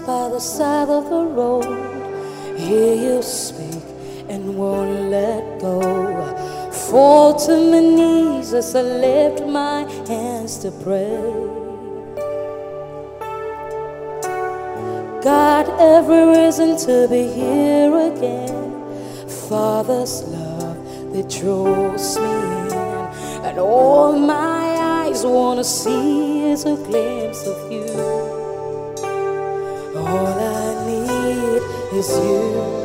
by the side of the road. Hear you speak and won't let go. Fall to my knees as I lift my hands to pray. God, every reason to be here again. Father's love that draws me in, and all my eyes wanna see is a glimpse of you. miss you.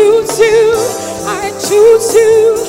Choose you. I choose you. I choose you.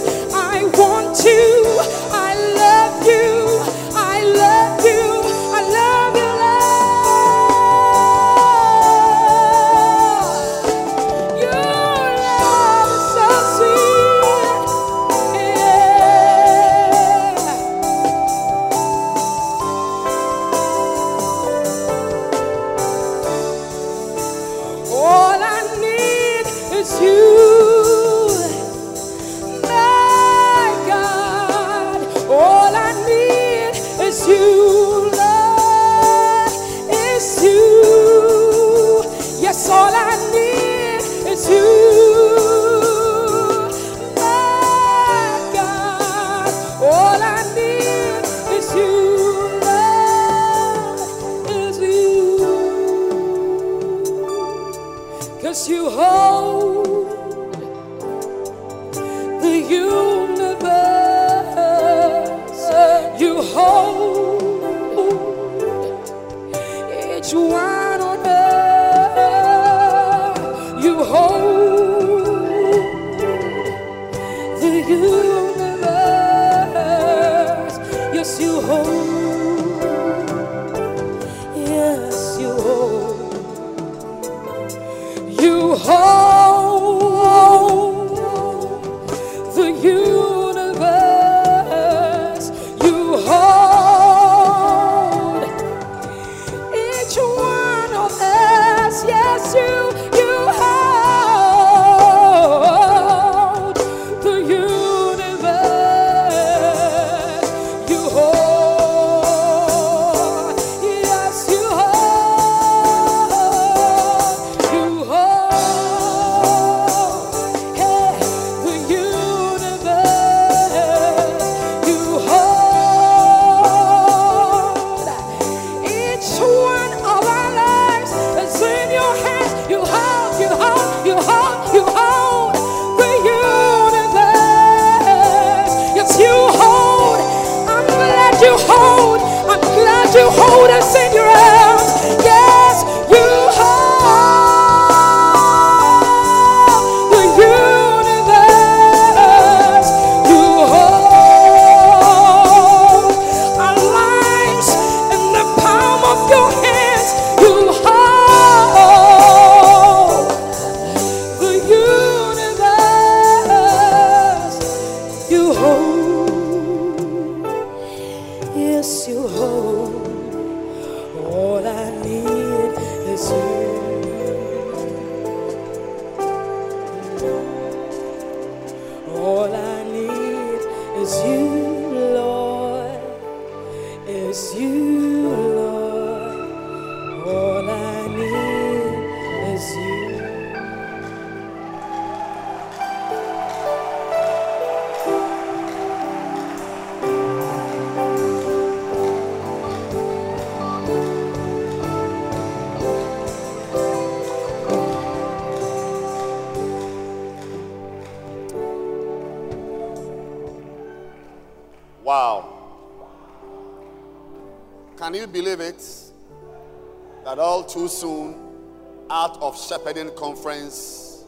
Conference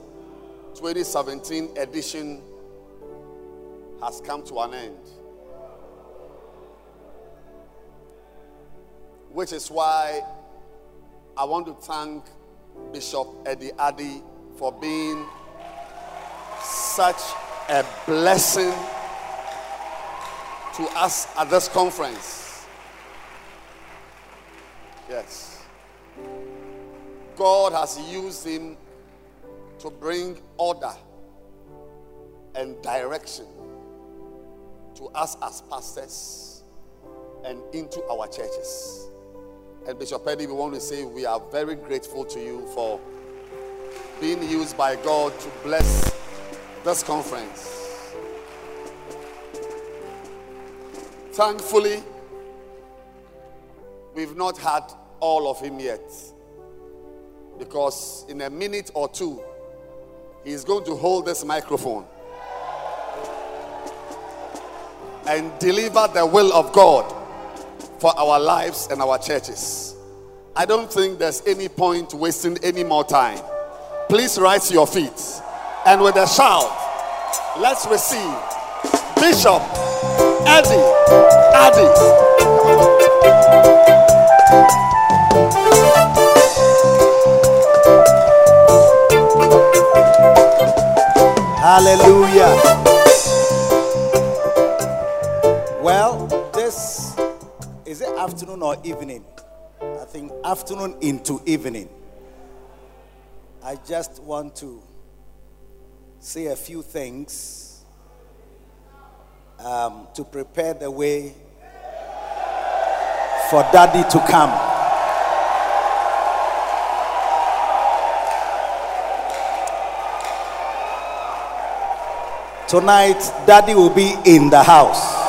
2017 edition has come to an end. Which is why I want to thank Bishop Eddie Addy for being such a blessing to us at this conference. Yes. God has used him to bring order and direction to us as pastors and into our churches. And Bishop Eddie, we want to say we are very grateful to you for being used by God to bless this conference. Thankfully, we've not had all of him yet. Because in a minute or two, he's going to hold this microphone and deliver the will of God for our lives and our churches. I don't think there's any point wasting any more time. please rise to your feet. And with a shout, let's receive Bishop Eddie Addy. Afternoon into evening. I just want to say a few things um, to prepare the way for daddy to come. Tonight, daddy will be in the house.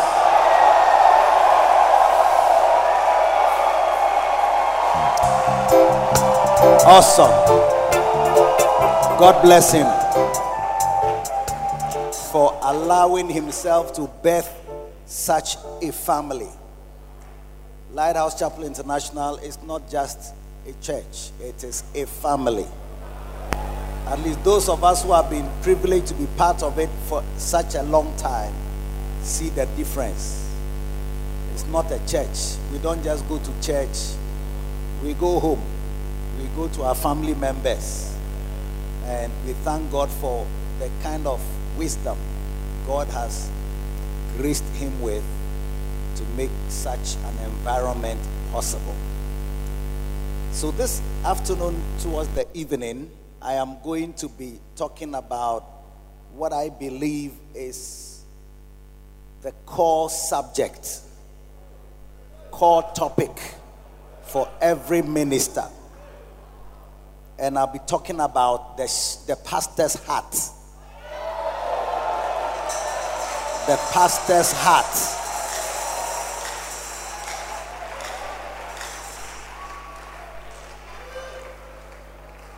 Awesome. God bless him for allowing himself to birth such a family. Lighthouse Chapel International is not just a church, it is a family. At least those of us who have been privileged to be part of it for such a long time see the difference. It's not a church. We don't just go to church, we go home, we go to our family members and we thank God for the kind of wisdom God has graced him with to make such an environment possible. So, this afternoon, towards the evening, I am going to be talking about what I believe is the core subject, core topic for every minister and I'll be talking about the, the pastor's heart. The pastor's heart.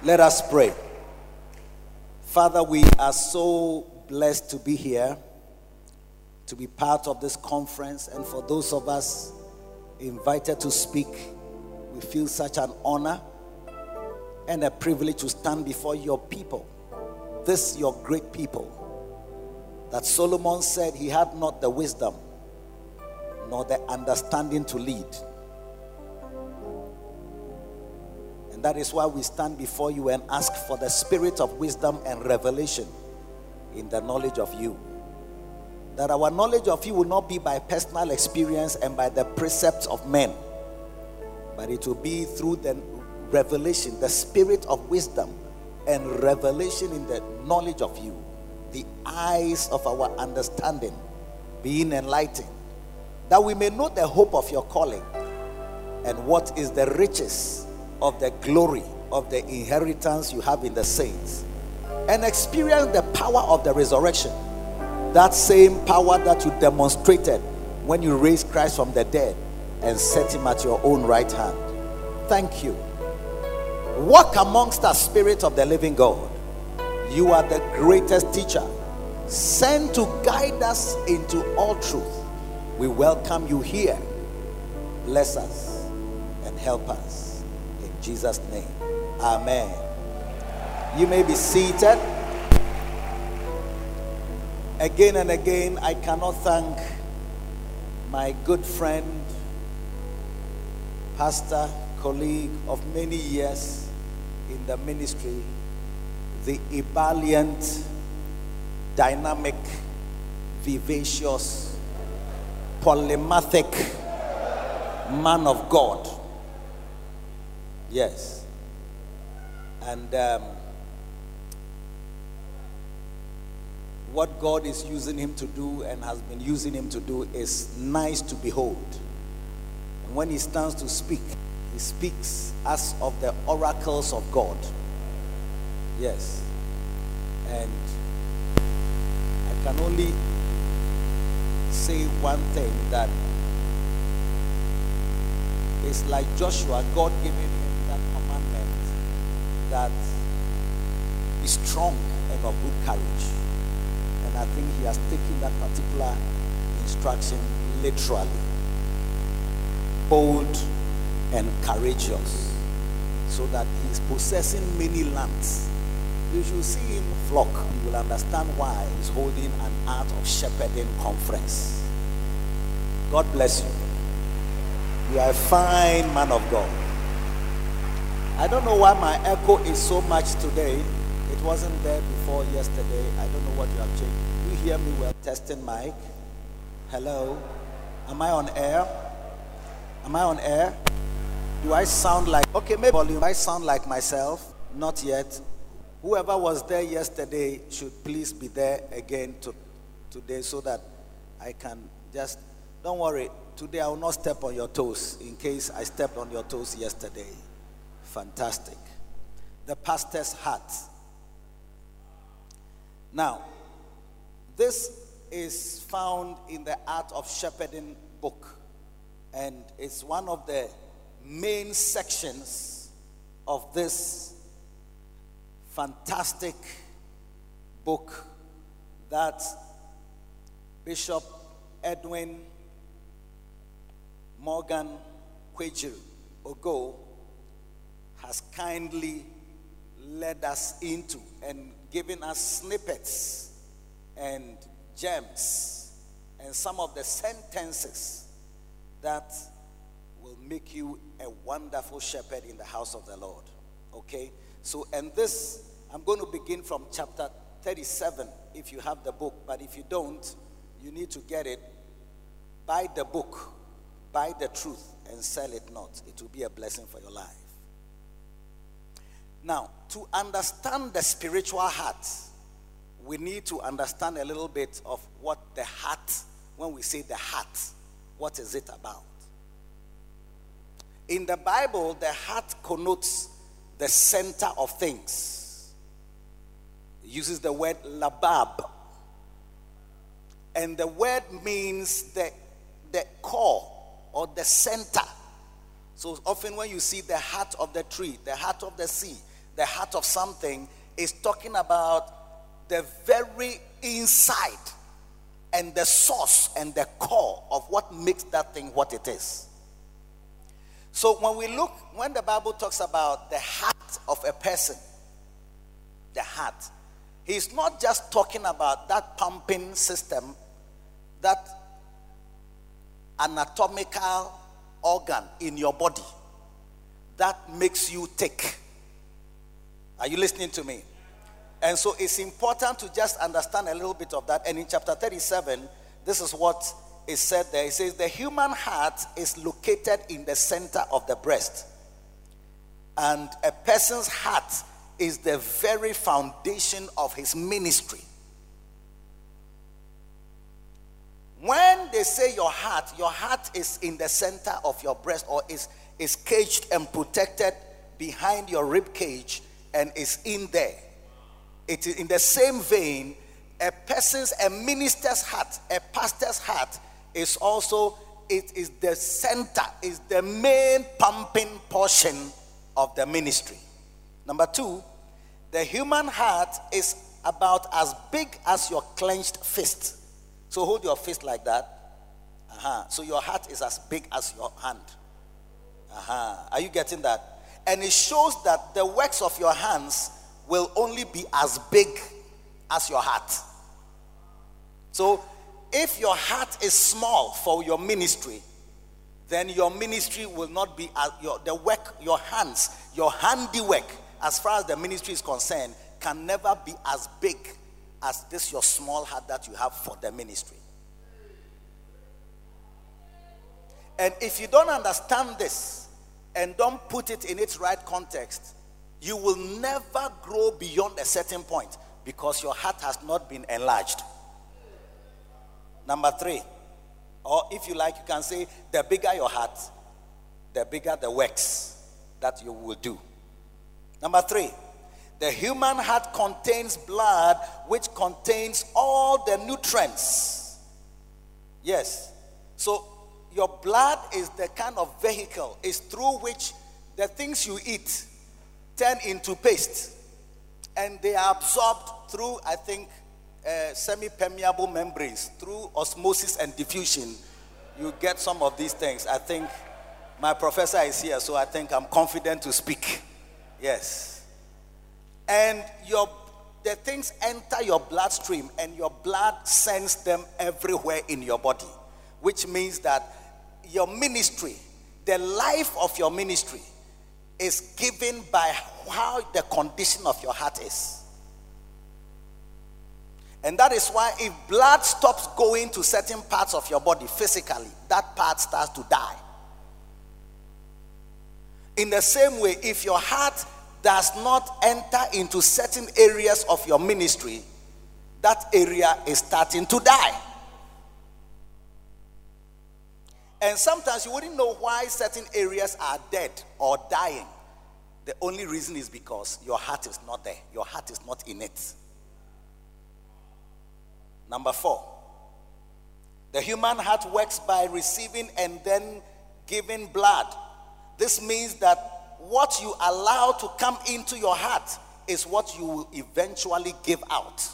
Let us pray. Father, we are so blessed to be here, to be part of this conference, and for those of us invited to speak, we feel such an honor and a privilege to stand before your people. This, your great people. That Solomon said he had not the wisdom nor the understanding to lead. And that is why we stand before you and ask for the spirit of wisdom and revelation in the knowledge of you. That our knowledge of you will not be by personal experience and by the precepts of men, but it will be through the revelation, the spirit of wisdom and revelation in the knowledge of you, the eyes of our understanding being enlightened, that we may know the hope of your calling and what is the riches of the glory of the inheritance you have in the saints, and experience the power of the resurrection. That same power that you demonstrated when you raised Christ from the dead and set him at your own right hand. Thank you Walk amongst the spirit of the living God. You are the greatest teacher, sent to guide us into all truth. We welcome you here. Bless us and help us. In Jesus' name. Amen. You may be seated. Again and again, I cannot thank my good friend, pastor, colleague of many years in the ministry, the ebullient, dynamic, vivacious, polymathic man of God. Yes. And um, what God is using him to do and has been using him to do is nice to behold. And when he stands to speak, he speaks as of the oracles of God. Yes. And I can only say one thing that it's like Joshua, God giving him that commandment that be strong and of good courage. And I think he has taken that particular instruction literally. Bold and courageous so that he is possessing many lands You should see him flock. You will understand why he's holding an art of shepherding conference. God bless you. You are a fine man of God. I don't know why my echo is so much today. It wasn't there before yesterday. I don't know what you have changed. You hear me well? Testing mic. Hello. Am I on air? Am I on air? Do I sound like okay? Maybe volume. I sound like myself? Not yet. Whoever was there yesterday should please be there again to, today so that I can just don't worry. Today I will not step on your toes in case I stepped on your toes yesterday. Fantastic. The pastor's hat. Now, this is found in the Art of Shepherding book, and it's one of the main sections of this fantastic book that Bishop Edwin Morgan Kwadwo Ogo has kindly led us into and given us snippets and gems and some of the sentences that will make you a wonderful shepherd in the house of the Lord. Okay? So, and this, I'm going to begin from chapter 37 if you have the book, but if you don't, you need to get it. Buy the book, buy the truth, and sell it not. It will be a blessing for your life. Now, to understand the spiritual heart, we need to understand a little bit of what the heart, when we say the heart, what is it about? In the Bible, the heart connotes the center of things. It uses the word labab. And the word means the, the core or the center. So often when you see the heart of the tree, the heart of the sea, the heart of something, is talking about the very inside and the source and the core of what makes that thing what it is. So when we look, when the Bible talks about the heart of a person, the heart, he's not just talking about that pumping system, that anatomical organ in your body that makes you tick. Are you listening to me? And so it's important to just understand a little bit of that. And in chapter 37, this is what is said there. It says, The human heart is located in the center of the breast. And a person's heart is the very foundation of his ministry. When they say your heart, your heart is in the center of your breast or is, is caged and protected behind your rib cage and is in there. It is in the same vein, a person's, a minister's heart, a pastor's heart is also, it is the center, is the main pumping portion of the ministry. Number two, the human heart is about as big as your clenched fist. So hold your fist like that. Uh-huh. So your heart is as big as your hand. Uh-huh. Are you getting that? And it shows that the works of your hands will only be as big as your heart. So, if your heart is small for your ministry, then your ministry will not be as your the work, your hands, your handiwork, as far as the ministry is concerned, can never be as big as this your small heart that you have for the ministry. And if you don't understand this and don't put it in its right context, you will never grow beyond a certain point because your heart has not been enlarged. Number three, or if you like, you can say the bigger your heart, the bigger the works that you will do. Number three, the human heart contains blood which contains all the nutrients. Yes. So your blood is the kind of vehicle is through which the things you eat turn into paste and they are absorbed through, I think, uh, semi permeable membranes, through osmosis and diffusion. You get some of these things. I think my professor is here, so I think I'm confident to speak. Yes. And your the things enter your bloodstream and your blood sends them everywhere in your body, which means that your ministry, the life of your ministry, is given by how the condition of your heart is. And that is why if blood stops going to certain parts of your body physically, that part starts to die. In the same way, if your heart does not enter into certain areas of your ministry, that area is starting to die. And sometimes you wouldn't know why certain areas are dead or dying. The only reason is because your heart is not there, your heart is not in it. Number four, the human heart works by receiving and then giving blood. This means that what you allow to come into your heart is what you will eventually give out.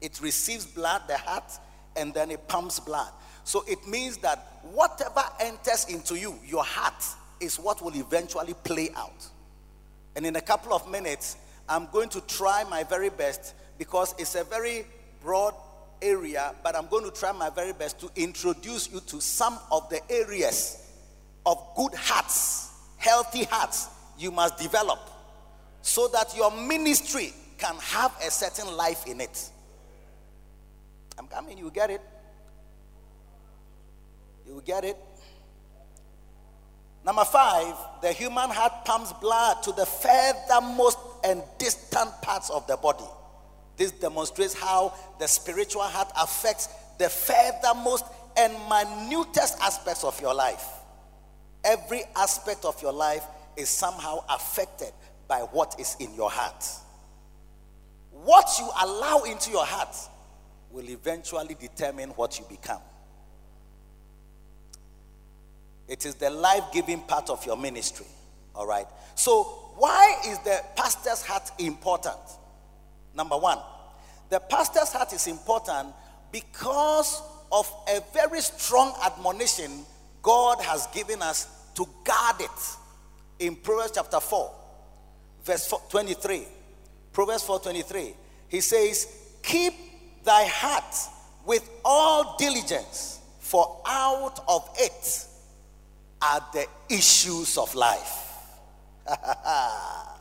It receives blood, the heart, and then it pumps blood. So it means that whatever enters into you, your heart, is what will eventually play out. And in a couple of minutes, I'm going to try my very best because it's a very broad area, but I'm going to try my very best to introduce you to some of the areas of good hearts healthy hearts you must develop so that your ministry can have a certain life in it. I'm coming, you get it? You get it? Number five, the human heart pumps blood to the furthermost and distant parts of the body. This demonstrates how the spiritual heart affects the furthermost and minutest aspects of your life. Every aspect of your life is somehow affected by what is in your heart. What you allow into your heart will eventually determine what you become. It is the life giving part of your ministry. All right. So, why is the pastor's heart important? Number one, the pastor's heart is important because of a very strong admonition God has given us to guard it in Proverbs chapter 4, verse 23. Proverbs 4 23. He says, Keep thy heart with all diligence, for out of it are the issues of life.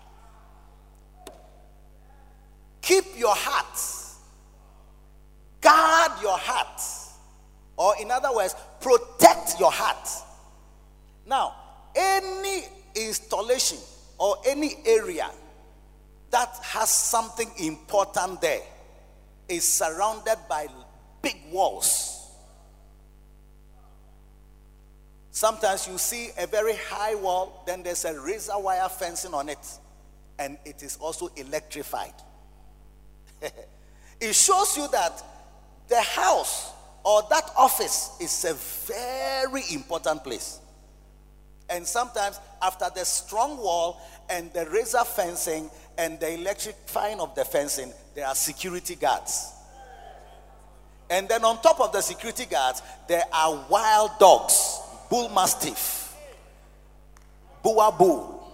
Keep your heart, guard your heart, or in other words, protect your heart now, any installation or any area that has something important there is surrounded by big walls. Sometimes you see a very high wall, then there's a razor wire fencing on it, and it is also electrified. it shows you that the house or that office is a very important place. And sometimes, after the strong wall and the razor fencing and the electrifying of the fencing, there are security guards. And then, on top of the security guards, there are wild dogs bull mastiff, bull,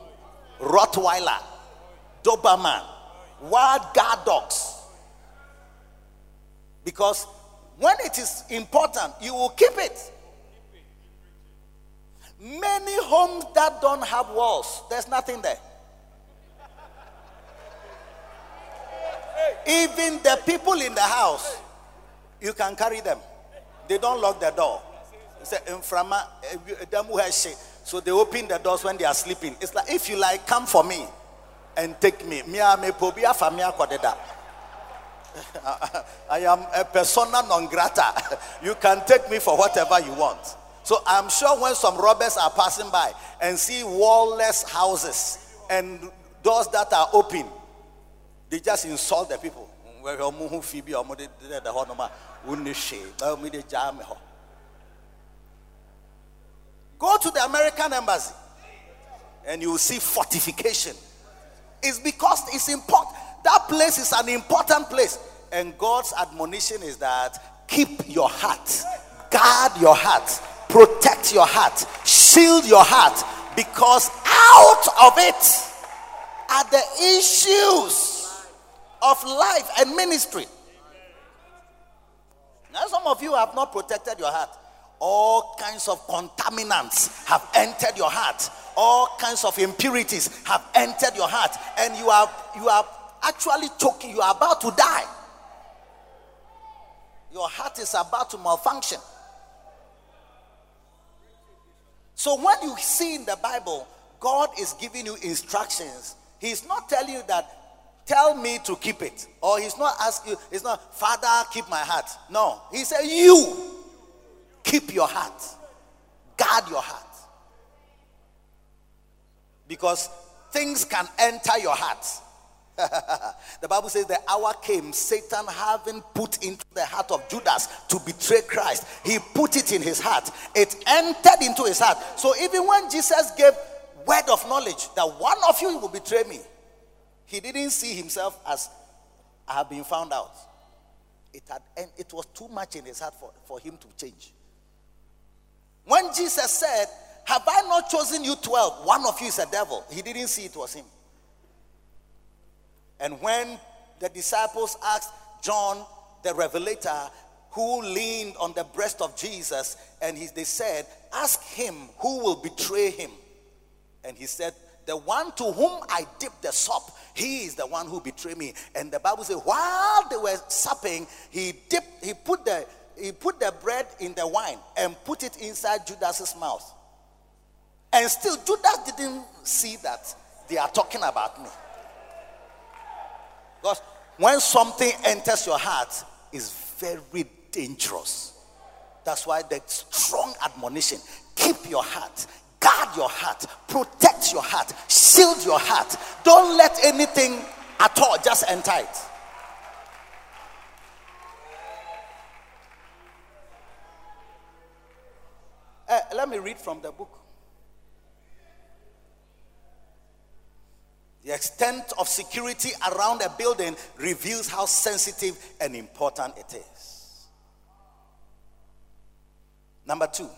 Rottweiler, Doberman, wild guard dogs. Because when it is important, you will keep it. Many homes that don't have walls, there's nothing there. Even the people in the house, you can carry them. They don't lock the door. So they open the doors when they are sleeping. It's like if you like, come for me and take me. I am a persona non grata. You can take me for whatever you want. So I'm sure when some robbers are passing by and see wallless houses and doors that are open, they just insult the people. Go to the American embassy and you will see fortification. It's because it's important. That place is an important place. And God's admonition is that keep your heart, guard your heart protect your heart, shield your heart, because out of it are the issues of life and ministry. Now, some of you have not protected your heart. All kinds of contaminants have entered your heart. All kinds of impurities have entered your heart, and you have you are actually choking. You are about to die. Your heart is about to malfunction. So when you see in the Bible, God is giving you instructions. He's not telling you that tell me to keep it. Or he's not asking you, he's not, Father, keep my heart. No. He said, You keep your heart. Guard your heart. Because things can enter your heart. the Bible says the hour came, Satan having put into the heart of Judas to betray Christ. He put it in his heart. It entered into his heart. So even when Jesus gave word of knowledge that one of you will betray me, he didn't see himself as I have been found out. It had and it was too much in his heart for, for him to change. When Jesus said, Have I not chosen you 12? One of you is a devil. He didn't see it was him. And when the disciples asked John the Revelator, who leaned on the breast of Jesus, and he, they said, Ask him who will betray him. And he said, The one to whom I dip the sop, he is the one who betrayed me. And the Bible says, while they were supping, he dipped, he put the he put the bread in the wine and put it inside Judas's mouth. And still, Judas didn't see that they are talking about me. Because when something enters your heart, is very dangerous. That's why the strong admonition keep your heart, guard your heart, protect your heart, shield your heart. Don't let anything at all just enter it. Uh, let me read from the book. The extent of security around a building reveals how sensitive and important it is. Number two,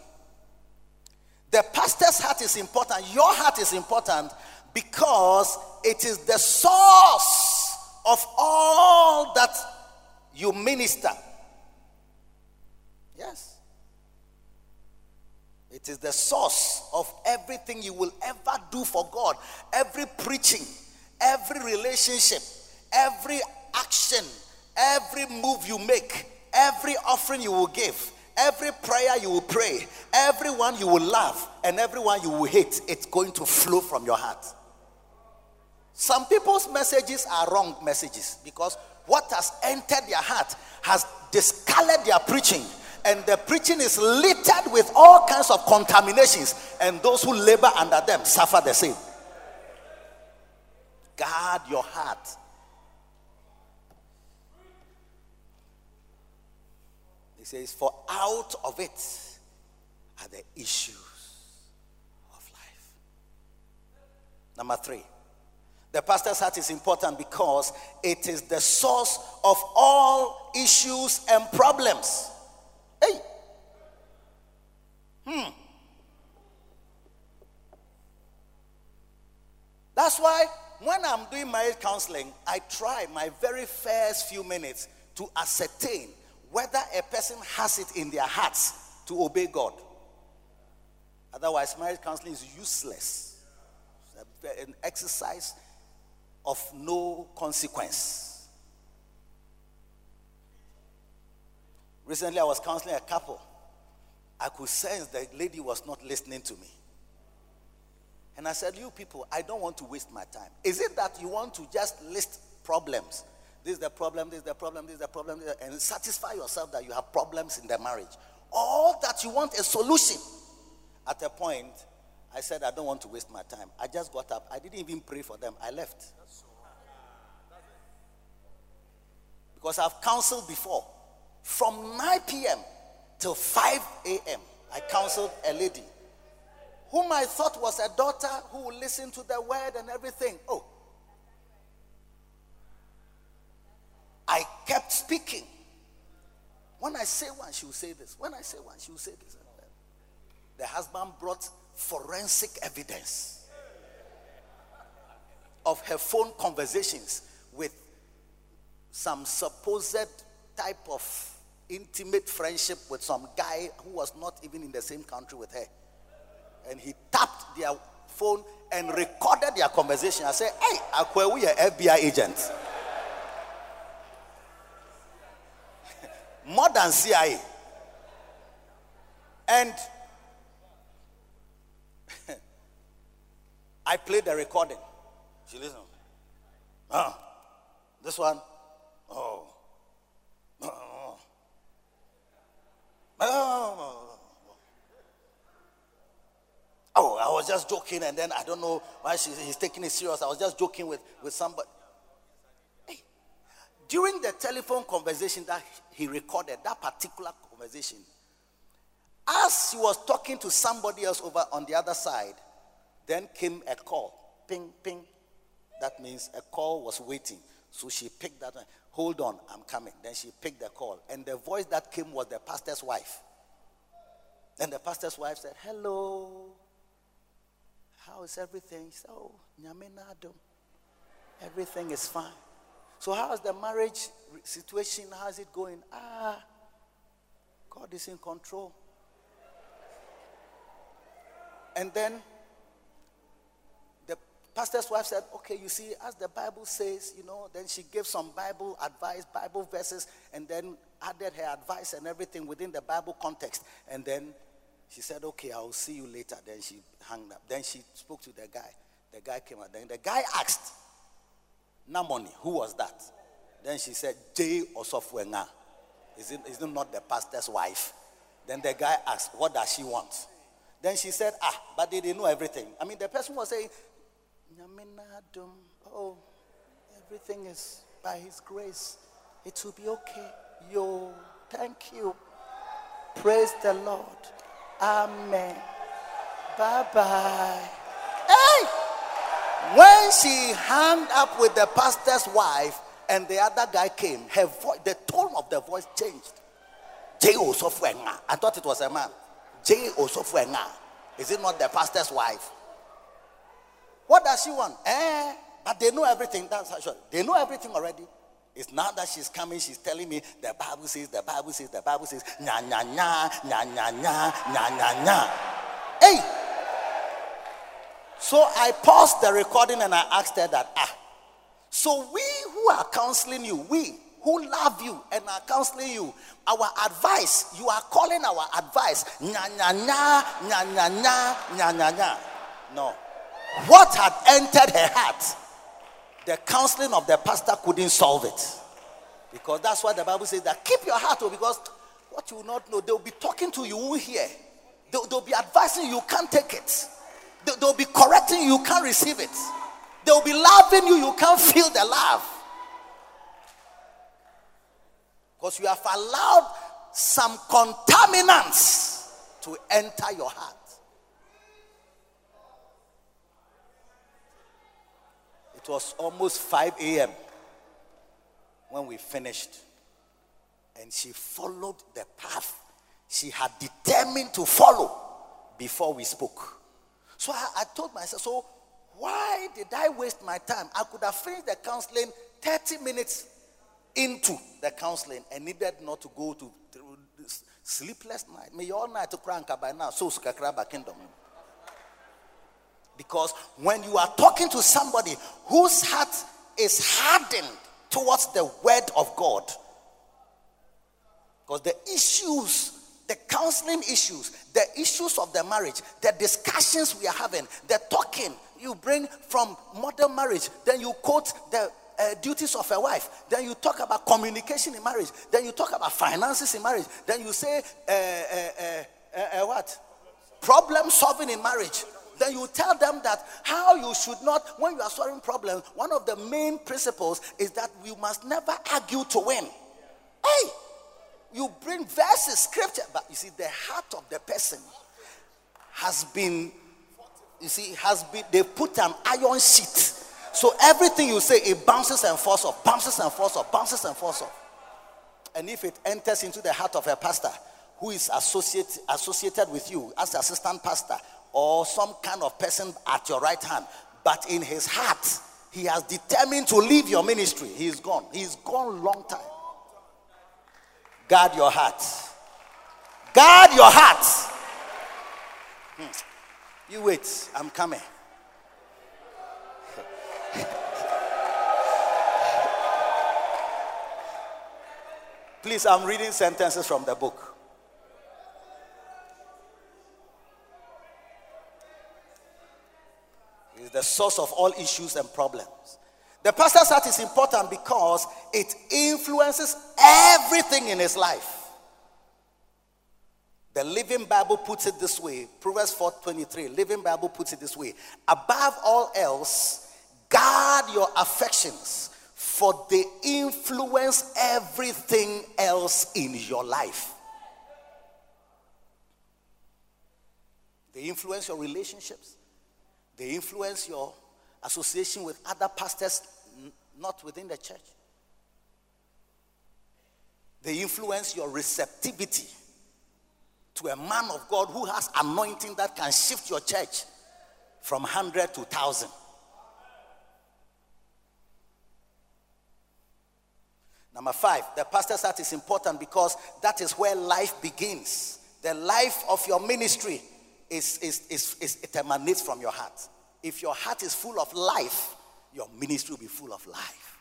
the pastor's heart is important. Your heart is important because it is the source of all that you minister. Yes. It is the source of everything you will ever do for God. Every preaching, every relationship, every action, every move you make, every offering you will give, every prayer you will pray, everyone you will love, and everyone you will hate, it's going to flow from your heart. Some people's messages are wrong messages because what has entered their heart has discolored their preaching and the preaching is littered with all kinds of contaminations, and those who labor under them suffer the same. Guard your heart. He says, For out of it are the issues of life. Number three, the pastor's heart is important because it is the source of all issues and problems. Hey. Hmm. That's why when I'm doing marriage counseling, I try my very first few minutes to ascertain whether a person has it in their hearts to obey God. Otherwise, marriage counseling is useless. It's an exercise of no consequence. Recently, I was counseling a couple. I could sense the lady was not listening to me. And I said, You people, I don't want to waste my time. Is it that you want to just list problems? This is the problem, this is the problem, this is the problem, and satisfy yourself that you have problems in the marriage. All that you want a solution. At a point, I said, I don't want to waste my time. I just got up. I didn't even pray for them. I left. Because I've counseled before. From 9 p.m. till 5 a.m., I counseled a lady whom I thought was a daughter who would listen to the word and everything. Oh, I kept speaking. When I say one, she will say this. When I say one, she will say this. The husband brought forensic evidence. of her phone conversations with some supposed type of intimate friendship with some guy who was not even in the same country with her. And he tapped their phone and recorded their conversation. I said, Hey, Akwe, we are FBI agents. More than CIA. And I played the recording. She listened. Ah, this one. Oh. Oh. Oh. I was just joking, and then I don't know why she, he's taking it serious. I was just joking with, with somebody. Hey, during the telephone conversation that he recorded, that particular conversation, as he was talking to somebody else over on the other side, then came a call. Ping, ping. That means a call was waiting. So she picked that one. Hold on, I'm coming. Then she picked the call. And the voice that came was the pastor's wife. Then the pastor's wife said, Hello. How is everything? He said, Oh. Everything is fine. So, how is the marriage situation? How is it going? Ah, God is in control. And then the pastor's wife said, Okay, you see, as the Bible says, you know, then she gave some Bible advice, Bible verses, and then added her advice and everything within the Bible context. And then she said, Okay, I'll see you later. Then she hung up. Then she spoke to the guy. The guy came out. Then the guy asked, Namoni, who was that? Then she said, J. Osofwenga. Is it, is it not the pastor's wife? Then the guy asked, What does she want? Then she said, Ah, but they didn't know everything. I mean, the person was saying, Oh, everything is by His grace. It will be okay. Yo, thank you. Praise the Lord. Amen. Bye bye. Hey! When she hung up with the pastor's wife and the other guy came, her voice, the tone of the voice changed. J. Osofwenga. I thought it was a man. J. Osofwenga. Is it not the pastor's wife? What does she want? Eh? But they know everything. That's sure. They know everything already. It's now that she's coming, she's telling me the Bible says, the Bible says, the Bible says, nya nya nya, nya nya nya, nya nya nya. Hey! So I paused the recording and I asked her that, ah, so we who are counseling you, we who love you and are counseling you, our advice, you are calling our advice, nya nya nya, nya nya nya, nya nya nya. No. What had entered her heart the counseling of the pastor couldn't solve it. Because that's why the Bible says that keep your heart, open. because what you will not know, they'll be talking to you, you hear. They'll, they'll, be advising you, you can't take it. They'll, they'll be correcting you, you can't receive it. They'll be loving you, you can't feel the love. Because you have allowed some contaminants to enter your heart. It was almost 5 a.m. when we finished. And she followed the path she had determined to follow before we spoke. So I, I told myself, so why did I waste my time? I could have finished the counseling 30 minutes into the counseling and needed not to go to, sleepless night. May all night to crank by now. So skakraba kingdom. Because when you are talking to somebody whose heart is hardened towards the word of God, because the issues, the counseling issues, the issues of the marriage, the discussions we are having, the talking you bring from modern marriage, then you quote the uh, duties of a wife. Then you talk about communication in marriage. Then you talk about finances in marriage. Then you say, uh, uh, what? Problem solving in marriage then you tell them that how you should not, when you are solving problems, one of the main principles is that you must never argue to win. Hey, you bring verses, scripture, but you see, the heart of the person has been, you see, has been, they put an iron sheet. So everything you say, it bounces and falls off, bounces and falls off, bounces and falls off. And if it enters into the heart of a pastor who is associate, associated with you as assistant pastor or some kind of person at your right hand, but in his heart, he has determined to leave your ministry. He's gone. He's gone long time. Guard your heart. Guard your heart. Hmm. You wait. I'm coming. Please, I'm reading sentences from the book. It's the source of all issues and problems. The pastor's heart is important because it influences everything in his life. The Living Bible puts it this way Proverbs 4:23. Living Bible puts it this way Above all else, guard your affections, for they influence everything else in your life. They influence your relationships, they influence your association with other pastors not within the church. They influence your receptivity to a man of God who has anointing that can shift your church from 100 to 1,000. Number five, the pastor's heart is important because that is where life begins. The life of your ministry is, is, is, is it emanates from your heart. If your heart is full of life, your ministry will be full of life.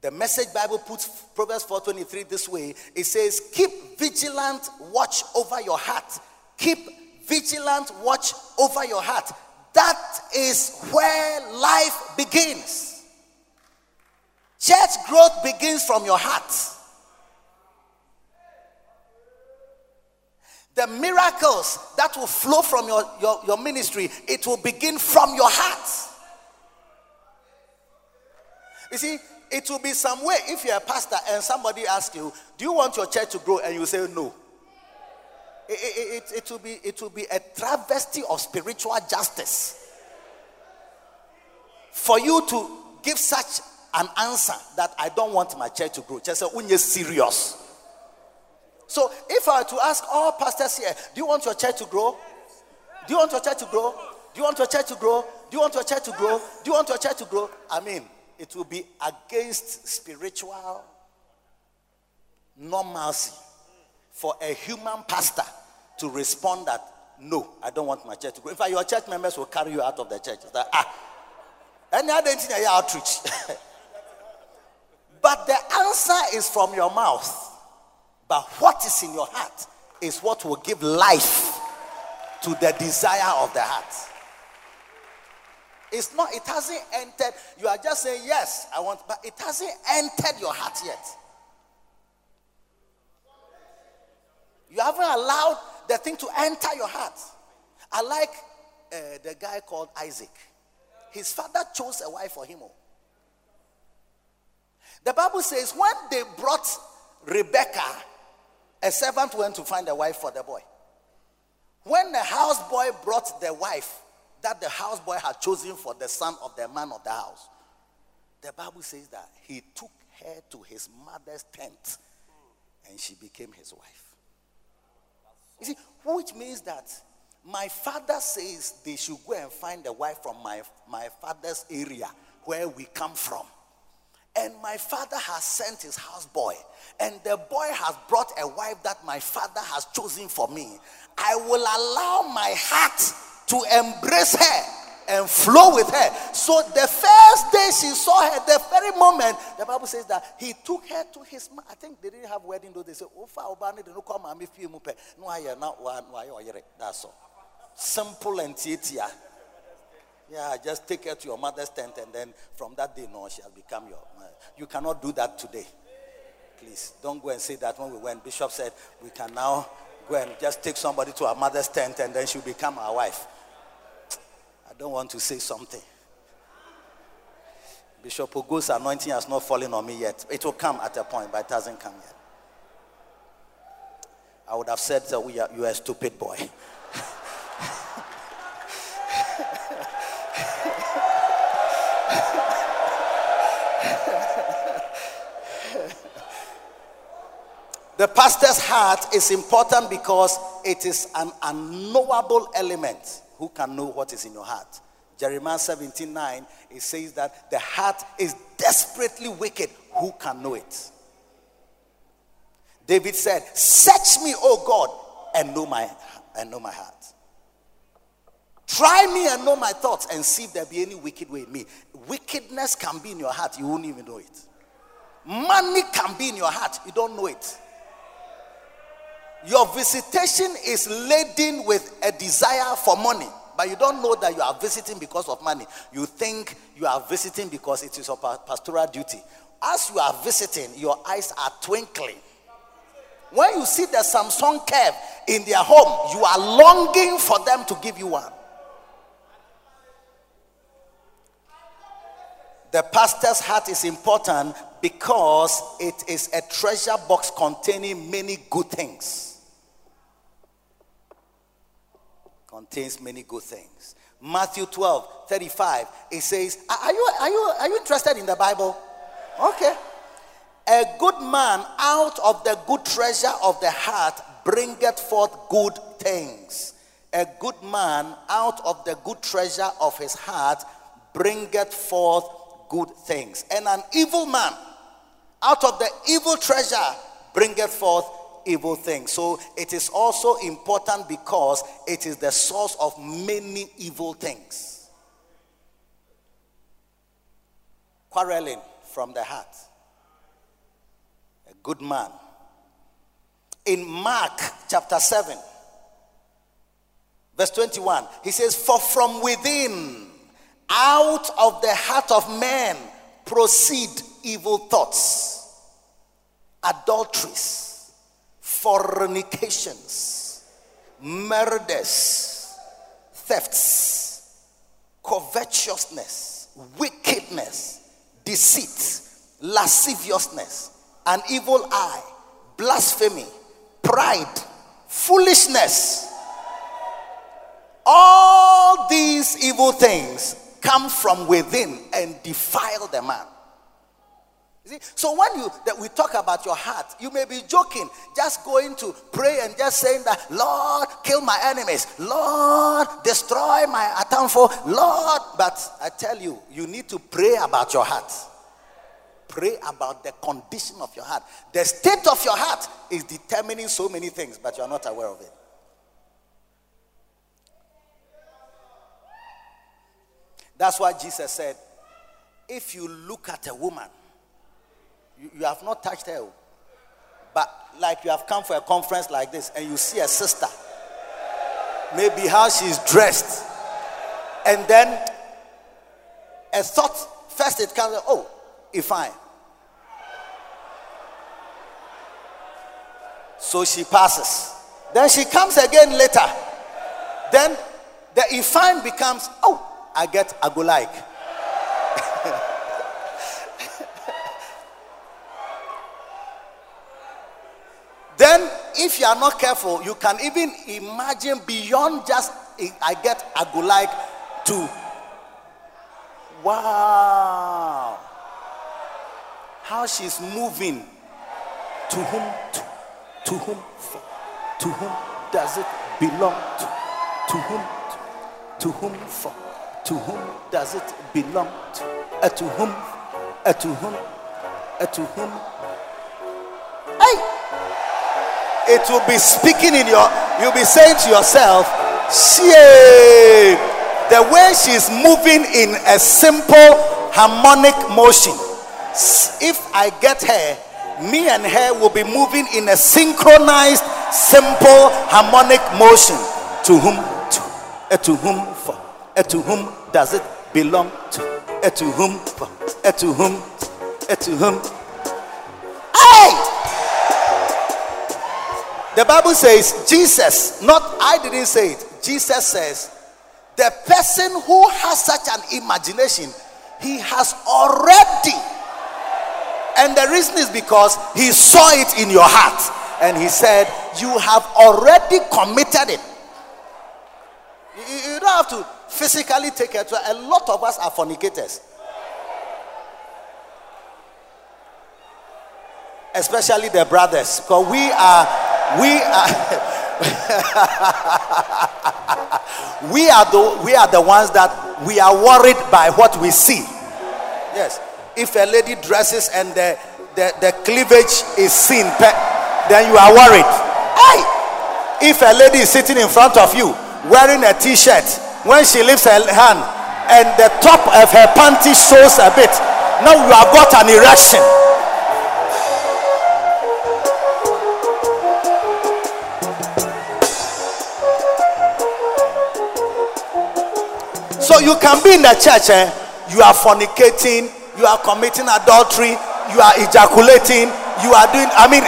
The message Bible puts Proverbs 4:23 this way. It says, "Keep vigilant watch over your heart. Keep vigilant watch over your heart. That is where life begins. Church growth begins from your heart. The miracles that will flow from your, your, your ministry, it will begin from your heart. You see, it will be some way if you're a pastor and somebody asks you, Do you want your church to grow? And you say no. It, it, it, it, will be, it will be a travesty of spiritual justice for you to give such an answer that I don't want my church to grow. Just say, when you're serious. So if I were to ask all pastors here, do you want your church to grow? Do you want your church to grow? Do you want your church to grow? Do you want your church to grow? Do you want your church to grow? I mean, it will be against spiritual normalcy for a human pastor to respond that no, I don't want my church to grow. In fact, your church members will carry you out of the church. It's like, ah, any other thing outreach. but the answer is from your mouth. But what is in your heart is what will give life to the desire of the heart. It's not, it hasn't entered. You are just saying, Yes, I want, but it hasn't entered your heart yet. You haven't allowed the thing to enter your heart. I like uh, the guy called Isaac. His father chose a wife for him. The Bible says when they brought Rebecca, a servant went to find a wife for the boy. When the houseboy brought the wife, that the houseboy had chosen for the son of the man of the house. The Bible says that he took her to his mother's tent and she became his wife. You see, which means that my father says they should go and find a wife from my, my father's area where we come from. And my father has sent his houseboy, and the boy has brought a wife that my father has chosen for me. I will allow my heart to embrace her and flow with her. So the first day she saw her, the very moment, the Bible says that he took her to his. I think they didn't have wedding though. They said, "Oh, no come and me feel mupe." No, I not one. That's all. Simple and tietia. Yeah, just take her to your mother's tent, and then from that day, no, she has become your. Uh, you cannot do that today. Please don't go and say that when we went. Bishop said we can now go and just take somebody to our mother's tent, and then she'll become our wife I don't want to say something. Bishop Ogo's anointing has not fallen on me yet. It will come at a point, but it hasn't come yet. I would have said that we are, you are a stupid boy. The pastor's heart is important because it is an unknowable element who can know what is in your heart? Jeremiah 17 9, it says that the heart is desperately wicked. Who can know it? David said, Search me, O God, and know my and know my heart. Try me and know my thoughts and see if there be any wicked way in me. Wickedness can be in your heart, you won't even know it. Money can be in your heart, you don't know it. Your visitation is laden with a desire for money, but you don't know that you are visiting because of money. You think you are visiting because it is your pastoral duty. As you are visiting, your eyes are twinkling. When you see the Samsung curve in their home, you are longing for them to give you one. The pastor's heart is important because it is a treasure box containing many good things. Contains many good things. Matthew 12 35, it says, Are you, are you, are you interested in the Bible? Okay. A good man out of the good treasure of the heart bringeth forth good things. A good man out of the good treasure of his heart bringeth forth good things. And an evil man out of the evil treasure bringeth forth evil things. So it is also important because it is the source of many evil things. Quarreling from the heart A good man. In Mark chapter 7, verse 21, he says, For from within, out of the heart of man, proceed evil thoughts, adulteries, fornications, murders, thefts, covetousness, wickedness, deceit, lasciviousness an evil eye, blasphemy, pride, foolishness. All these evil things come from within and defile the man. See? So when you that we talk about your heart, you may be joking, just going to pray and just saying that, Lord, kill my enemies, Lord, destroy my for Lord. But I tell you, you need to pray about your heart pray about the condition of your heart. The state of your heart is determining so many things, but you are not aware of it. That's why Jesus said, if you look at a woman, you, you have not touched her, oh. but like you have come for a conference like this and you see a sister, maybe how she's dressed, and then a thought first it comes, oh, if I. So she passes. Then she comes again later. Then the ifine becomes, oh, I get a go like. then, if you are not careful, you can even imagine beyond just I get a go like to wow. How she's moving. To whom to, to whom for, to whom does it belong to? To whom to, to whom for to whom does it belong to? Uh, to whom uh, to whom uh, to whom it will be speaking in your you'll be saying to yourself shame the way she's moving in a simple harmonic motion if I get her, me and her will be moving in a synchronized, simple, harmonic motion. To whom? To, uh, to whom for? Uh, to whom does it belong to? Uh, to whom for? Uh, to whom? Uh, to whom? Hey! The Bible says, Jesus, not I didn't say it, Jesus says, the person who has such an imagination, he has already and the reason is because he saw it in your heart. And he said, You have already committed it. You, don't have to physically take it. A lot of us are fornicators. Especially the brothers. Because we are, we are. we are the we are the ones that we are worried by what we see. Yes. If a lady dresses and the, the, the cleavage is seen, then you are worried. Hey! If a lady is sitting in front of you wearing a t shirt, when she lifts her hand and the top of her panty shows a bit, now you have got an erection. So you can be in the church, eh? you are fornicating, you are committing adultery, you are ejaculating, you are doing, I mean,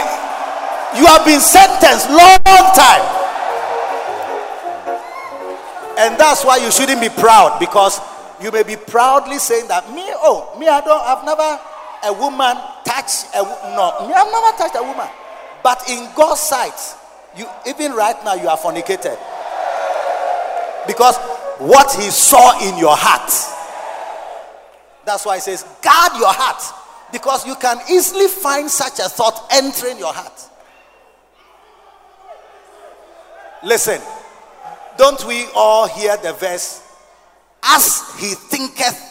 you have been sentenced long time. And that's why you shouldn't be proud because you may be proudly saying that me, oh, me, I don't, I've never a woman touch a no, me, I've never touched a woman. But in God's sight, you even right now you are fornicated. Because what he saw in your heart. That's why he says, guard your heart. Because you can easily find such a thought entering your heart. Listen, don't we all hear the verse? As he thinketh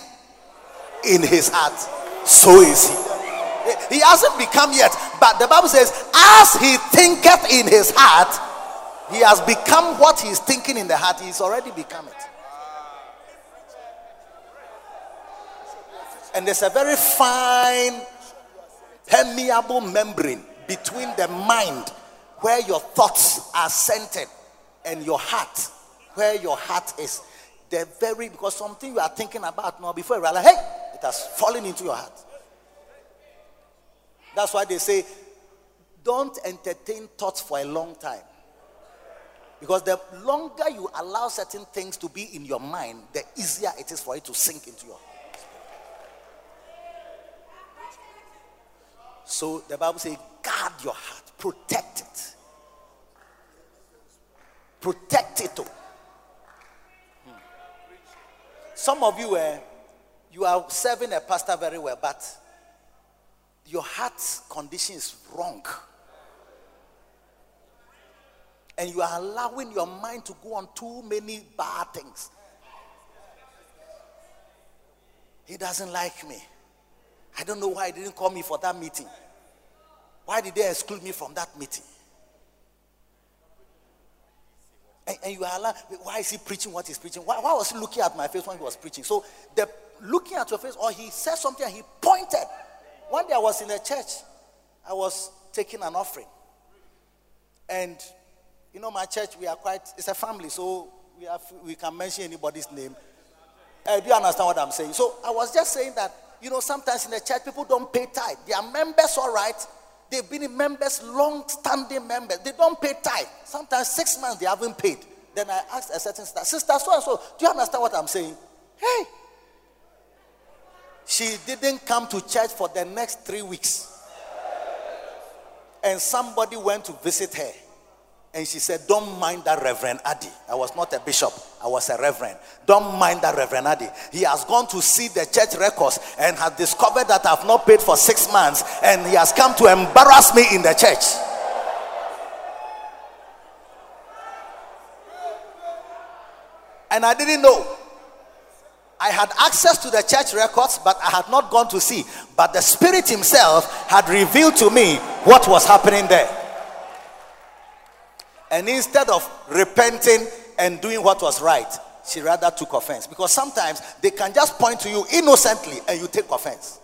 in his heart, so is he. He hasn't become yet, but the Bible says, as he thinketh in his heart, he has become what he's thinking in the heart. He's already become it. And there's a very fine, permeable membrane between the mind where your thoughts are centered and your heart where your heart is. The very because something you are thinking about now before you realize, hey, it has fallen into your heart. That's why they say, don't entertain thoughts for a long time. Because the longer you allow certain things to be in your mind, the easier it is for it to sink into your heart. So the Bible says, guard your heart, protect it. Protect it. Hmm. Some of you, uh, you are serving a pastor very well, but your heart's condition is wrong. And you are allowing your mind to go on too many bad things. He doesn't like me. I don't know why he didn't call me for that meeting. Why did they exclude me from that meeting? And, and you are like, why is he preaching what he's preaching? Why, why, was he looking at my face when he was preaching? So the looking at your face, or he said something and he pointed. One day I was in a church, I was taking an offering. And you know, my church, we are quite it's a family, so we have we can mention anybody's name. Uh, do you understand what I'm saying? So I was just saying that you know, sometimes in the church, people don't pay tithe. They are members, all right. They've been members, long standing members. They don't pay tithe. Sometimes six months they haven't paid. Then I asked a certain sister, Sister so and so, do you understand what I'm saying? Hey. She didn't come to church for the next three weeks. And somebody went to visit her. And she said, Don't mind that Reverend Addy. I was not a bishop, I was a reverend. Don't mind that Reverend Addy. He has gone to see the church records and has discovered that I've not paid for six months. And he has come to embarrass me in the church. And I didn't know. I had access to the church records, but I had not gone to see. But the Spirit Himself had revealed to me what was happening there. And instead of repenting and doing what was right, she rather took offense. Because sometimes they can just point to you innocently and you take offense.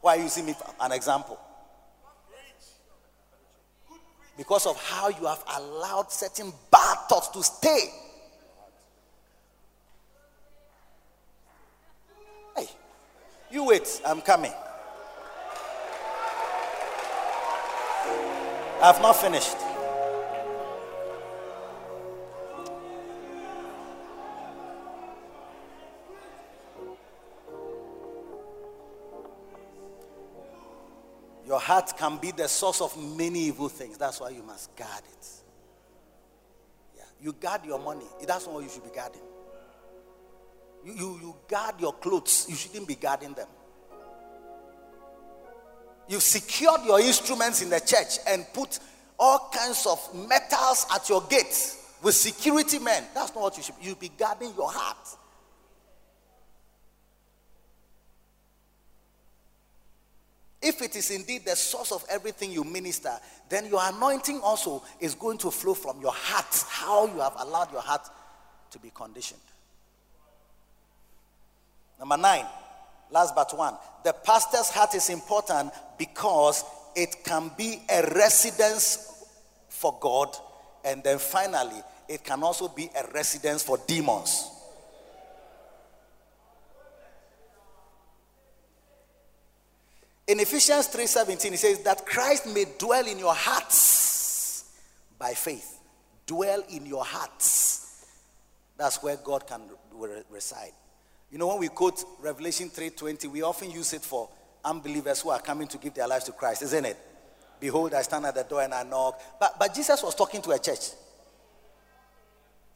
Why are you using me an example? Because of how you have allowed certain bad thoughts to stay. Hey, you wait, I'm coming. I've not finished. Your heart can be the source of many evil things. That's why you must guard it. Yeah. You guard your money. That's not what you should be guarding. You, you, you guard your clothes. You shouldn't be guarding them. You've secured your instruments in the church and put all kinds of metals at your gates with security men. That's not what you should. You be guarding your heart. If it is indeed the source of everything you minister, then your anointing also is going to flow from your heart, how you have allowed your heart to be conditioned. Number nine, last but one, the pastor's heart is important because it can be a residence for God, and then finally, it can also be a residence for demons. In Ephesians 3:17 it says that Christ may dwell in your hearts by faith. Dwell in your hearts. That's where God can reside. You know when we quote Revelation 3:20 we often use it for unbelievers who are coming to give their lives to Christ, isn't it? Behold, I stand at the door and I knock. But but Jesus was talking to a church.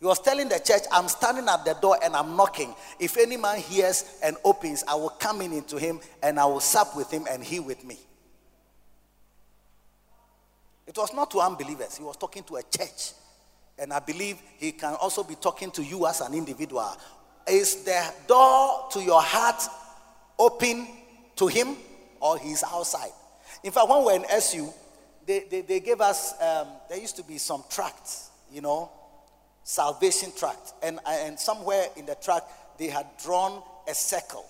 He was telling the church, I'm standing at the door and I'm knocking. If any man hears and opens, I will come in into him and I will sup with him and he with me. It was not to unbelievers, he was talking to a church. And I believe he can also be talking to you as an individual. Is the door to your heart open to him or he's outside? In fact, when we were in SU, they, they, they gave us, um, there used to be some tracts, you know, salvation tract. And, and somewhere in the tract, they had drawn a circle.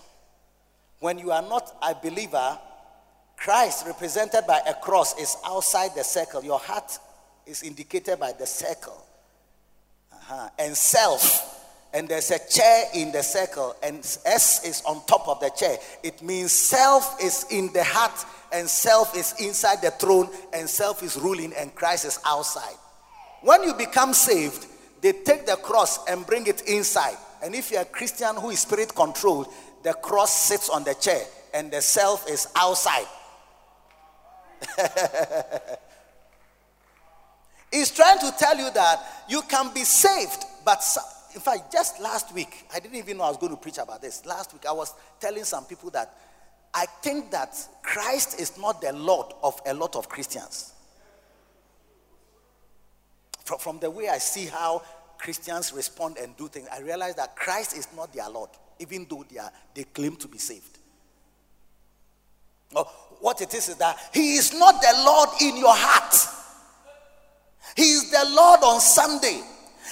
When you are not a believer, Christ, represented by a cross, is outside the circle. Your heart is indicated by the circle. Uh-huh. And self, and there's a chair in the circle, and S is on top of the chair. It means self is in the heart, and self is inside the throne, and self is ruling, and Christ is outside. When you become saved, they take the cross and bring it inside. And if you're a Christian who is spirit controlled, the cross sits on the chair and the self is outside. He's trying to tell you that you can be saved, but in fact, just last week, I didn't even know I was going to preach about this. Last week, I was telling some people that I think that Christ is not the Lord of a lot of Christians from, the way I see how Christians respond and do things, I realize that Christ is not their Lord, even though they, are, they claim to be saved. Oh, what it is is that He is not the Lord in your heart. He is the Lord on Sunday.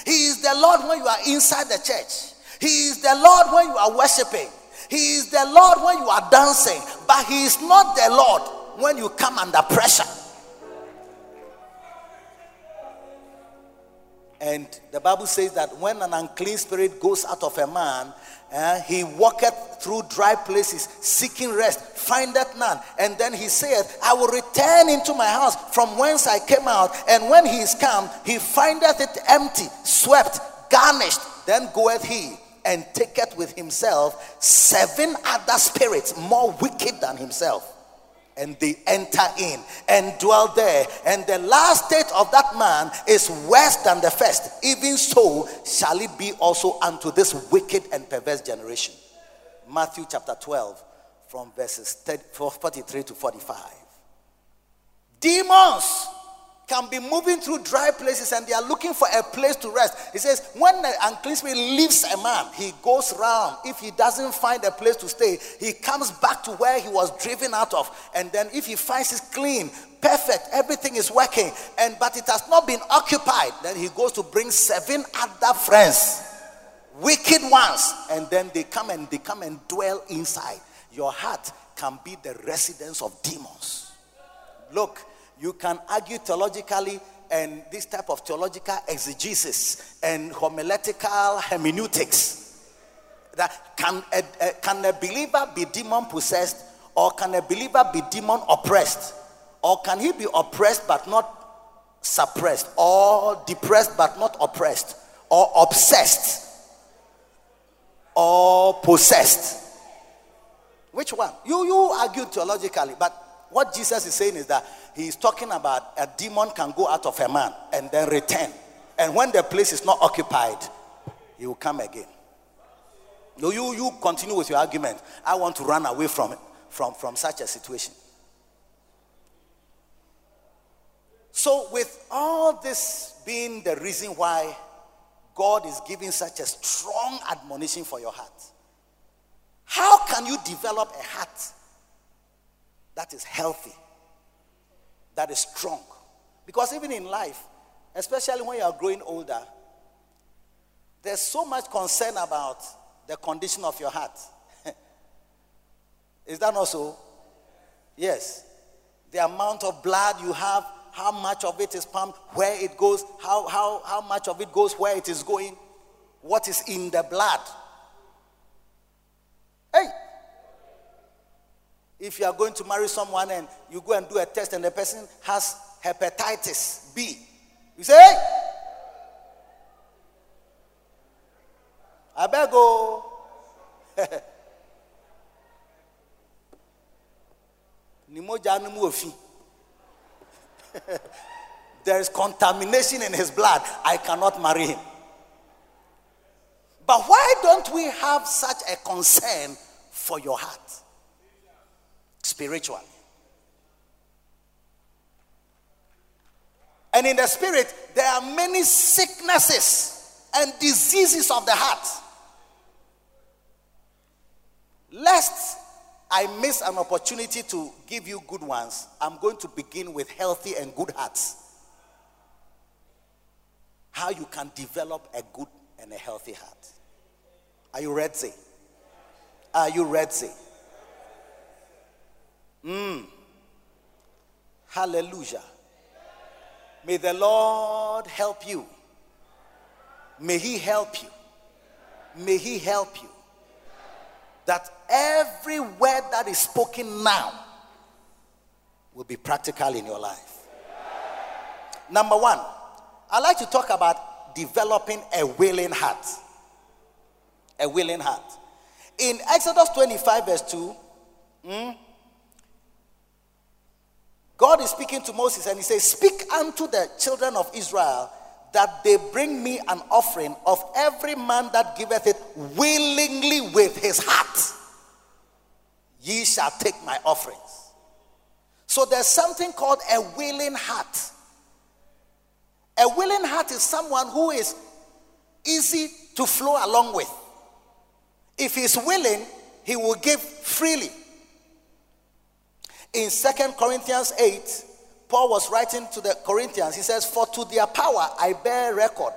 He is the Lord when you are inside the church. He is the Lord when you are worshiping. He is the Lord when you are dancing. But He is not the Lord when you come under pressure. And the Bible says that when an unclean spirit goes out of a man, uh, he walketh through dry places, seeking rest, findeth none. And then he saith, I will return into my house from whence I came out. And when he is come, he findeth it empty, swept, garnished. Then goeth he and taketh with himself seven other spirits more wicked than himself and they enter in and dwell there. And the last state of that man is worse than the first. Even so shall it be also unto this wicked and perverse generation. Matthew chapter 12, from verses 43 to 45. Demons can be moving through dry places and they are looking for a place to rest. He says, when the unclean spirit leaves a man, he goes round. If he doesn't find a place to stay, he comes back to where he was driven out of. And then if he finds it clean, perfect, everything is working, and but it has not been occupied, then he goes to bring seven other friends, wicked ones, and then they come and they come and dwell inside. Your heart can be the residence of demons. Look, you can argue theologically and this type of theological exegesis and homiletical hermeneutics. That can a, a, can a believer be demon possessed or can a believer be demon oppressed? Or can he be oppressed but not suppressed? Or depressed but not oppressed? Or obsessed? Or possessed? Which one? You, you argue theologically, but what Jesus is saying is that he is talking about a demon can go out of a man and then return. And when the place is not occupied, he will come again. No, you, you continue with your argument. I want to run away from from, from such a situation. So, with all this being the reason why God is giving such a strong admonition for your heart, how can you develop a heart that is healthy, that is strong. Because even in life, especially when you are growing older, there's so much concern about the condition of your heart. is that not so? Yes. The amount of blood you have, how much of it is pumped, where it goes, how, how, how much of it goes where it is going, what is in the blood. Hey! If you are going to marry someone and you go and do a test and the person has hepatitis B, you say, hey! I better go. there is contamination in his blood. I cannot marry him. But why don't we have such a concern for your heart? Spiritually. And in the spirit, there are many sicknesses and diseases of the heart. Lest I miss an opportunity to give you good ones, I'm going to begin with healthy and good hearts. How you can develop a good and a healthy heart. Are you ready? Are you ready? Mm. Hallelujah. May the Lord help you. May He help you. May He help you. That every word that is spoken now will be practical in your life. Number one, I like to talk about developing a willing heart a willing heart. In Exodus 25, verse 2, hmm, God is speaking to Moses and he says, Speak unto the children of Israel that they bring me an offering of every man that giveth it willingly with his heart. Ye shall take my offerings. So there's something called a willing heart. A willing heart is someone who is easy to flow along with. If he's willing, he will give freely. In Second Corinthians 8, Paul was writing to the Corinthians. He says, For to their power I bear record.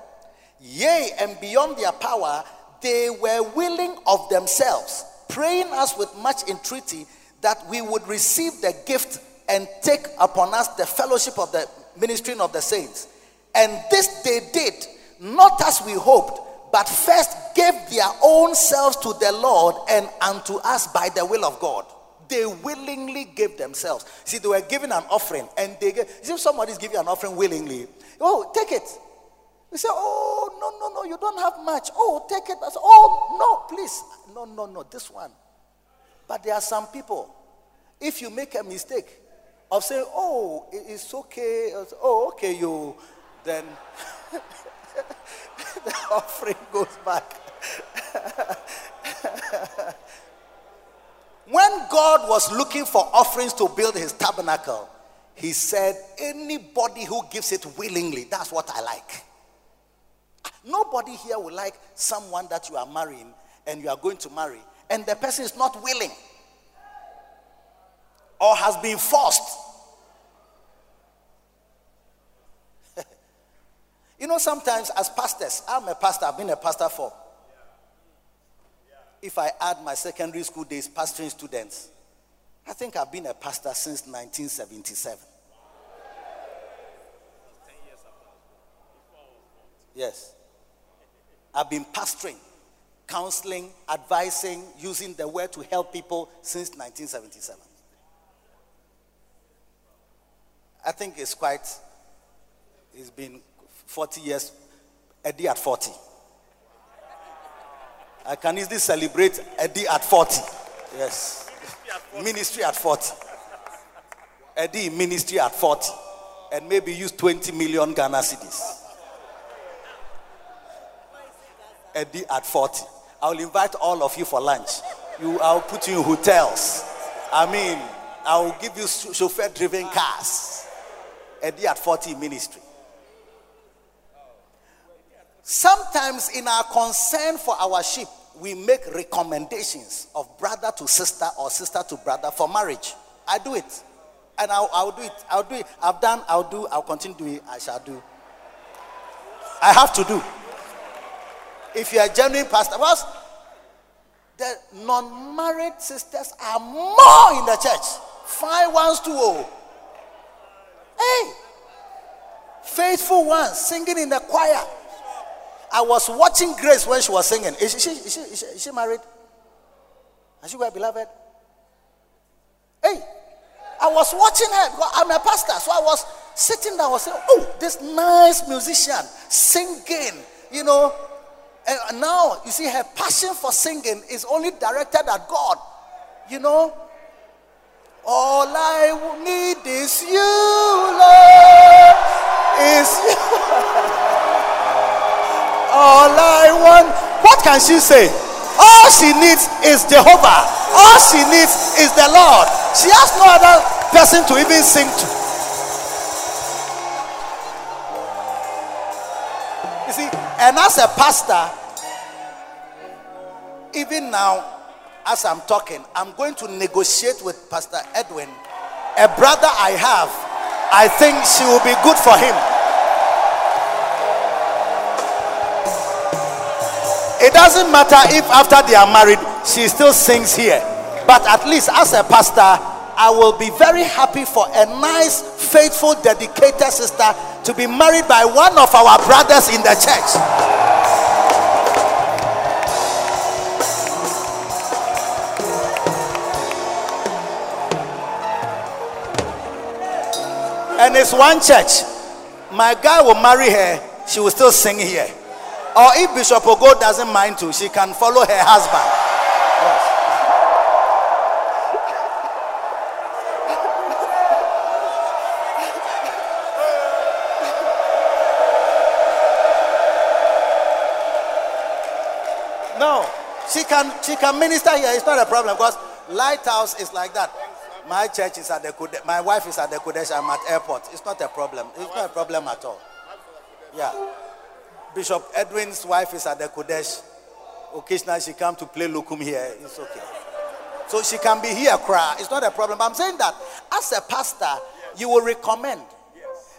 Yea, and beyond their power, they were willing of themselves, praying us with much entreaty that we would receive the gift and take upon us the fellowship of the ministering of the saints. And this they did, not as we hoped but first gave their own selves to the Lord and unto us by the will of God. They willingly gave themselves. See, they were giving an offering, and they gave. See, if somebody's giving an offering willingly, oh, take it. You say, oh, no, no, no, you don't have much. Oh, take it. I Say, oh, no, please. No, no, no, this one. But there are some people, if you make a mistake of saying, oh, it's okay, oh, okay, you, then. the offering goes back. when God was looking for offerings to build his tabernacle, he said, Anybody who gives it willingly, that's what I like. Nobody here will like someone that you are marrying and you are going to marry, and the person is not willing or has been forced You know, sometimes as pastors, I'm a pastor, I've been a pastor for. If I add my secondary school days, pastoring students, I think I've been a pastor since 1977. Yes. I've been pastoring, counseling, advising, using the word to help people since 1977. I think it's quite, it's been 40 years, Eddie at 40. I can easily celebrate Eddie at 40. Yes. Ministry at 40. Eddie ministry at 40. And maybe use 20 million Ghana cedis. Eddie at 40. I'll invite all of you for lunch. You, I'll put you in hotels. I mean, I'll give you chauffeur driven cars. Eddie at 40 ministry. Sometimes, in our concern for our sheep, we make recommendations of brother to sister or sister to brother for marriage. I do it. And I'll, I'll do it. I'll do it. I've done, I'll do, I'll continue doing it. I shall do. I have to do. If you're a genuine pastor, because the non-married sisters are more in the church. Five ones to oh. Hey, faithful ones singing in the choir. I was watching Grace when she was singing. Is she, is she, is she, is she married? Has she got beloved? Hey, I was watching her. I'm a pastor, so I was sitting there. I was saying, "Oh, this nice musician singing," you know. And now you see, her passion for singing is only directed at God, you know. All I need is you, Lord, is you. All I want. What can she say? All she needs is Jehovah. All she needs is the Lord. She has no other person to even sing to. You see, and as a pastor, even now, as I'm talking, I'm going to negotiate with Pastor Edwin, a brother I have. I think she will be good for him. It doesn't matter if after they are married, she still sings here. But at least as a pastor, I will be very happy for a nice, faithful, dedicated sister to be married by one of our brothers in the church. and it's one church. My guy will marry her, she will still sing here. Or if Bishop Ogo doesn't mind to, she can follow her husband. No, she can she can minister here. It's not a problem because lighthouse is like that. My church is at the Kude- my wife is at the Qodesh. I'm at airport. It's not a problem. It's not a problem at all. Yeah. Bishop Edwin's wife is at the Qodesh. Occasionally she come to play lokum here. It's okay. So she can be here cry. It's not a problem. But I'm saying that as a pastor, you will recommend.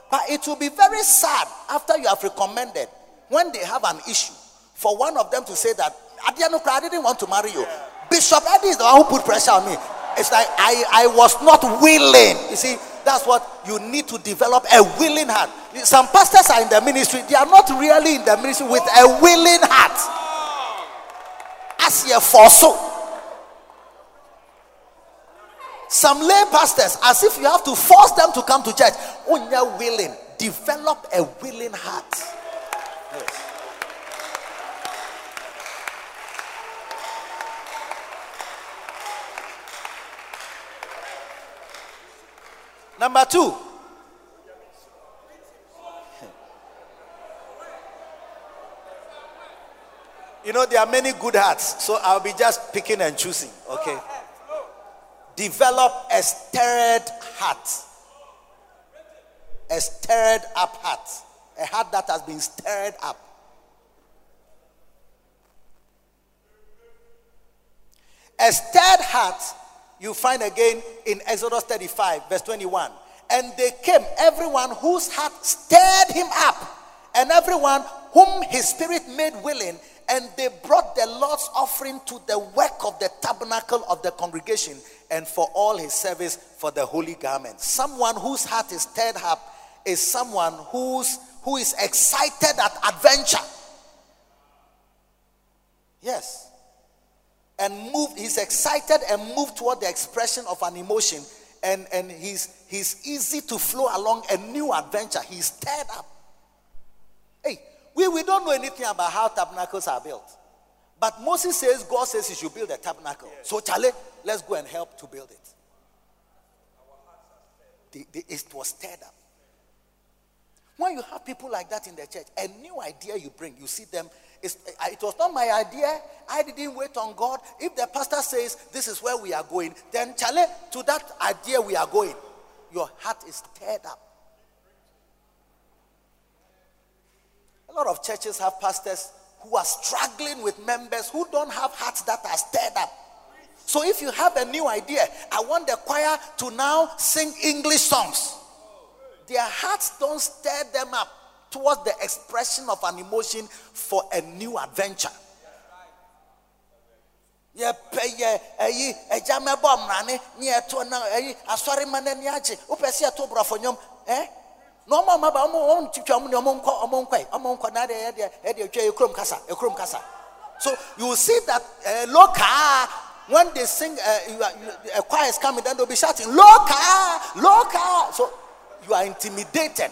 But it will be very sad after you have recommended when they have an issue for one of them to say that Adiano I didn't want to marry you. Bishop Eddie is the one who put pressure on me. It's like I, I was not willing. You see, that's what you need to develop a willing heart. Some pastors are in the ministry, they are not really in the ministry with a willing heart. As ye so. Some lay pastors, as if you have to force them to come to church. When you're willing, develop a willing heart. Yes. Number two. You know, there are many good hearts, so I'll be just picking and choosing. Okay. Develop a stirred heart. A stirred up heart. A heart that has been stirred up. A stirred heart you find again in Exodus 35, verse 21. And they came, everyone whose heart stirred him up, and everyone whom his spirit made willing, and they brought the Lord's offering to the work of the tabernacle of the congregation and for all his service for the holy garment. Someone whose heart is stirred up is someone who's who is excited at adventure. Yes and move he's excited and moved toward the expression of an emotion and and he's he's easy to flow along a new adventure he's stirred up we, don't know anything about how tabernacles are built but moses says god says he should build a tabernacle yes. so charlie let's go and help to build it the, the, it was stirred up when you have people like that in the church a new idea you bring you see them it's, uh, it was not my idea. I didn't wait on God. If the pastor says this is where we are going, then challenge to that idea we are going. Your heart is stirred up. A lot of churches have pastors who are struggling with members who don't have hearts that are stirred up. So if you have a new idea, I want the choir to now sing English songs. Their hearts don't stir them up towards the expression of an emotion for a new adventure. Na ɔmo ɔmo aba ɔmo ɔmo twitwa ɔmo ne ɔmo nkɔ ɔmo nkɔ ɔmo nkɔ na ɛdeɛ ɛdeɛ ɛdeɛ twɛ ekurom kasa so you see that uh, local when they sing uh, you are, you, a choir is coming then they'll be shouting local local so you are intimidated.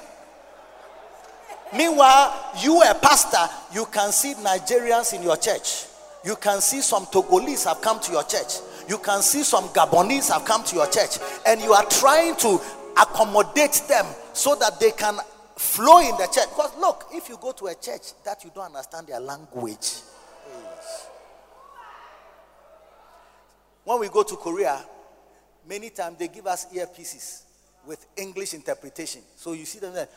Meanwhile you a pastor you can see nigerians in your church. You can see some Togolese have come to your church. You can see some Gabonese have come to your church. And you are trying to accommodate them so that they can flow in the church. Because look, if you go to a church that you don't understand their language, when we go to Korea, many times they give us earpieces with English interpretation. So you see them there.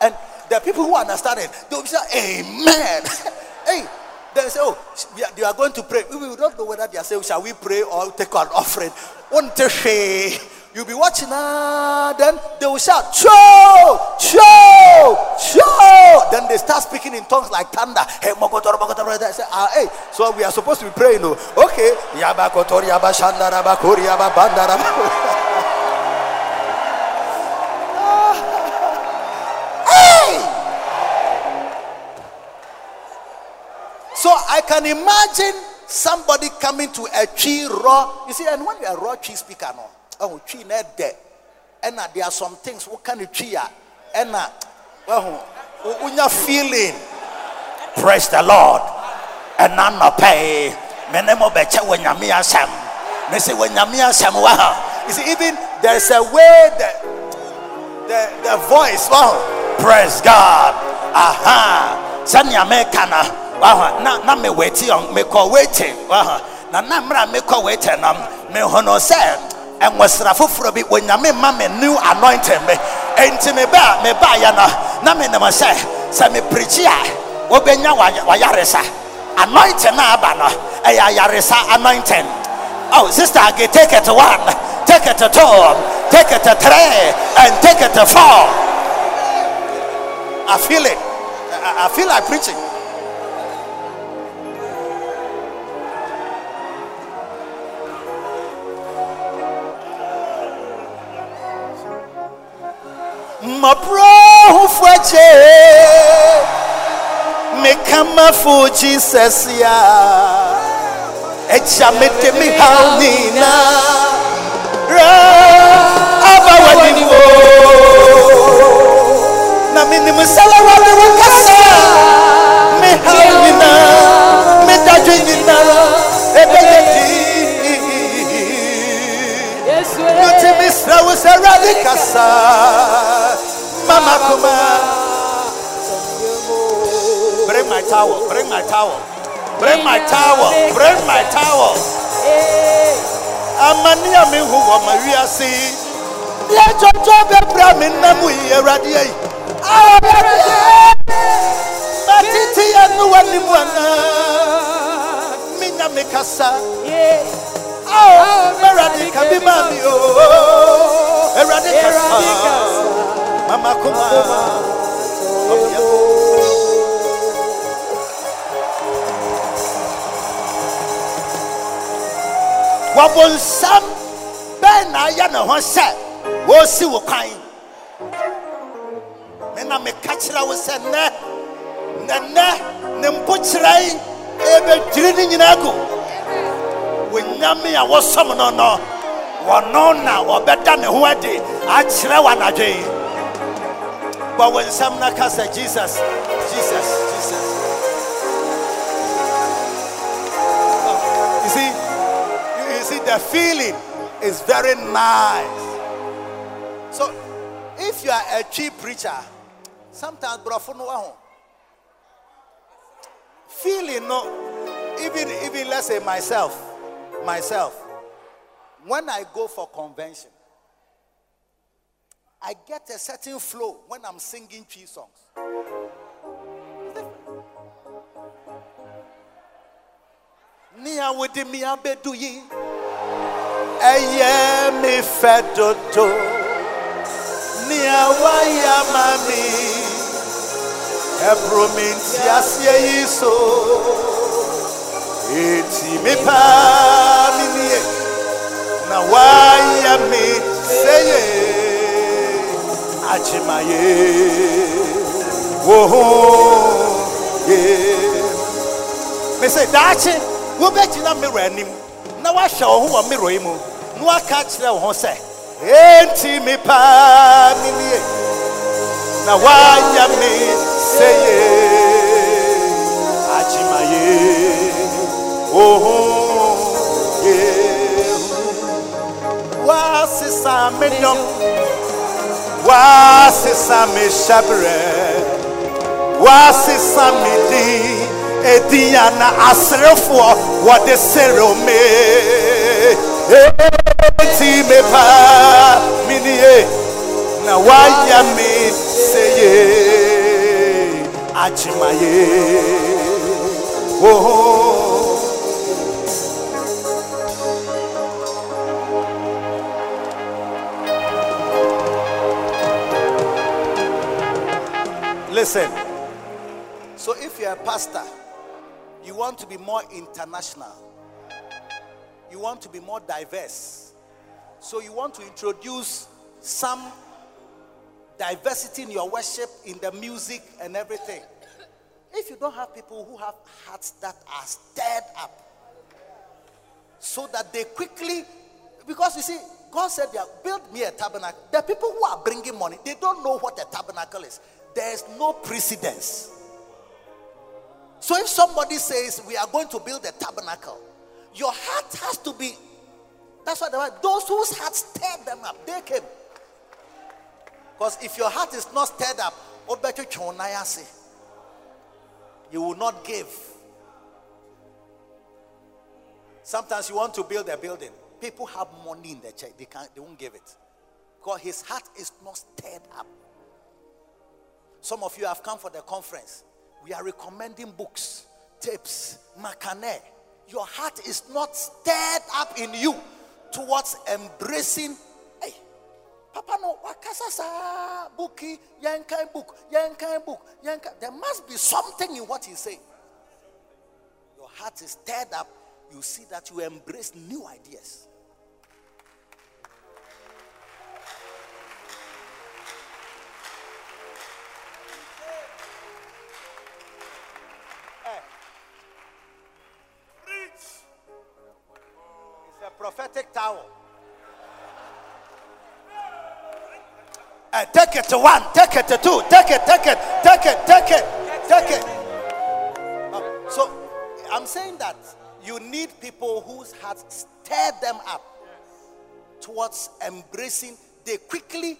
And the people who understand it, they will say, Amen. hey, they say, Oh, they are going to pray. We don't know whether they are saying, Shall we pray or take an offering? You'll be watching, ah, then they will shout, Cho, Cho, Cho. Then they start speaking in tongues like thunder. Hey, they say, ah, hey, so we are supposed to be praying. No? Okay. So I can imagine somebody coming to a tree raw. You see, and when you're raw tree speaker, no, oh, tree not there. And uh, there are some things, what kind of tree are, and uh, well, you're feeling, praise the Lord, and I'm not pay. Menemo becha when you're me asam. They say when you're me wow. You see, even there's a way that the, the voice, wow, praise God, aha, sanya mekana na na me wait on me call waiting na na mra me call waiting nam. Me hono sɛ ɛnwɔsra foforɔ bi onyame ma me new anointing me. Enti me ba ya na na me nam sɛ sɛ me preach a wobɛnya wayaresa anointing na aba no ɛyɛ ayaresa anointing. Oh sister age take it to one take it to two take it to three and take it to four. I feel it. I feel like preaching mabro fuache me kama fu Jesus ya echa mete mi haunina ra aba wani wo. Na mini musala wani wakasa. Me haunina me dajwina ebeyeti Note eh. misra was a radicasa Mama Kuma. Bring my towel. Bring my towel. Bring my towel. Bring my towel. Amania mi hu wa Maria si. Le jojo be bra mi na mu yi erade yi. Matiti ya nu wa ni mu ana. Mi nya kasa. Oh, erade ka bi ma mi o. Erade kasa. Mama Kuma. Wabonsam bɛn na ayɛ ne ho sɛ wɔresi wo kwan me na meka kyerɛ wo sɛ nnɛ nnɛnnɛ ne mpokyerɛ yi ɛbɛdwiri ne nyinaa gu wonyame a wɔsɔm no no. Wɔno na wɔbɛda ne ho adi. Akyerɛ wɔ anadwo yi but when Samna Kasa, Jesus, Jesus, Jesus. Oh, you see, you see, the feeling is very nice. So, if you are a cheap preacher, sometimes no feeling no, even even let's say myself, myself, when I go for convention, I get a certain flow when I'm singing Twi songs. Nia wudi mi abedu yi, eye mi fedodo. Nia waya mami, ebro mi nti asie yi so. Eti mi pa mi nie, na waya mi seye, achimaye, woho ye. Me say dachi, wobɛgyina mirror anim na woahwɛ wo ho wɔ mirror yi mu na woaka kyerɛ wo ho sɛ enti me paa menie na woayɛ me sɛ ye agyema ye oho ye woasesa me nnwom woasesa me hyɛberɛ woasesa me din ɛdin a na asrefoɔ wɔde serew me enti me paa menie na woayɛ me sɛ ye agyema Listen. So if you're a pastor, you want to be more international. You want to be more diverse. So you want to introduce some diversity in your worship, in the music and everything. If you don't have people who have hearts that are stirred up, so that they quickly, because you see, God said, "Yeah, build me a tabernacle." The people who are bringing money, they don't know what a tabernacle is. There is no precedence. So if somebody says we are going to build a tabernacle, your heart has to be. That's why word, those whose hearts stirred them up, they came. Because if your heart is not stirred up, you will not give. Sometimes you want to build a building. People have money in their check. they can't, they won't give it. Because his heart is not stirred up. Some of you have come for the conference. We are recommending books, tapes, makane. Your heart is not stirred up in you towards embracing. Hey, Papa no wakasa sa bookie yankai book yankai book yankai. There must be something in what he's saying. Your heart is stirred up. You see that you embrace new ideas. Prophetic towel. Uh, take it to one, take it to two, take it, take it, take it, take it, take it. Uh, so I'm saying that you need people whose hearts stir them up towards embracing. They quickly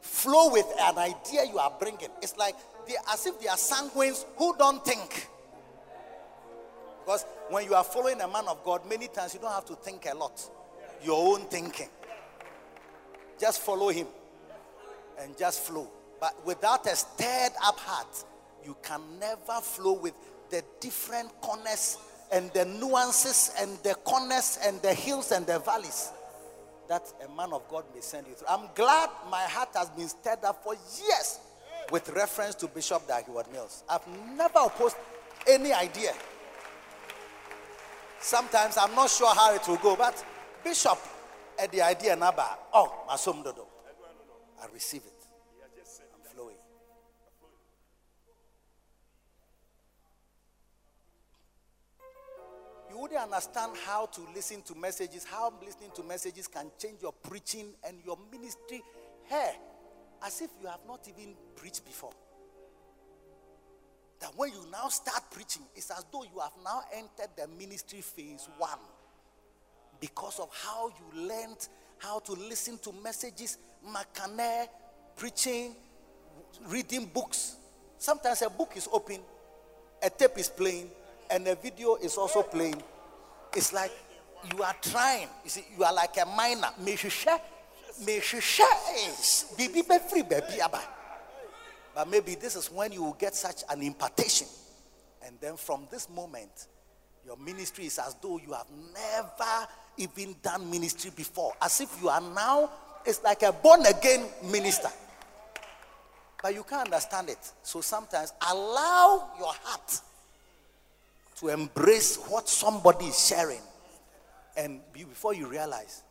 flow with an idea you are bringing. It's like they as if they are sanguines who don't think. Because when you are following a man of God, many times you don't have to think a lot. Your own thinking. Just follow him and just flow. But without a stirred up heart, you can never flow with the different corners and the nuances and the corners and the hills and the valleys that a man of God may send you through. I'm glad my heart has been stirred up for years with reference to Bishop Dag Heward-Mills. I've never opposed any idea. Sometimes I'm not sure how it will go, but Bishop, at the idea naba, oh, masum dodo. I receive it. I'm flowing. You wouldn't understand how to listen to messages, how listening to messages can change your preaching and your ministry. Hey, as if you have not even preached before. That when you now start preaching, it's as though you have now entered the ministry phase one because of how you learned how to listen to messages, makane, preaching, reading books. Sometimes a book is open, a tape is playing, and a video is also playing. It's like you are trying. You see, you are like a miner. But maybe this is when you will get such an impartation. And then from this moment your ministry is as though you have never even done ministry before. As if you are now it's like a born again minister. But you can't understand it. So sometimes allow your heart to embrace what somebody is sharing. And before you realize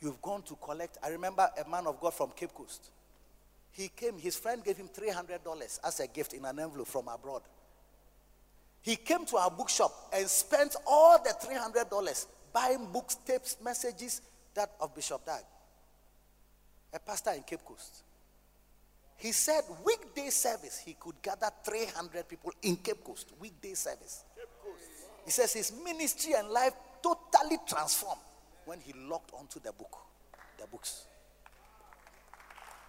You've gone to collect. I remember a man of God from Cape Coast. He came, his friend gave him $300 as a gift in an envelope from abroad. He came to our bookshop and spent all the $300 buying books, tapes, messages, that of Bishop Dag, a pastor in Cape Coast. He said weekday service, he could gather 300 people in Cape Coast, weekday service. He says his ministry and life totally transformed when he locked onto the book, the books.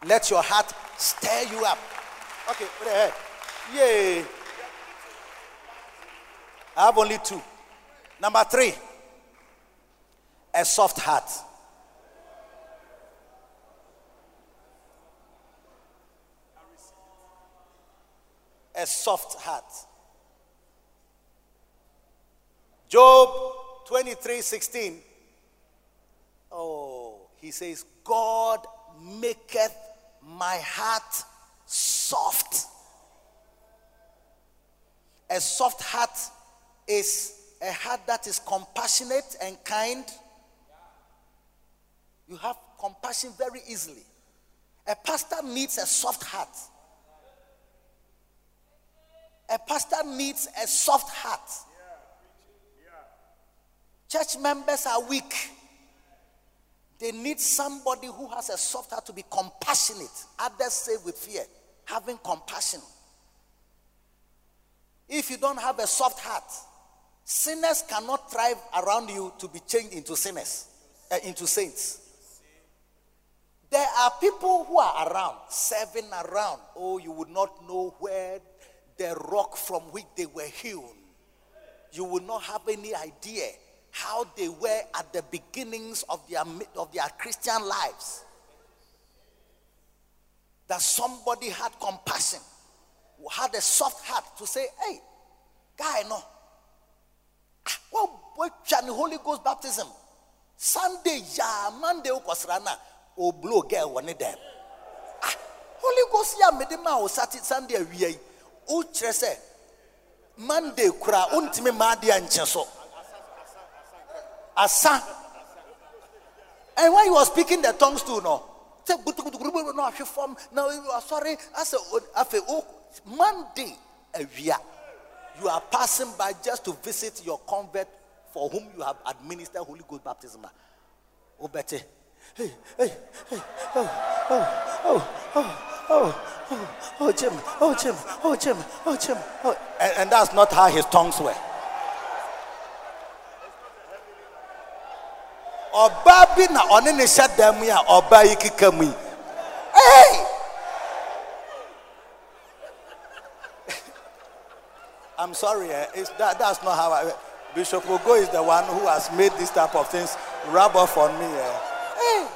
Let your heart stir you up. Okay, put ahead. Yay. I have only two. Number three, a soft heart. A soft heart. Job 23 16 Oh, he says, God maketh my heart soft. A soft heart is a heart that is compassionate and kind. You have compassion very easily. A pastor needs a soft heart. A pastor needs a soft heart. Church members are weak. They need somebody who has a soft heart to be compassionate. Others say with fear, having compassion. If you don't have a soft heart, sinners cannot thrive around you to be changed into sinners, uh, into saints. There are people who are around, serving around. Oh, you would not know where the rock from which they were hewn. You would not have any idea how they were at the beginnings of their, of their Christian lives. That somebody had compassion, who had a soft heart to say, hey, guy, no. Ah, well, the Holy Ghost baptism? Sunday, yeah, Monday, Okosrana, o blow girl one of them. Ah, Holy Ghost, yeah, medema o sati Sunday, we o say Monday, kura, untime madi and cheso. Asa. And when he was speaking the tongues too, no. No, I form. No, you are sorry. I said, oh, Monday, you are passing by just to visit your convert for whom you have administered Holy Ghost baptism. Oh, Betty. Hey, hey, hey, oh, oh, oh, oh, oh, oh, oh, Jim, oh, Jim, oh, Jim, oh, Jim. Oh. And, and that's not how his tongues were. Ɔbaa bi na ɔne ne hyɛ dan mu a ɔbaa yi keka mu yi hey i'm sorry eh? it's that, that's not how i bishop ogo is the one who has made this type of things rub off on me eh? hey.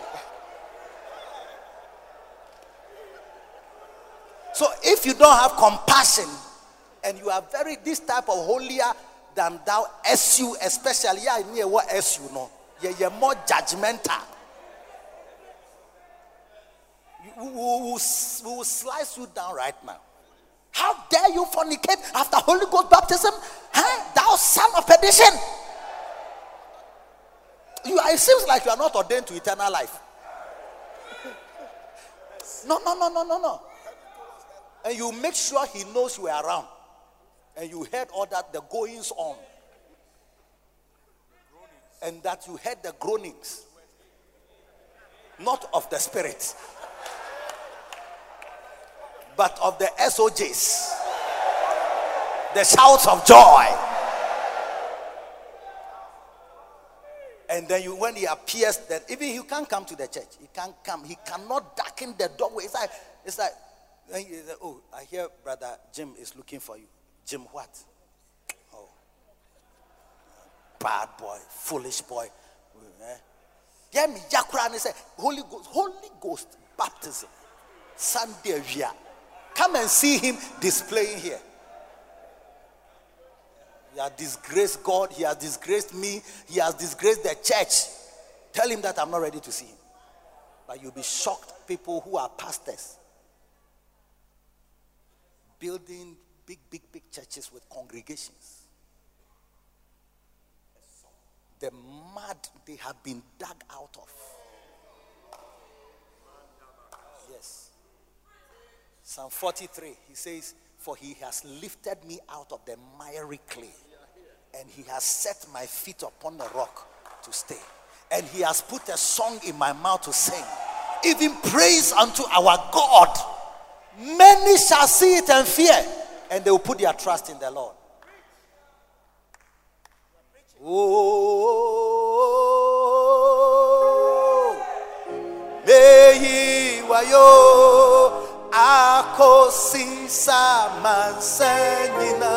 so if you don't have compassion and you are very this type of holier than thou su especially yeah near what su no you're more judgmental. We will, we will slice you down right now. How dare you fornicate after Holy Ghost baptism? Huh? Thou son of perdition. You are, it seems like you are not ordained to eternal life. No, no, no, no, no, no. And you make sure he knows you are around. And you heard all that, the goings on and that you heard the groanings, not of the spirit, but of the SOJs, the shouts of joy. And then you, when he appears, then even he can't come to the church. He can't come. He cannot darken the doorway. It's like, it's like, oh, I hear brother Jim is looking for you. Jim, what? Bad boy, foolish boy. Eh? Get me Jakura say, Holy Ghost, Holy Ghost baptism. Sunday. Come and see him displaying here. He has disgraced God, he has disgraced me, he has disgraced the church. Tell him that I'm not ready to see him. But you'll be shocked, people who are pastors building big, big, big churches with congregations. The mud they have been dug out of. Yes. Psalm 43, he says, For he has lifted me out of the miry clay, and he has set my feet upon the rock to stay. And he has put a song in my mouth to sing, even praise unto our God. Many shall see it and fear, and they will put their trust in the Lord. Oh, meyi wayo akosisa mansenyina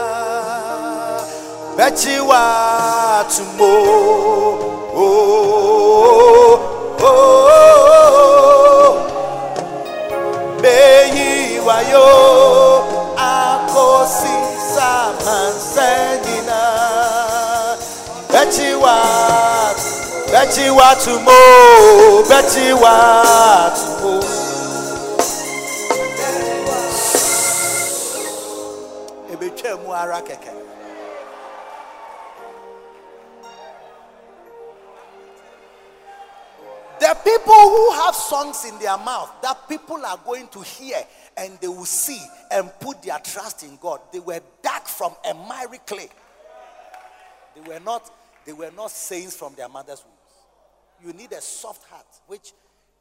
bechi wa tumo oh, oh, oh, meyi wayo akosisa mansenyina wa bechi wa tumo bechi wa tumo ebetwa mu ara kɛkɛ The people who have songs in their mouth that people are going to hear and they will see and put their trust in God, they were dug from a miry clay. They were not, they were not saints from their mother's wombs. You need a soft heart, which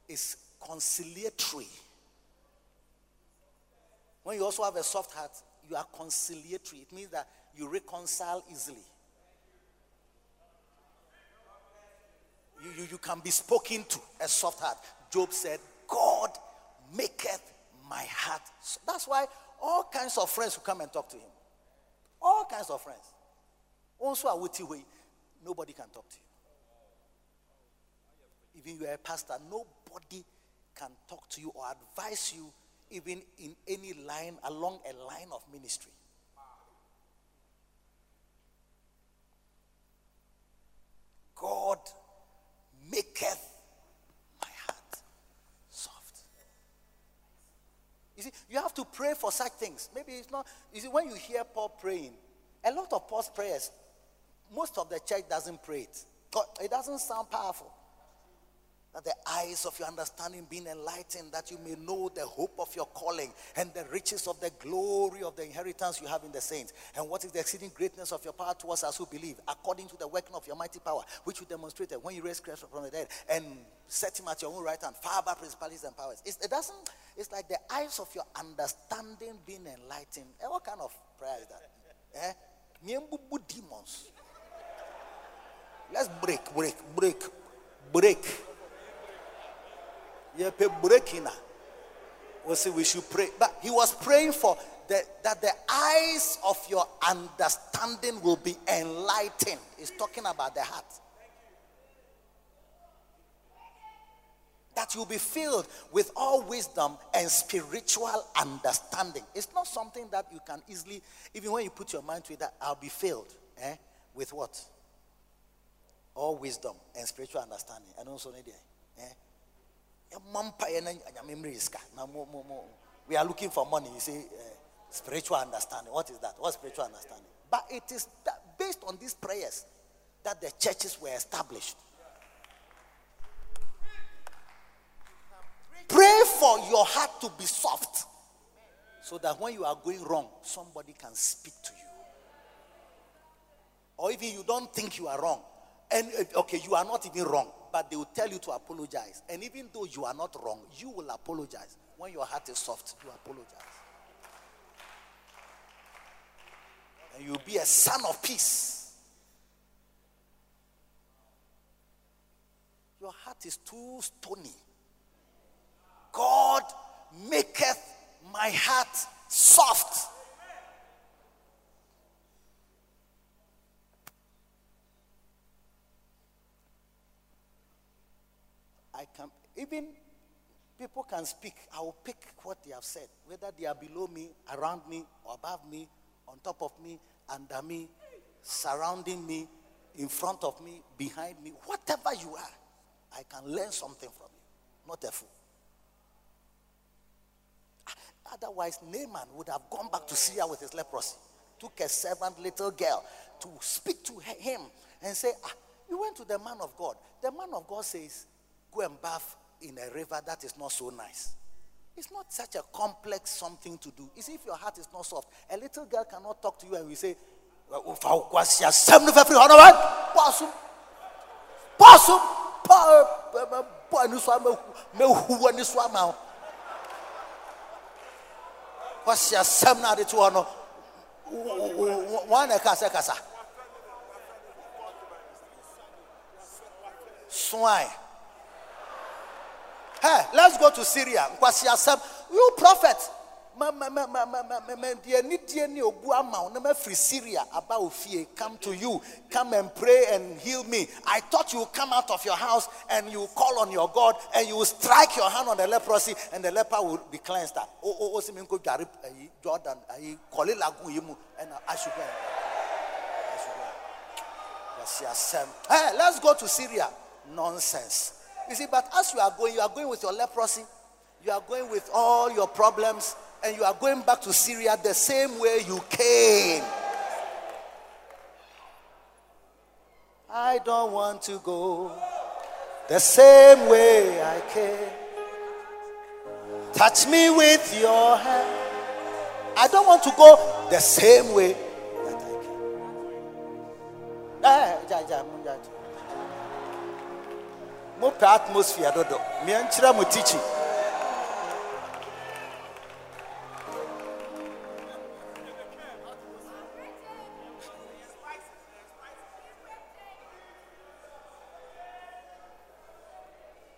is conciliatory. When you also have a soft heart, you are conciliatory. It means that you reconcile easily. You, you, you can be spoken to, a soft heart. Job said, God maketh my heart. So that's why all kinds of friends who come and talk to him. All kinds of friends. Also, witty way, nobody can talk to you. Even you are a pastor, nobody can talk to you or advise you even in any line along a line of ministry. God maketh my heart soft. You see, you have to pray for such things. Maybe it's not, you see, when you hear Paul praying, a lot of Paul's prayers, most of the church doesn't pray it. It doesn't sound powerful that the eyes of your understanding being enlightened, that you may know the hope of your calling and the riches of the glory of the inheritance you have in the saints, and what is the exceeding greatness of your power towards us who believe, according to the working of your mighty power, which you demonstrated when you raised Christ from the dead and set him at your own right hand, far above principalities and powers. It's, it doesn't. It's like the eyes of your understanding being enlightened. Eh, what kind of prayer is that? Eh? demons. Let's break, break, break, break. Yeah, breaking. We say we should pray. But he was praying for the, that the eyes of your understanding will be enlightened. He's talking about the heart. That you'll be filled with all wisdom and spiritual understanding. It's not something that you can easily, even when you put your mind to it, that I'll be filled eh, with what? All wisdom and spiritual understanding. And also, eh, we are looking for money. You say uh, spiritual understanding. What is that? What spiritual understanding? But it is based on these prayers that the churches were established. Pray for your heart to be soft so that when you are going wrong, somebody can speak to you. Or even you don't think you are wrong, and uh, okay, you are not even wrong, but they will tell you to apologize. And even though you are not wrong, you will apologize. When your heart is soft, you apologize. And you'll be a son of peace. Your heart is too stony. God maketh my heart soft. Even people can speak. I will pick what they have said, whether they are below me, around me, or above me, on top of me, under me, surrounding me, in front of me, behind me, whatever you are, I can learn something from you. Not a fool. Otherwise, Naaman would have gone back to Syria with his leprosy. Took a servant little girl to speak to him and say, ah, You went to the man of God. The man of God says, Go and bath in a river that is not so nice. It's not such a complex something to do. It's if your heart is not soft. A little girl cannot talk to you and we say, wɔhyɛ asɛm no ade to hɔ no wɔn na ɛka sɛ kasa swine hey let's go to syria. You prophet. Syria. Come to you. Come and pray and heal me. I thought you would come out of your house and you call on your god and you will strike your hand on the leprosy and the leper will be cleansed. Ah, ayi jordan mu. Ɛna asubɛn asubɛn hey let's go to syria. Nonsense you see but as you are going you are going with your leprosy you are going with all your problems and you are going back to Syria the same way you came. I don't want to go the same way I came. Touch me with your hand. I don't want to go the same way that I came. Ah, Mo atmosphere dodo. Me ankyerɛ mo teaching.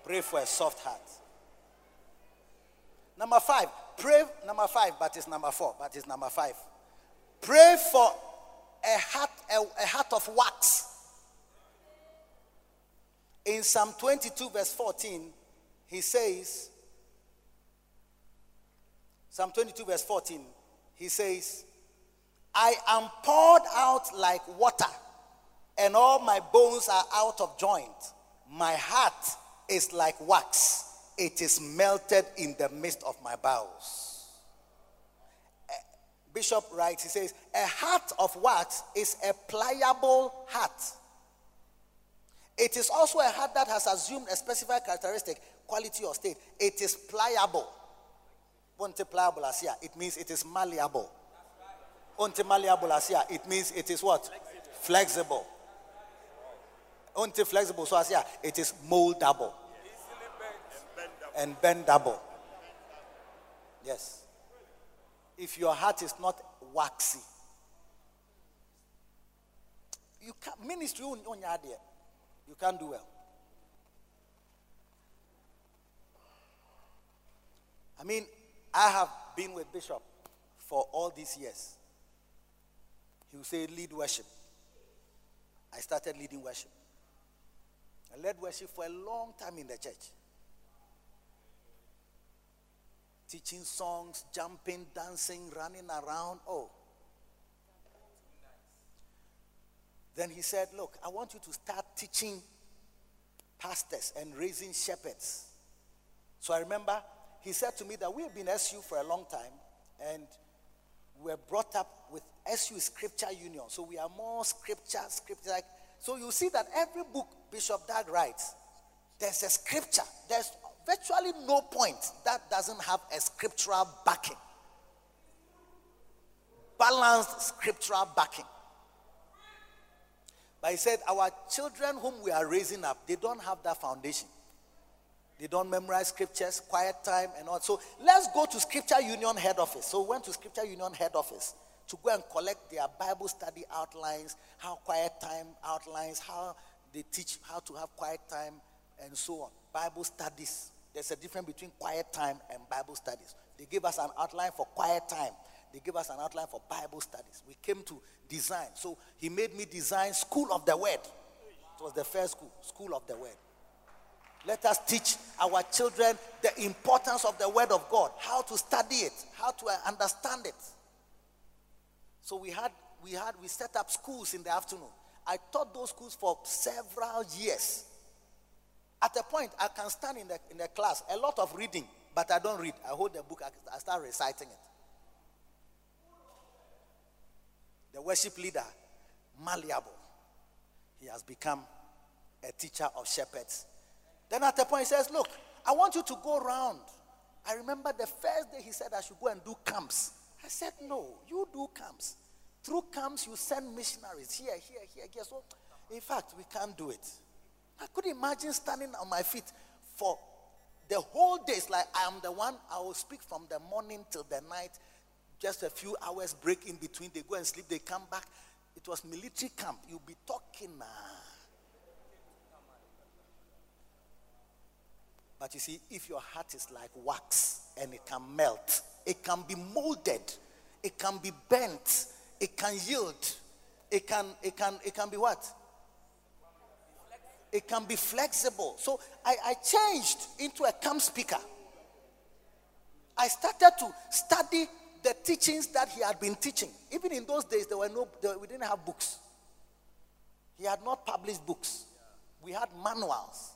Pray for a soft heart. Number five, pray. Number five, but it's number four, but it's number five. Pray for a heart, a, a heart of wax. In Psalm 22, verse 14, he says, Psalm 22, verse 14, he says, I am poured out like water, and all my bones are out of joint. My heart is like wax, it is melted in the midst of my bowels. Eh, Bishop writes, he says, A heart of wax is a pliable heart. It is also a heart that has assumed a specified characteristic, quality, or state. It is pliable. Pliable asia, it means it is malleable. Onte malleable asia, it means it is what? Flexible. Only flexible, so as yeah, it is moldable and bendable. Yes. If your heart is not waxy, you can't ministry on your idea. You can't do well. I mean, I have been with Bishop for all these years. He will say, lead worship. I started leading worship. I led worship for a long time in the church. Teaching songs, jumping, dancing, running around. Oh. Then he said, Look, I want you to start teaching pastors and raising shepherds. So I remember he said to me that we have been SU for a long time and we were brought up with SU Scripture Union. So we are more scripture, scripture like so you see that every book Bishop Dag writes, there's a scripture. There's virtually no point that doesn't have a scriptural backing. Balanced scriptural backing. But he said, Our children whom we are raising up, they don't have that foundation. They don't memorize scriptures, quiet time, and all. So let's go to Scripture Union head office. So we went to Scripture Union head office to go and collect their Bible study outlines, how quiet time outlines, how they teach how to have quiet time, and so on. Bible studies. There's a difference between quiet time and Bible studies. They give us an outline for quiet time. They give us an outline for Bible studies. We came to design. So he made me design School of the Word. It was the first school, School of the Word. Let us teach our children the importance of the Word of God, how to study it, how to uh, understand it. So we had, we had, we set up schools in the afternoon. I taught those schools for several years. At a point, I can stand in the, in the class, a lot of reading, but I don't read. I hold the book, I, I start reciting it. The worship leader, malleable, he has become a teacher of shepherds. Then at a point, he says, Look, I want you to go around. I remember the first day he said I should go and do camps. I said, No, you do camps. Through camps, you send missionaries here, here, here, here. So, in fact, we can't do it. I could imagine standing on my feet for the whole day. It's like I am the one, I will speak from the morning till the night, just a few hours break in between. They go and sleep, they come back. It was military camp. You'll be talking now. But you see, if your heart is like wax and it can melt, it can be molded, it can be bent, it can yield, it can, it can, it can be what? It can be flexible. So I, I changed into a camp speaker. I started to study the teachings that he had been teaching. Even in those days, there were no, there, we didn't have books. He had not published books. We had manuals.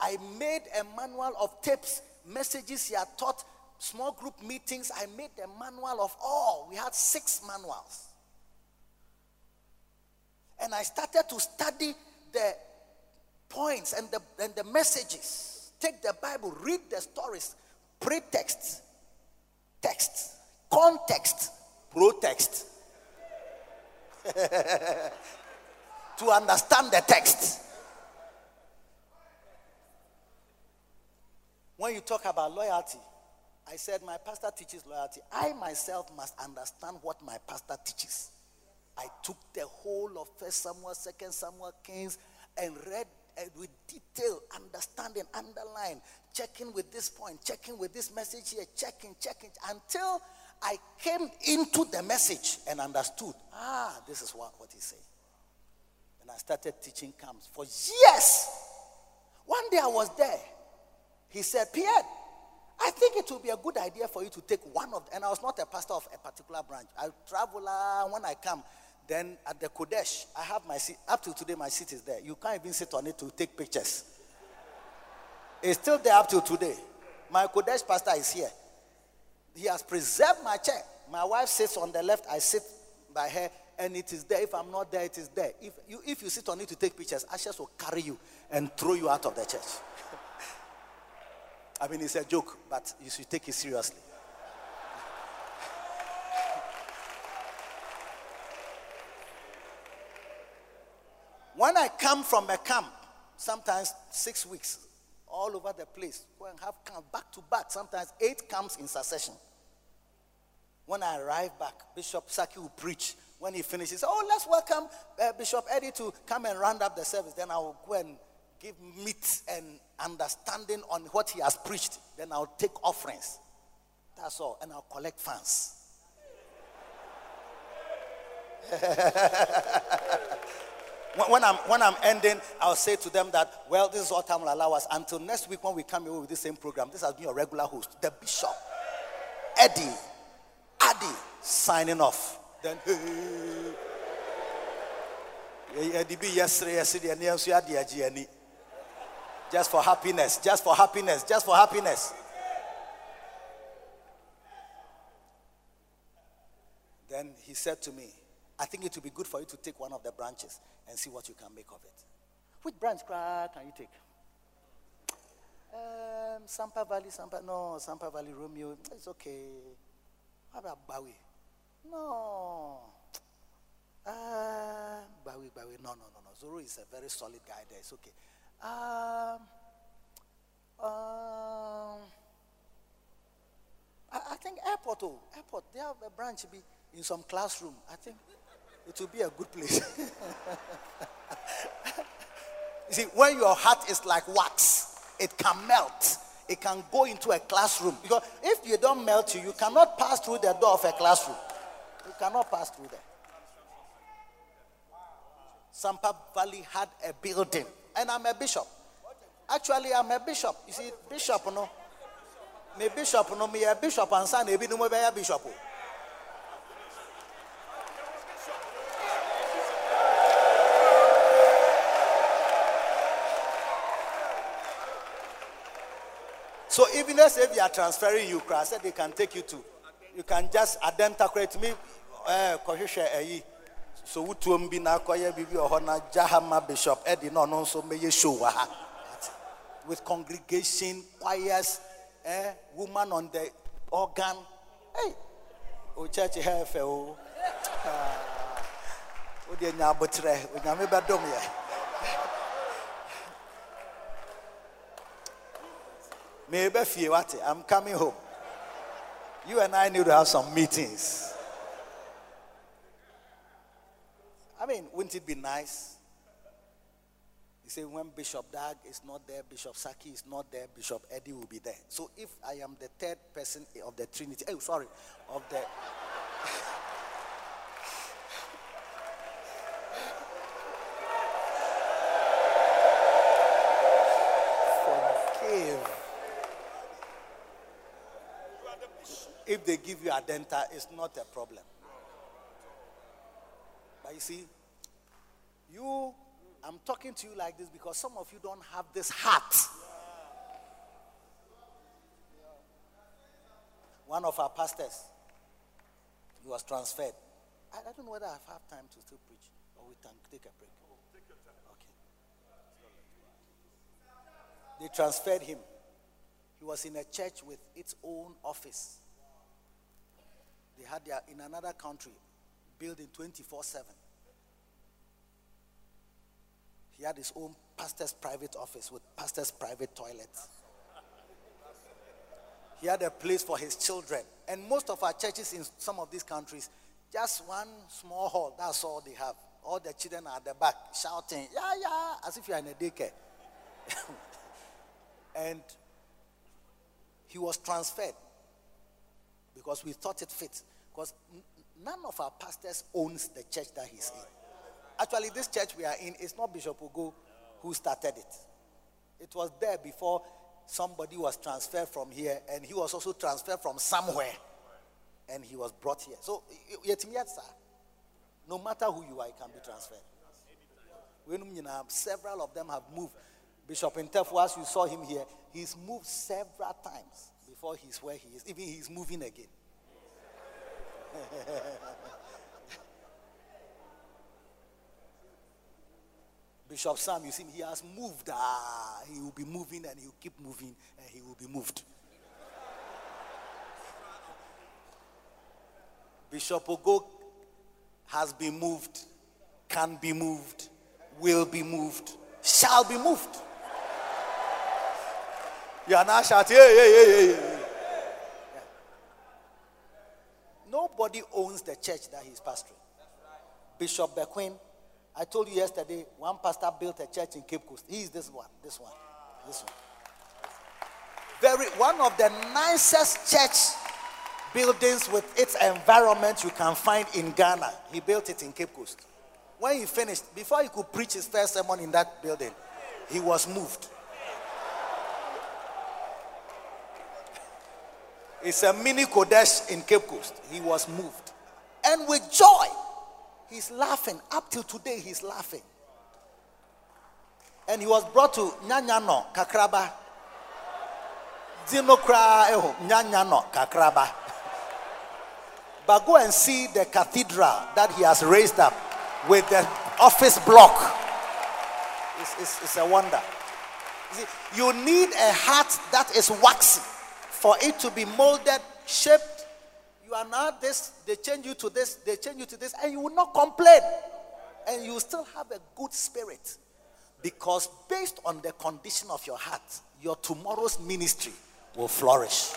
I made a manual of tapes, messages he had taught, small group meetings. I made a manual of all. We had six manuals. And I started to study the points and the, and the messages. Take the Bible, read the stories, pretext, text, context, protext. to understand the text. When you talk about loyalty, I said my pastor teaches loyalty. I myself must understand what my pastor teaches. I took the whole of First Samuel, Second Samuel, Kings, and read with detail, understanding, underline, checking with this point, checking with this message here, checking, checking, until I came into the message and understood. Ah, this is what, what he's saying. And I started teaching camps for years. One day I was there he said, Pierre, I think it will be a good idea for you to take one of, and I was not a pastor of a particular branch. I travel uh, when I come. Then at the Qodesh, I have my seat. Up to today, my seat is there. You can't even sit on it to take pictures. It's still there up to today. My Qodesh pastor is here. He has preserved my chair. My wife sits on the left, I sit by her, and it is there. If I'm not there, it is there. If you, if you sit on it to take pictures, Ashes will carry you and throw you out of the church. I mean, it's a joke, but you should take it seriously. when I come from a camp, sometimes six weeks, all over the place, go and have camp back to back, sometimes eight camps in succession. When I arrive back, Bishop Saki will preach. When he finishes, oh, let's welcome uh, Bishop Eddie to come and round up the service. Then I will go and give meat and understanding on what he has preached, then I'll take offerings. That's all. And I'll collect funds. when, I'm, when I'm ending, I'll say to them that, well, this is all time will allow us. Until next week when we come here with the same program, this has been your regular host, the Bishop, Eddie, Addy, signing off. Then, Eddie, yesterday, yesterday, just for happiness, just for happiness, just for happiness. Then he said to me, I think it would be good for you to take one of the branches and see what you can make of it. Which branch can you take? Um, Sampa Valley, Sampa, no, Sampa Valley, Romeo, it's okay. About Bowie? No. Uh, Bowie, Bowie, no, no, no, no. Zoro is a very solid guy there, it's okay. Um, um, I, I, think airport, oh, airport, they have a branch be in some classroom. I think it will be a good place. you see, when your heart is like wax, it can melt. It can go into a classroom. Because if you don't melt you, you cannot pass through the door of a classroom. You cannot pass through there. Sampa Valley had a building and I'm a bishop. Actually, I'm a bishop. You see, bishop, no. Me bishop, no, me a bishop, and son, a bishop. Oh. So even if they are transferring you, I said they can take you to, you can just identify me, eh, eh, so wotuom bi na akɔyɛ biribi wɔ hɔ na jahama bishop ɛde na ɔno nso mɛyɛ show with congregation choirs eh, woman on the organ. Hey o church ha fɛ o o. Deɛ nya abotrɛ onyame bɛdom yɛ mebe fie wate i'm coming home you and i need to have some meetings I mean, wouldn't it be nice? You say, when Bishop Dag is not there, Bishop Saki is not there, Bishop Eddie will be there. So if I am the third person of the Trinity, oh, sorry, of the. Forgive. If they give you a denta, it's not a problem. But you see, you, I'm talking to you like this because some of you don't have this heart. One of our pastors, he was transferred. I, I don't know whether I have time to still preach or we can take a break. Okay. They transferred him. He was in a church with its own office. They had their, in another country, building 24 7. He had his own pastor's private office with pastor's private toilets. He had a place for his children. And most of our churches in some of these countries, just one small hall, that's all they have. All the children are at the back shouting, yeah, yeah, as if you're in a daycare. and he was transferred because we thought it fit. Because none of our pastors owns the church that he's in. Actually, this church we are in is not Bishop Ugo who started it. It was there before somebody was transferred from here, and he was also transferred from somewhere, and he was brought here. So, yet, sir, no matter who you are, you can be transferred. Several of them have moved. Bishop Intefu, as you saw him here, he's moved several times before he's where he is. Even he's moving again. Bishop Sam, you see, he has moved. Ah, he will be moving and he will keep moving and he will be moved. Bishop Ogo has been moved, can be moved, will be moved, shall be moved. You are now shouting, hey, hey, hey, hey. Nobody owns the church that he's pastoring. Bishop Bequim I told you yesterday, one pastor built a church in Cape Coast. He is this one, this one, this one. Very one of the nicest church buildings with its environment you can find in Ghana. He built it in Cape Coast. When he finished, before he could preach his first sermon in that building, he was moved. It's a mini Qodesh in Cape Coast. He was moved. And with joy, He's laughing. Up till today, he's laughing. And he was brought to Nyanyano, Kakraba. Dinokra eho, Nyanyano, Kakraba. But go and see the cathedral that he has raised up with the office block. It's, it's, it's a wonder. You, see, you need a heart that is waxy for it to be molded, shaped, you are not this, they change you to this, they change you to this, and you will not complain. And you still have a good spirit. Because based on the condition of your heart, your tomorrow's ministry will flourish.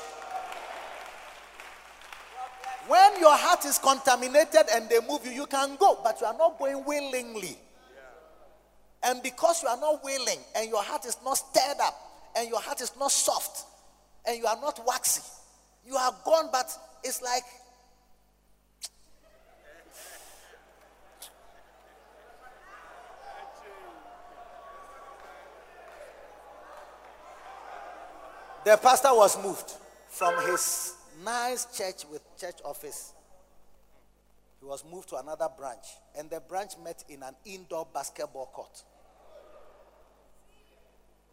When your heart is contaminated and they move you, you can go, but you are not going willingly. And because you are not willing, and your heart is not stirred up, and your heart is not soft, and you are not waxy, you are gone, but it's like The pastor was moved from his nice church with church office. He was moved to another branch, and the branch met in an indoor basketball court.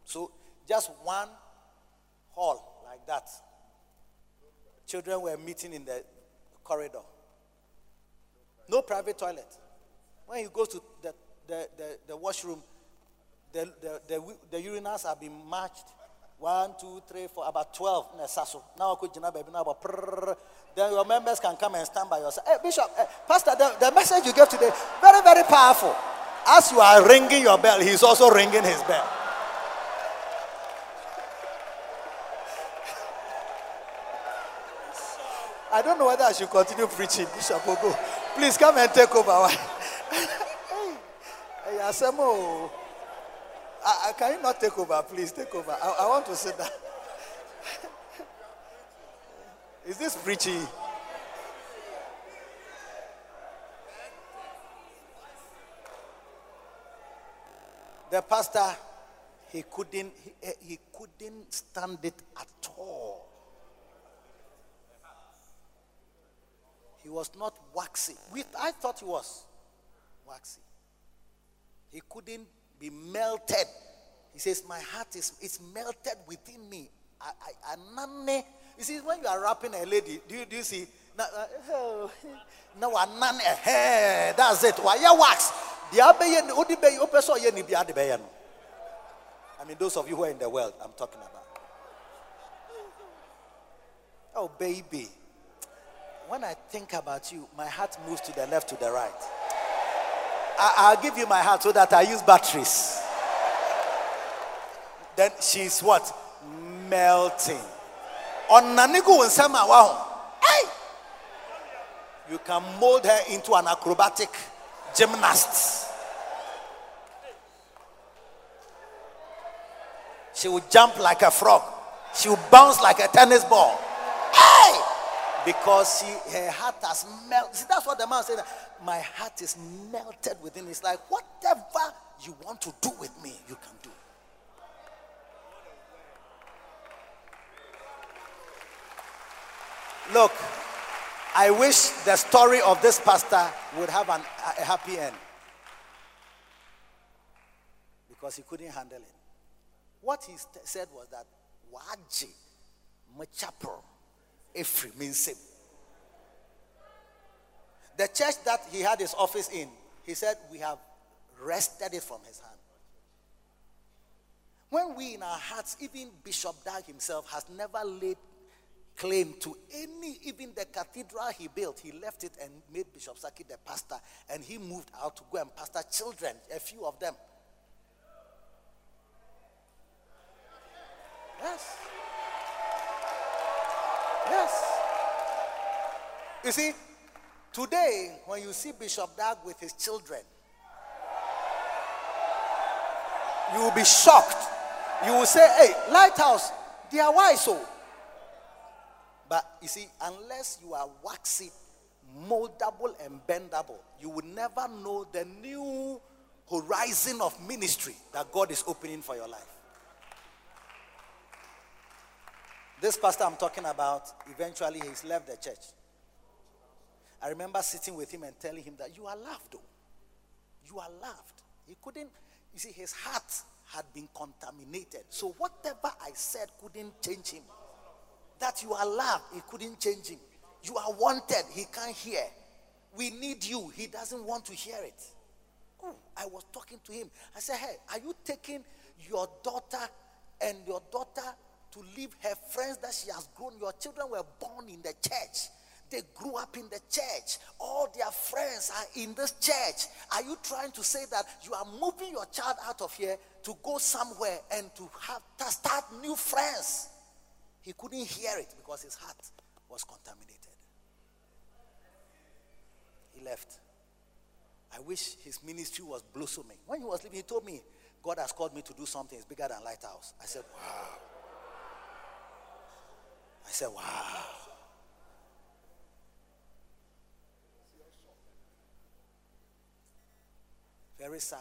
So, just one hall like that. Children were meeting in the corridor. No private toilet. When you go to the, the, the, the washroom, the, the, the, the urinals have been matched one, two, three, four, about 12 Now, then your members can come and stand by yourself. Hey, Bishop, hey, Pastor, the, the message you gave today, very, very powerful. As you are ringing your bell, he's also ringing his bell. I don't know whether I should continue preaching, Bishop Ogo. Please come and take over. hey, Asemo. I, I, can you not take over? Please take over. I, I want to sit down. Is this preaching? The pastor, he couldn't, he, he couldn't stand it at all. He was not waxy. We, I thought he was waxy. He couldn't be melted. He says, My heart is it's melted within me. I, I, I, you see, when you are rapping a lady, do you, do you see? Now, uh, now, uh, that's it. Why you wax? I mean, those of you who are in the world, I'm talking about. Oh, baby. When I think about you, my heart moves to the left, to the right. I, will give you my heart so that I use batteries. Then she's what? Melting. On wow. Hey! You can mold her into an acrobatic gymnast. She will jump like a frog. She will bounce like a tennis ball. Because she, her heart has melted. See, that's what the man said my heart is melted within. It's like, whatever you want to do with me, you can do. Look, I wish the story of this pastor would have an, a happy end because he couldn't handle it. What he st- said was that waji machapo efri means him. The church that he had his office in, he said, We have wrested it from his hand. When we in our hearts, even Bishop Dag himself has never laid claim to any, even the cathedral he built, he left it and made Bishop Saki the pastor, and he moved out to go and pastor children, a few of them. Yes. Yes. You see, Today, when you see Bishop Dag with his children, you will be shocked. You will say, Hey, Lighthouse, they are wise so. But you see, unless you are waxy, moldable, and bendable, you will never know the new horizon of ministry that God is opening for your life. This pastor I'm talking about, eventually he's left the church. I remember sitting with him and telling him that you are loved, though. You are loved. He couldn't, you see, his heart had been contaminated. So whatever I said couldn't change him. That you are loved, it couldn't change him. You are wanted, he can't hear. We need you, he doesn't want to hear it. Oh, I was talking to him. I said, Hey, are you taking your daughter and your daughter to leave her friends that she has grown? Your children were born in the church. They grew up in the church. All their friends are in this church. Are you trying to say that you are moving your child out of here to go somewhere and to have to start new friends? He couldn't hear it because his heart was contaminated. He left. I wish his ministry was blossoming. When he was leaving, he told me, God has called me to do something it's bigger than Lighthouse. I said, Wow. I said, Wow. Very sad.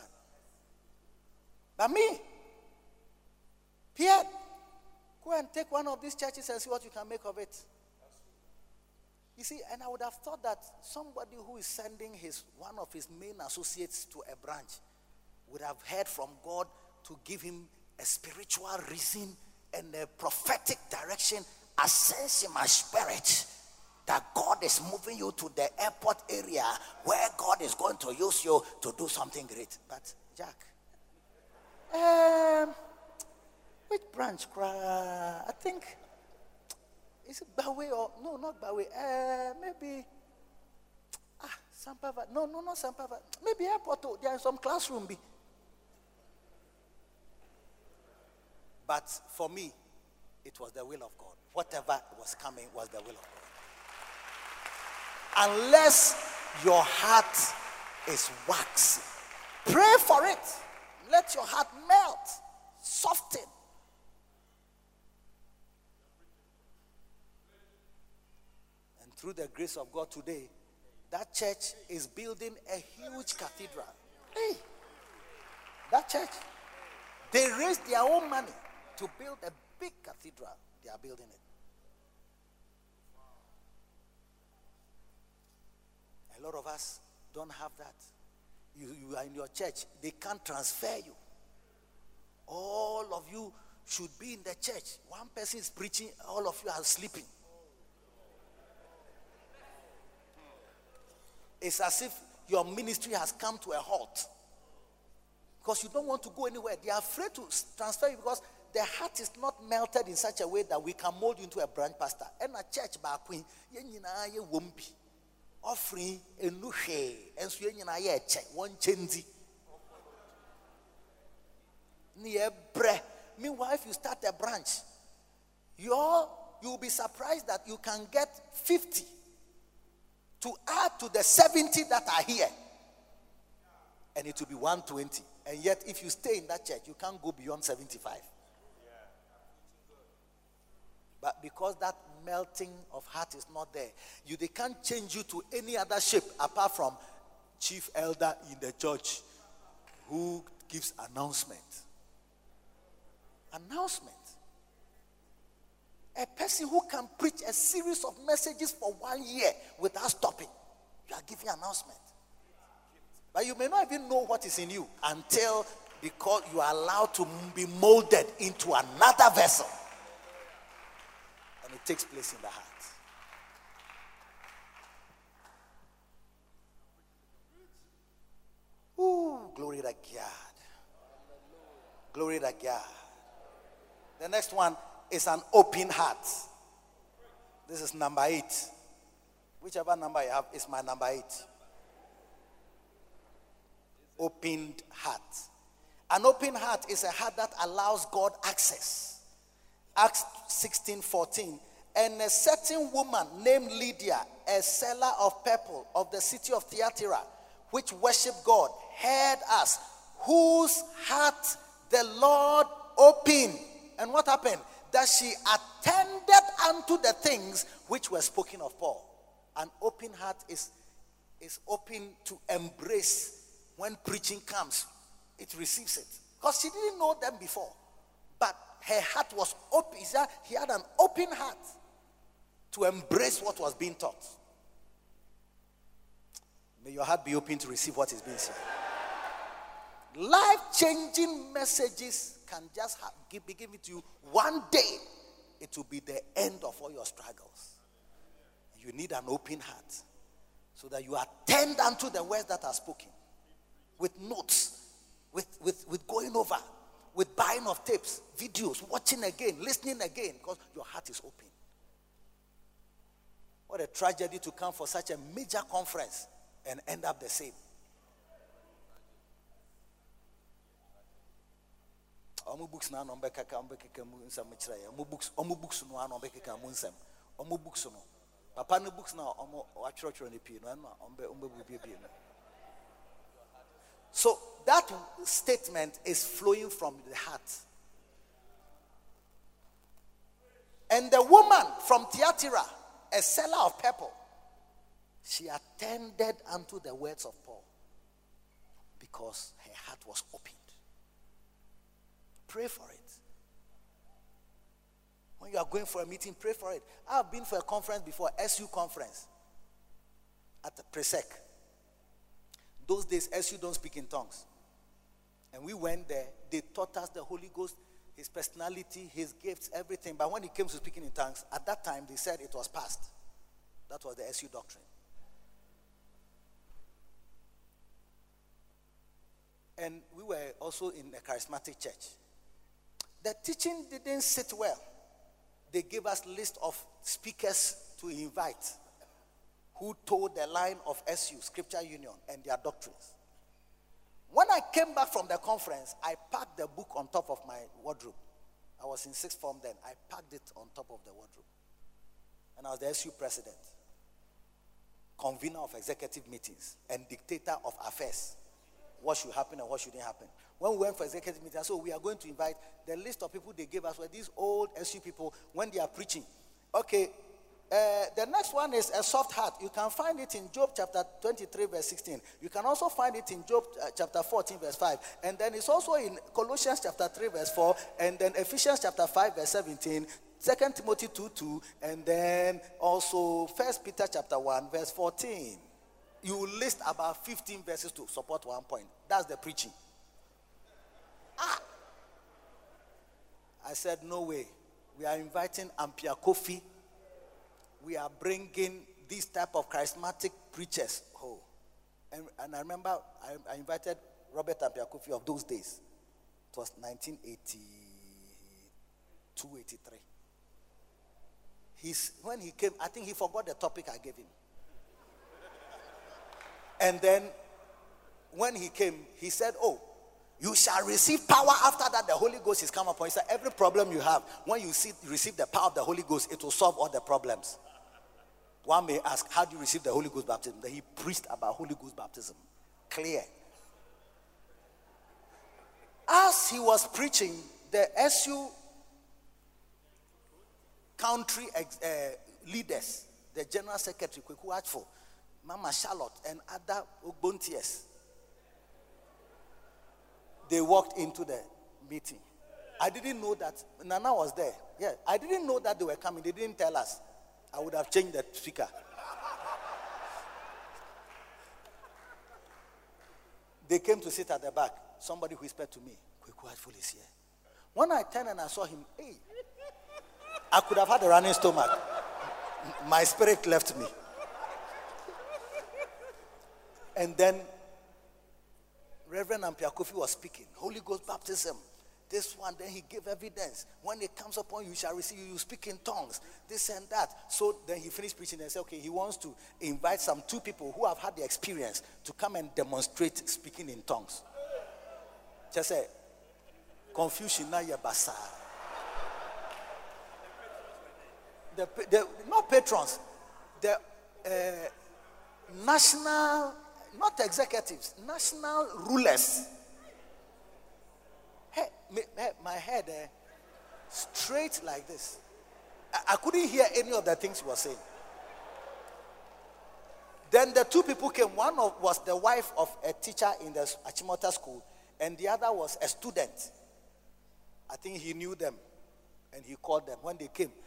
But me, Pierre, Go and take one of these churches and see what you can make of it. You see, and I would have thought that somebody who is sending his one of his main associates to a branch would have heard from God to give him a spiritual reason and a prophetic direction. I sense in my spirit that God is moving you to the airport area where God is going to use you to do something great. But Jack, um, which branch? I think is it Bawe or no, not Bawe. Uh, maybe ah Sampava. No, no, not Sampava. Maybe airport. Oh, there is some classroom. Be. But for me, it was the will of God. Whatever was coming was the will of God. Unless your heart is waxy, pray for it. Let your heart melt, soften. And through the grace of God today, that church is building a huge cathedral. Hey, that church, they raised their own money to build a big cathedral. They are building it. A lot of us don't have that. You, you are in your church, they can't transfer you. All of you should be in the church. One person is preaching, all of you are sleeping. It's as if your ministry has come to a halt because you don't want to go anywhere. They are afraid to transfer you because the heart is not melted in such a way that we can mold you into a branch pastor. And a church back when you won't be offering a new hay and so you know check one change. Meanwhile, if you start a branch, you're, you'll be surprised that you can get 50 to add to the 70 that are here. And it will be 120. And yet, if you stay in that church, you can't go beyond 75. But because that melting of heart is not there, you they can't change you to any other shape apart from chief elder in the church who gives announcement. Announcement. A person who can preach a series of messages for one year without stopping. You are giving announcement. But you may not even know what is in you until because you are allowed to be molded into another vessel and it takes place in the heart. Ooh, glory to God. Glory to God. The next one is an open heart. This is number eight. Whichever number you have is my number eight. Opened heart. An open heart is a heart that allows God access. Acts 16 14. And a certain woman named Lydia, a seller of purple of the city of Thyatira, which worshiped God, heard us, whose heart the Lord opened. And what happened? That she attended unto the things which were spoken of Paul. An open heart is, is open to embrace when preaching comes, it receives it. Because she didn't know them before. But her heart was open. He had an open heart to embrace what was being taught. May your heart be open to receive what is being said. Life changing messages can just have, be given to you one day. It will be the end of all your struggles. You need an open heart so that you attend unto the words that are spoken with notes, with, with, with going over with buying of tapes, videos, watching again, listening again, because your heart is open. What a tragedy to come for such a major conference and end up the same. books mu nsɛm kyerɛ yɛ books books mu nsɛm books no papa books ɔmo bɛ ɔmo no. So that statement is flowing from the heart. And the woman from Thyatira, a seller of purple, she attended unto the words of Paul because her heart was opened. Pray for it. When you are going for a meeting, pray for it. I've been for a conference before, SU conference at the Presec. Those days, SU don't speak in tongues. And we went there, they taught us the Holy Ghost, his personality, his gifts, everything. But when it came to speaking in tongues, at that time they said it was past. That was the SU doctrine. And we were also in a charismatic church. The teaching didn't sit well. They gave us list of speakers to invite who told the line of SU, Scripture Union, and their doctrines. When I came back from the conference, I packed the book on top of my wardrobe. I was in sixth form then. I packed it on top of the wardrobe. And I was the SU president, convener of executive meetings, and dictator of affairs. What should happen and what shouldn't happen. When we went for executive meeting, so oh, we are going to invite the list of people they gave us were these old SU people when they are preaching. Okay, uh, the next one is a soft heart. You can find it in Job chapter 23, verse 16. You can also find it in Job uh, chapter 14, verse 5. And then it's also in Colossians chapter 3, verse 4. And then Ephesians chapter 5, verse 17. 2 Timothy 2, 2. And then also First Peter chapter 1, verse 14. You list about 15 verses to support one point. That's the preaching. Ah! I said, no way. We are inviting Ampiah-Kwofi we are bringing these type of charismatic preachers. Oh, and, and I remember I, I invited Robert Ampiah-Kwofi of those days. It was 1982, 83. He's, when he came, I think he forgot the topic I gave him. And then when he came, he said, Oh, you shall receive power after that the Holy Ghost is come upon you. Said, Every problem you have, when you see, receive the power of the Holy Ghost, it will solve all the problems. One may ask, How do you receive the Holy Ghost baptism? Then he preached about Holy Ghost baptism. Clear. As he was preaching, the SU country ex- uh, leaders, the general secretary, Kweku Achfo, Mama Charlotte, and other Ogbontiers, they walked into the meeting. I didn't know that Nana was there. Yeah, I didn't know that they were coming. They didn't tell us. I would have changed the speaker. they came to sit at the back. Somebody whispered to me, Kweku Achfo is here. When I turned and I saw him, hey, I could have had a running stomach. My spirit left me. And then Reverend Ampiah-Kwofi was speaking. Holy Ghost baptism. This one, then he gave evidence. When it comes upon you, you shall receive, you speak in tongues, this and that. So then he finished preaching and said, okay, he wants to invite some two people who have had the experience to come and demonstrate speaking in tongues. Just say, confusion na basa. The, the not patrons, the uh, national, not executives, national rulers Hey, my head eh, straight like this. I, I couldn't hear any of the things he was saying. Then the two people came. One of, was the wife of a teacher in the Achimota school, and the other was a student. I think he knew them, and he called them when they came.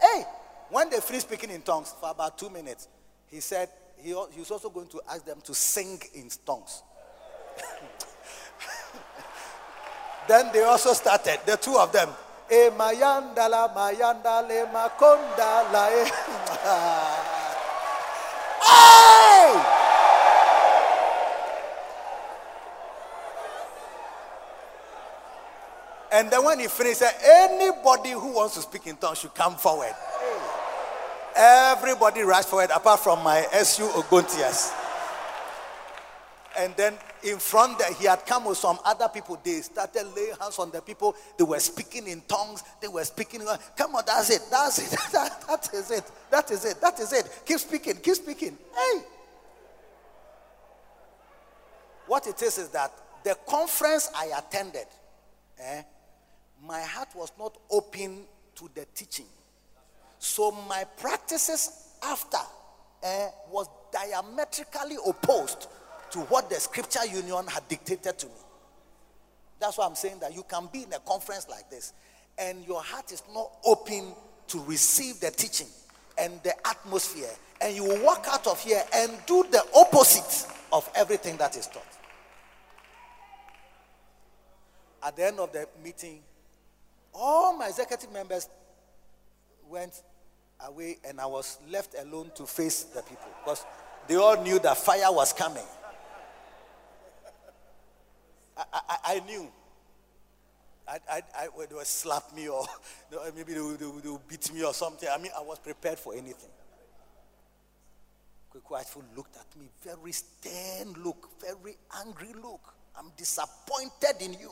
Hey, when they finished speaking in tongues for about two minutes, he said he, he was also going to ask them to sing in tongues. then they also started, the two of them. And then when he finished, he said, anybody who wants to speak in tongues should come forward. Everybody rushed forward apart from my SU Ogontias. And then in front there, he had come with some other people. They started laying hands on the people. They were speaking in tongues. They were speaking. Come on, that's it. That's it. that, that is it. That is it. That is it. Keep speaking. Keep speaking. Hey. What it is is that the conference I attended, eh, my heart was not open to the teaching. So my practices after uh, was diametrically opposed to what the scripture union had dictated to me. That's why I'm saying that you can be in a conference like this and your heart is not open to receive the teaching and the atmosphere, and you will walk out of here and do the opposite of everything that is taught. At the end of the meeting, all my executive members went away, and I was left alone to face the people because they all knew that fire was coming. I, I, I knew. I, I, I, they would slap me or maybe they would, they, would, beat me or something. I mean, I was prepared for anything. Kwaku looked at me, very stern look, very angry look. I'm disappointed in you.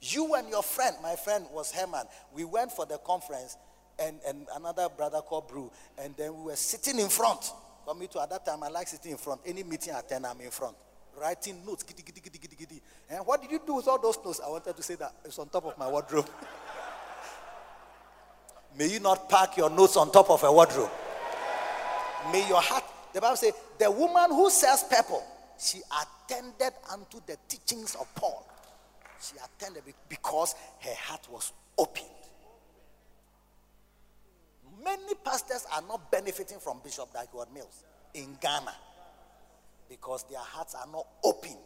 You and your friend, my friend was Herman. We went for the conference and, and another brother called Brew, and then we were sitting in front. For me too, at that time, I like sitting in front. Any meeting I attend, I'm in front, writing notes. Giddy, giddy, giddy, giddy, giddy. And what did you do with all those notes? I wanted to say that it's on top of my wardrobe. May you not pack your notes on top of a wardrobe. May your heart, the Bible says, the woman who sells purple, she attended unto the teachings of Paul. She attended because her heart was opened. Many pastors are not benefiting from Bishop Dag Heward-Mills in Ghana because their hearts are not opened.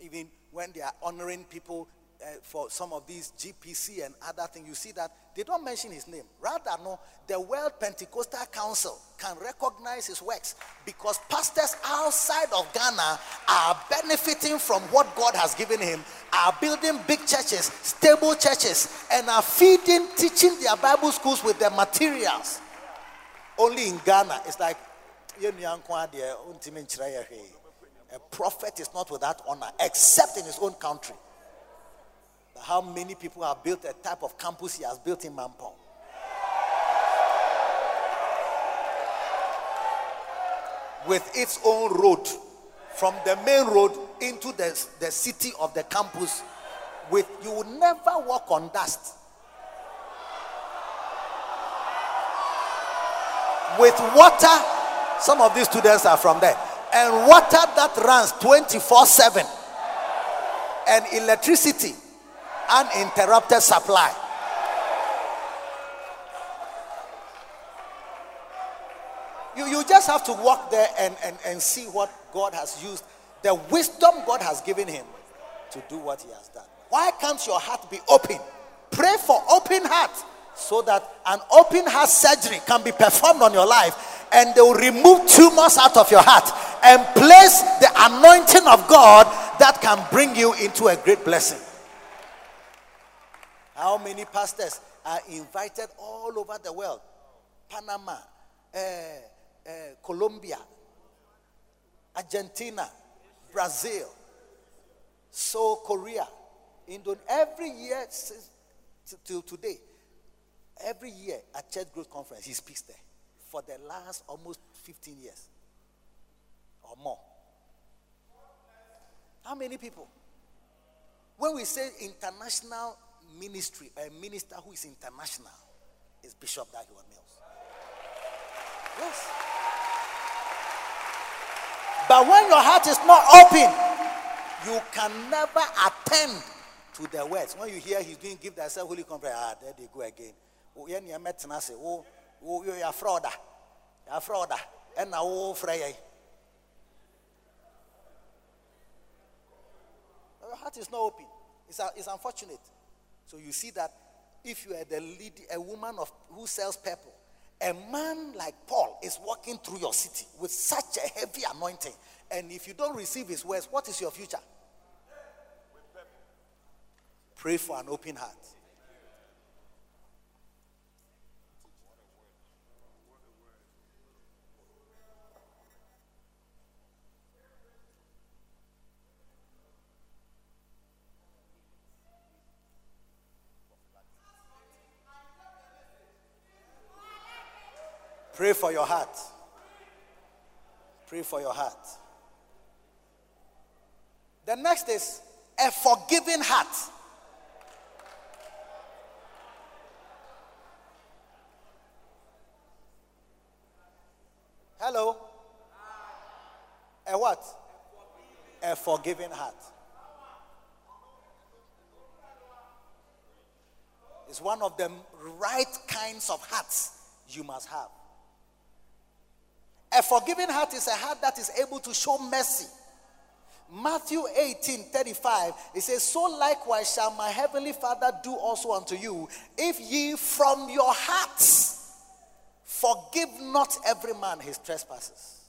Even when they are honoring people Uh, for some of these GPC and other things, you see that they don't mention his name. Rather, no, the World Pentecostal Council can recognize his works because pastors outside of Ghana are benefiting from what God has given him, are building big churches, stable churches, and are feeding, teaching their Bible schools with their materials. Only in Ghana, it's like a prophet is not without honor except in his own country how many people have built a type of campus he has built in Mampong. With its own road, from the main road into the, the city of the campus, with you will never walk on dust. With water, some of these students are from there, and water that runs 24 7, and electricity uninterrupted supply. You, you just have to walk there and, and, and see what God has used, the wisdom God has given him to do what he has done. Why can't your heart be open? Pray for open heart so that an open heart surgery can be performed on your life and they will remove tumors out of your heart and place the anointing of God that can bring you into a great blessing. How many pastors are invited all over the world? Panama, uh, uh, Colombia, Argentina, Brazil, South Korea, Indonesia. Every year since till today, every year at Church Growth Conference, he speaks there for the last almost 15 years or more. How many people? When we say international ministry, a minister who is international, is Bishop Dag Heward-Mills. Yes. But when your heart is not open, you can never attend to the words. When you hear he's doing give thyself holy conference, ah, there they go again. Oh, you met oh, oh, you're a frauder. You're a frauder. And now, oh, Freya. Your heart is not open. It's, it's unfortunate. So you see that if you are the lead, a woman of who sells purple, a man like Paul is walking through your city with such a heavy anointing, and if you don't receive his words, what is your future? Pray for an open heart. Pray for your heart. Pray for your heart. The next is a forgiving heart. Hello? A what? A forgiving heart. It's one of the right kinds of hearts you must have. A forgiving heart is a heart that is able to show mercy. Matthew 18 35, it says, So likewise shall my heavenly Father do also unto you, if ye from your hearts forgive not every man his trespasses.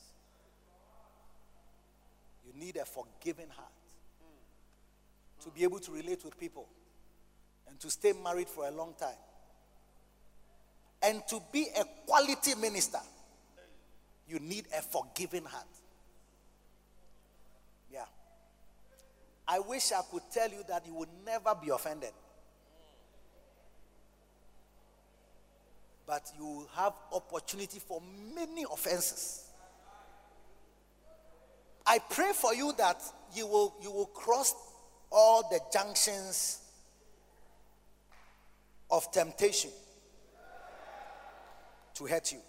You need a forgiving heart to be able to relate with people and to stay married for a long time and to be a quality minister. You need a forgiving heart. Yeah. I wish I could tell you that you would never be offended. But you have opportunity for many offenses. I pray for you that you will you will cross all the junctions of temptation to hurt you.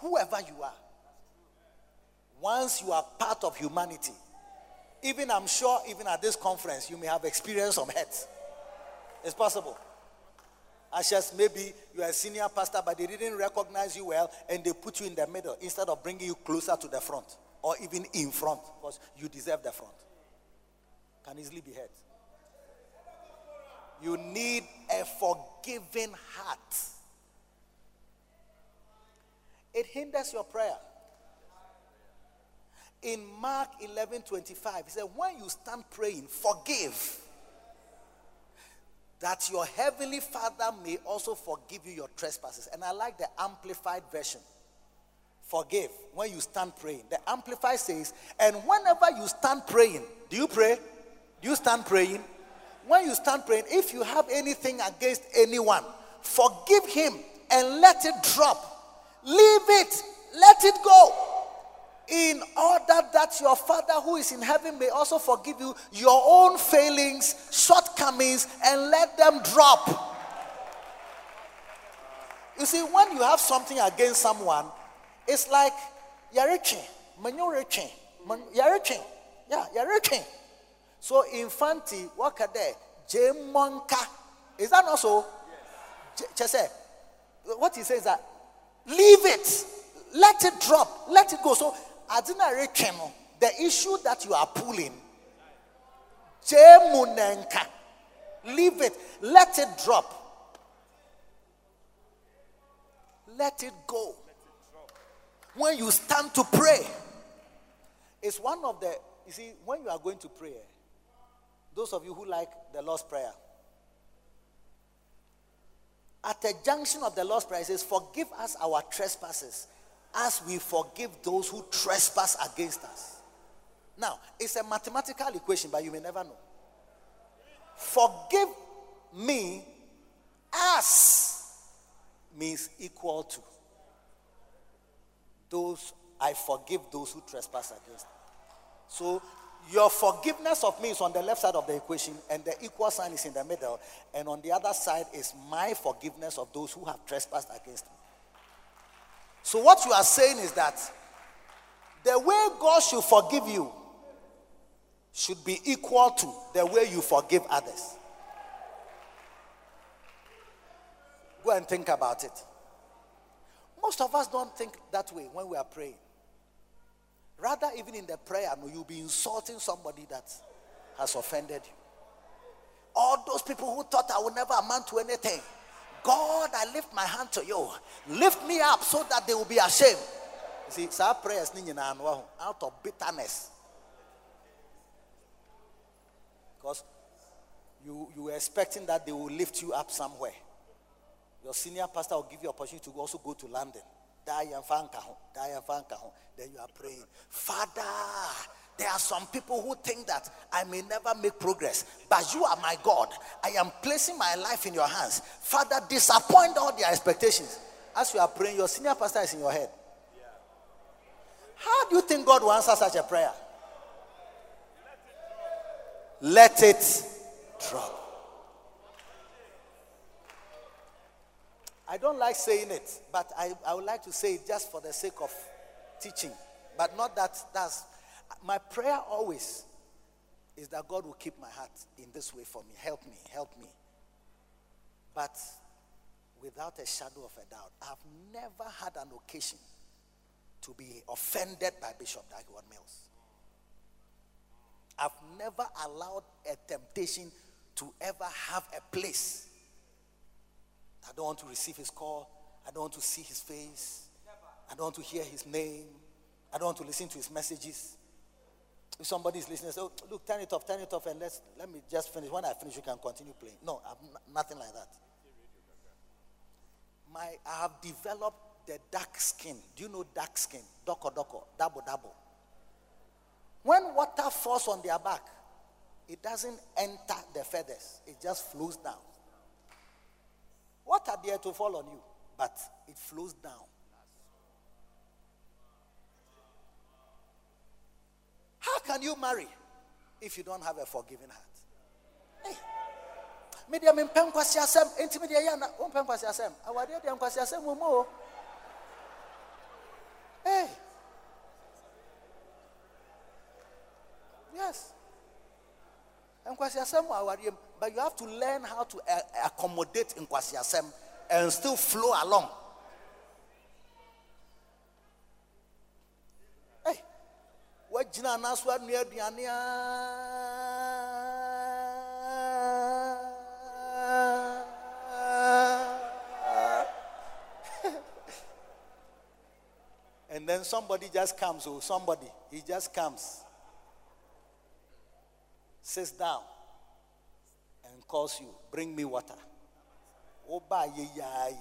Whoever you are, once you are part of humanity, even I'm sure, even at this conference, you may have experienced some hurt. It's possible. As just maybe you are a senior pastor, but they didn't recognize you well and they put you in the middle instead of bringing you closer to the front or even in front because you deserve the front. Can easily be hurt. You need a forgiving heart. It hinders your prayer. In Mark 11 25, he said, When you stand praying, forgive. That your heavenly Father may also forgive you your trespasses. And I like the amplified version. Forgive when you stand praying. The amplified says, And whenever you stand praying, do you pray? Do you stand praying? when you stand praying, if you have anything against anyone, forgive him and let it drop. Leave it, let it go. In order that your Father who is in heaven may also forgive you your own failings, shortcomings, and let them drop. You see, when you have something against someone, it's like you're reaching, you're reaching, you're reaching, yeah, you're reaching. So infanti wakade jemonka. Is that not so? Yes. What he says that leave it, let it drop, let it go. So adina rekeno, the issue that you are pulling, jemunenka, leave it, let it drop. Let it go. When you stand to pray, it's one of the, you see, when you are going to pray, eh, those of you who like the Lord's Prayer. At the junction of the Lord's Prayer, it says, Forgive us our trespasses as we forgive those who trespass against us. Now, it's a mathematical equation, but you may never know. Forgive me as means equal to those I forgive those who trespass against me. So your forgiveness of me is on the left side of the equation, and the equal sign is in the middle. And on the other side is my forgiveness of those who have trespassed against me. So, what you are saying is that the way God should forgive you should be equal to the way you forgive others. Go and think about it. Most of us don't think that way when we are praying. Rather, even in the prayer, no, you'll be insulting somebody that has offended you. All those people who thought I would never amount to anything. God, I lift my hand to you. Lift me up so that they will be ashamed. You see, some prayers out of bitterness. Because you, you were expecting that they will lift you up somewhere. Your senior pastor will give you opportunity to also go to London. Then you are praying, Father, there are some people who think that I may never make progress, but you are my God. I am placing my life in your hands. Father, disappoint all their expectations. As you are praying, your senior pastor is in your head. How do you think God will answer such a prayer? Let it drop. I don't like saying it, but I, I would like to say it just for the sake of teaching. But not that that's my prayer always is that God will keep my heart in this way for me. Help me, help me. But without a shadow of a doubt, I've never had an occasion to be offended by Bishop Dag Heward-Mills. I've never allowed a temptation to ever have a place. I don't want to receive his call. I don't want to see his face. I don't want to hear his name. I don't want to listen to his messages. If somebody is listening, say, oh, look, turn it off, turn it off, and let's let me just finish. When I finish, you can continue playing. No, I'm nothing like that. My, I have developed the dark skin. Do you know dark skin? Doko doko, double double. When water falls on their back, it doesn't enter the feathers, it just flows down. Water there to fall on you, but it flows down. How can you marry if you don't have a forgiving heart? Hey. Nkwasi asɛm enti asɛm wɔ mu o hey yes nkwasi mu but you have to learn how to uh, accommodate nkwasi asɛm and still flow along. Hey wagyina anaso anua aduane a and then somebody just comes oh somebody he just comes sits down calls you bring me water. Woba yeyai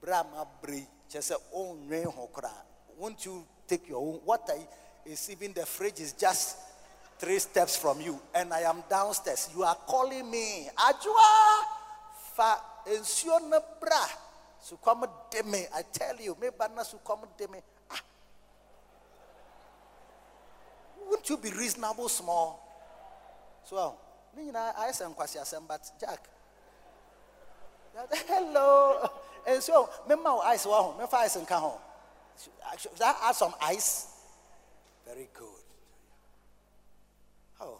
brama bre kyerɛ sɛ ɔnwɛn ho koraa won't you take your own water? Is even the fridge is just three steps from you and i am downstairs. You are calling me. Adwoa fa nsuo no bra. Sukɔm de me i tell you meba na sukɔm de me ah. Won't you be reasonable small? So ne nyinaa ayɛ sɛ nkwasi asɛm but jack hello nsuo mema wo ice wɔ ho mefa ice nka ho i add some ice very good oh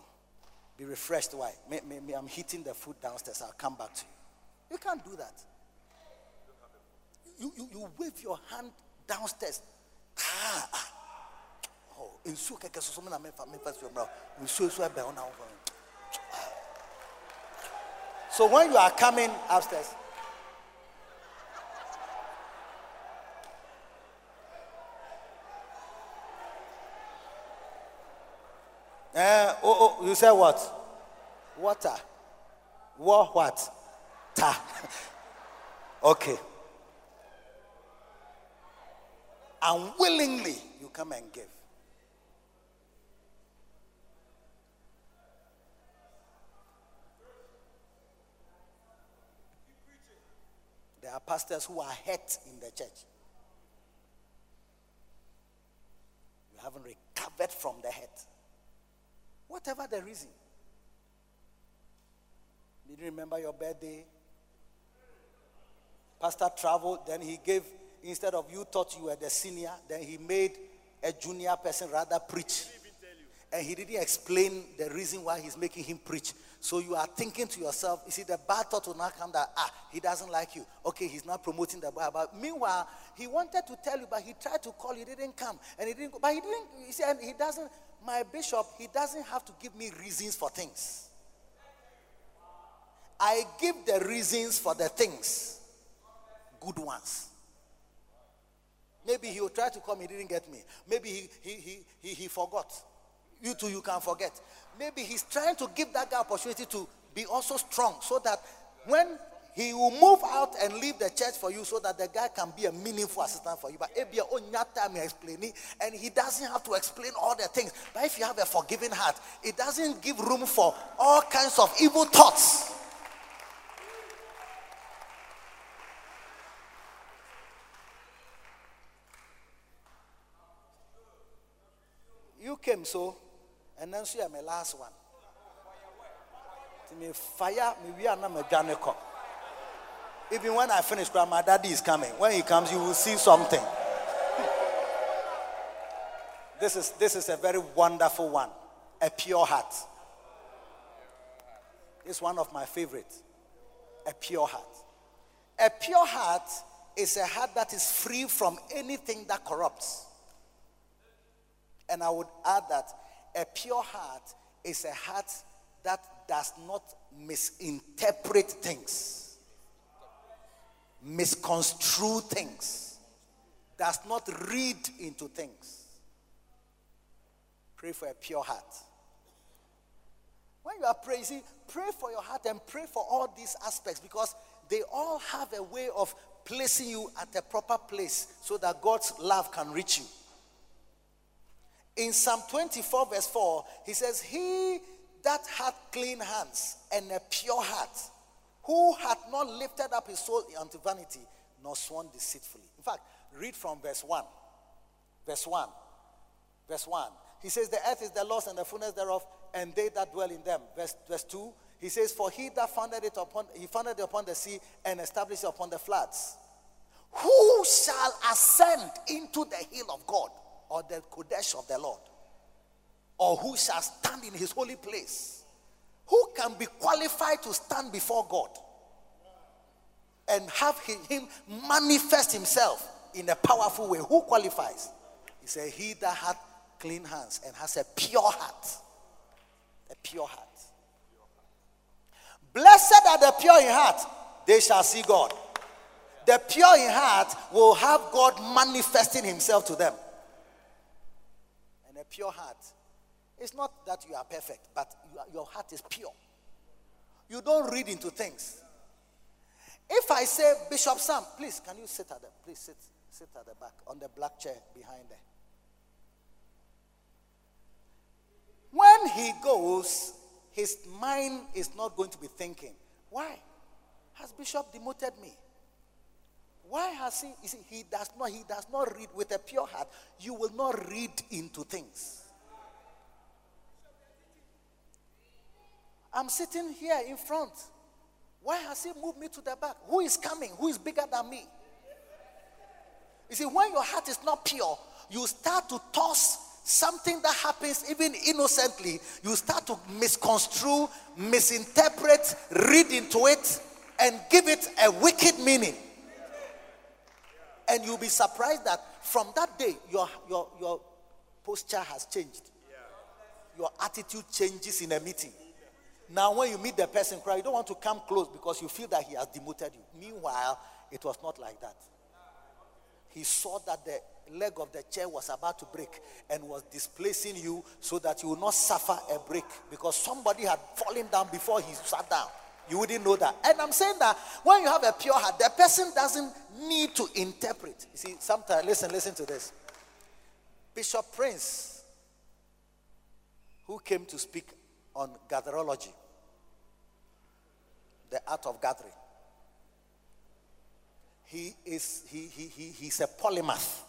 be refreshed why me, me, me, i'm heating the food downstairs i'll come back to you you can't do that you, you, you wave your hand downstairs ah, ah. oh nsuo kɛkɛ soso me na mefa mefa suo mmra nsuo so ɛbɛn wo na so when you are coming upstairs Eh, oh, oh, you say what? Water. What? What? Ta. okay. Unwillingly, you come and give. There are pastors who are hurt in the church. You haven't recovered from the hurt. Whatever the reason. Did you remember your birthday? Pastor traveled, then he gave, instead of you thought you were the senior, then he made a junior person rather preach. And he didn't explain the reason why he's making him preach. So you are thinking to yourself, you see, the bad thought will not come that, ah, he doesn't like you. Okay, he's not promoting the Bible. But meanwhile, he wanted to tell you, but he tried to call you, didn't come. And he didn't, but he didn't, you see, and he doesn't, my bishop, he doesn't have to give me reasons for things. I give the reasons for the things, good ones. Maybe he will try to come, he didn't get me. Maybe he, he, he, he, he forgot. You too, you can forget. Maybe he's trying to give that guy opportunity to be also strong so that when he will move out and leave the church for you so that the guy can be a meaningful assistant for you. But you own time explaining, and he doesn't have to explain all the things. But if you have a forgiving heart, it doesn't give room for all kinds of evil thoughts. You came so, and then see my last one. To me fire, me are not my Even when I finish, my daddy is coming. When he comes, you will see something. this is this is a very wonderful one. A pure heart. It's one of my favorites. A pure heart. A pure heart is a heart that is free from anything that corrupts. And I would add that a pure heart is a heart that does not misinterpret things, misconstrue things, does not read into things. Pray for a pure heart. When you are praying, see, pray for your heart and pray for all these aspects because they all have a way of placing you at a proper place so that God's love can reach you. In Psalm 24, verse 4, he says, He that hath clean hands and a pure heart, who hath not lifted up his soul unto vanity, nor sworn deceitfully. In fact, read from verse 1. Verse 1. Verse 1. He says, The earth is the Lord's and the fullness thereof, and they that dwell in them. Verse, verse 2. He says, For he that founded it upon he founded it upon the sea and established it upon the floods. Who shall ascend into the hill of God or the Qodesh of the Lord? Or who shall stand in his holy place? Who can be qualified to stand before God and have him manifest himself in a powerful way? Who qualifies? He said, He that hath clean hands and has a pure heart. A pure heart. Blessed are the pure in heart, they shall see God. The pure in heart will have God manifesting himself to them. Pure heart, it's not that you are perfect, but you are, your heart is pure. You don't read into things. If I say, Bishop Sam, please, can you sit at the, please sit, sit at the back on the black chair behind there. When he goes, his mind is not going to be thinking, why has Bishop demoted me? Why has he? See, he does not. He does not read with a pure heart. You will not read into things. I'm sitting here in front. Why has he moved me to the back? Who is coming? Who is bigger than me? You see, when your heart is not pure, you start to toss something that happens even innocently, you start to misconstrue, misinterpret, read into it, and give it a wicked meaning. And you'll be surprised that from that day, your, your, your posture has changed. Your attitude changes in a meeting. Now, when you meet the person, cry, you don't want to come close because you feel that he has demoted you. Meanwhile, it was not like that. He saw that the leg of the chair was about to break and was displacing you so that you will not suffer a break because somebody had fallen down before he sat down. You wouldn't know that. And I'm saying that when you have a pure heart, the person doesn't need to interpret. You see, sometimes, listen, listen to this. Bishop Prince, who came to speak on gatherology, the art of gathering, he is he, he, he, he's a polymath.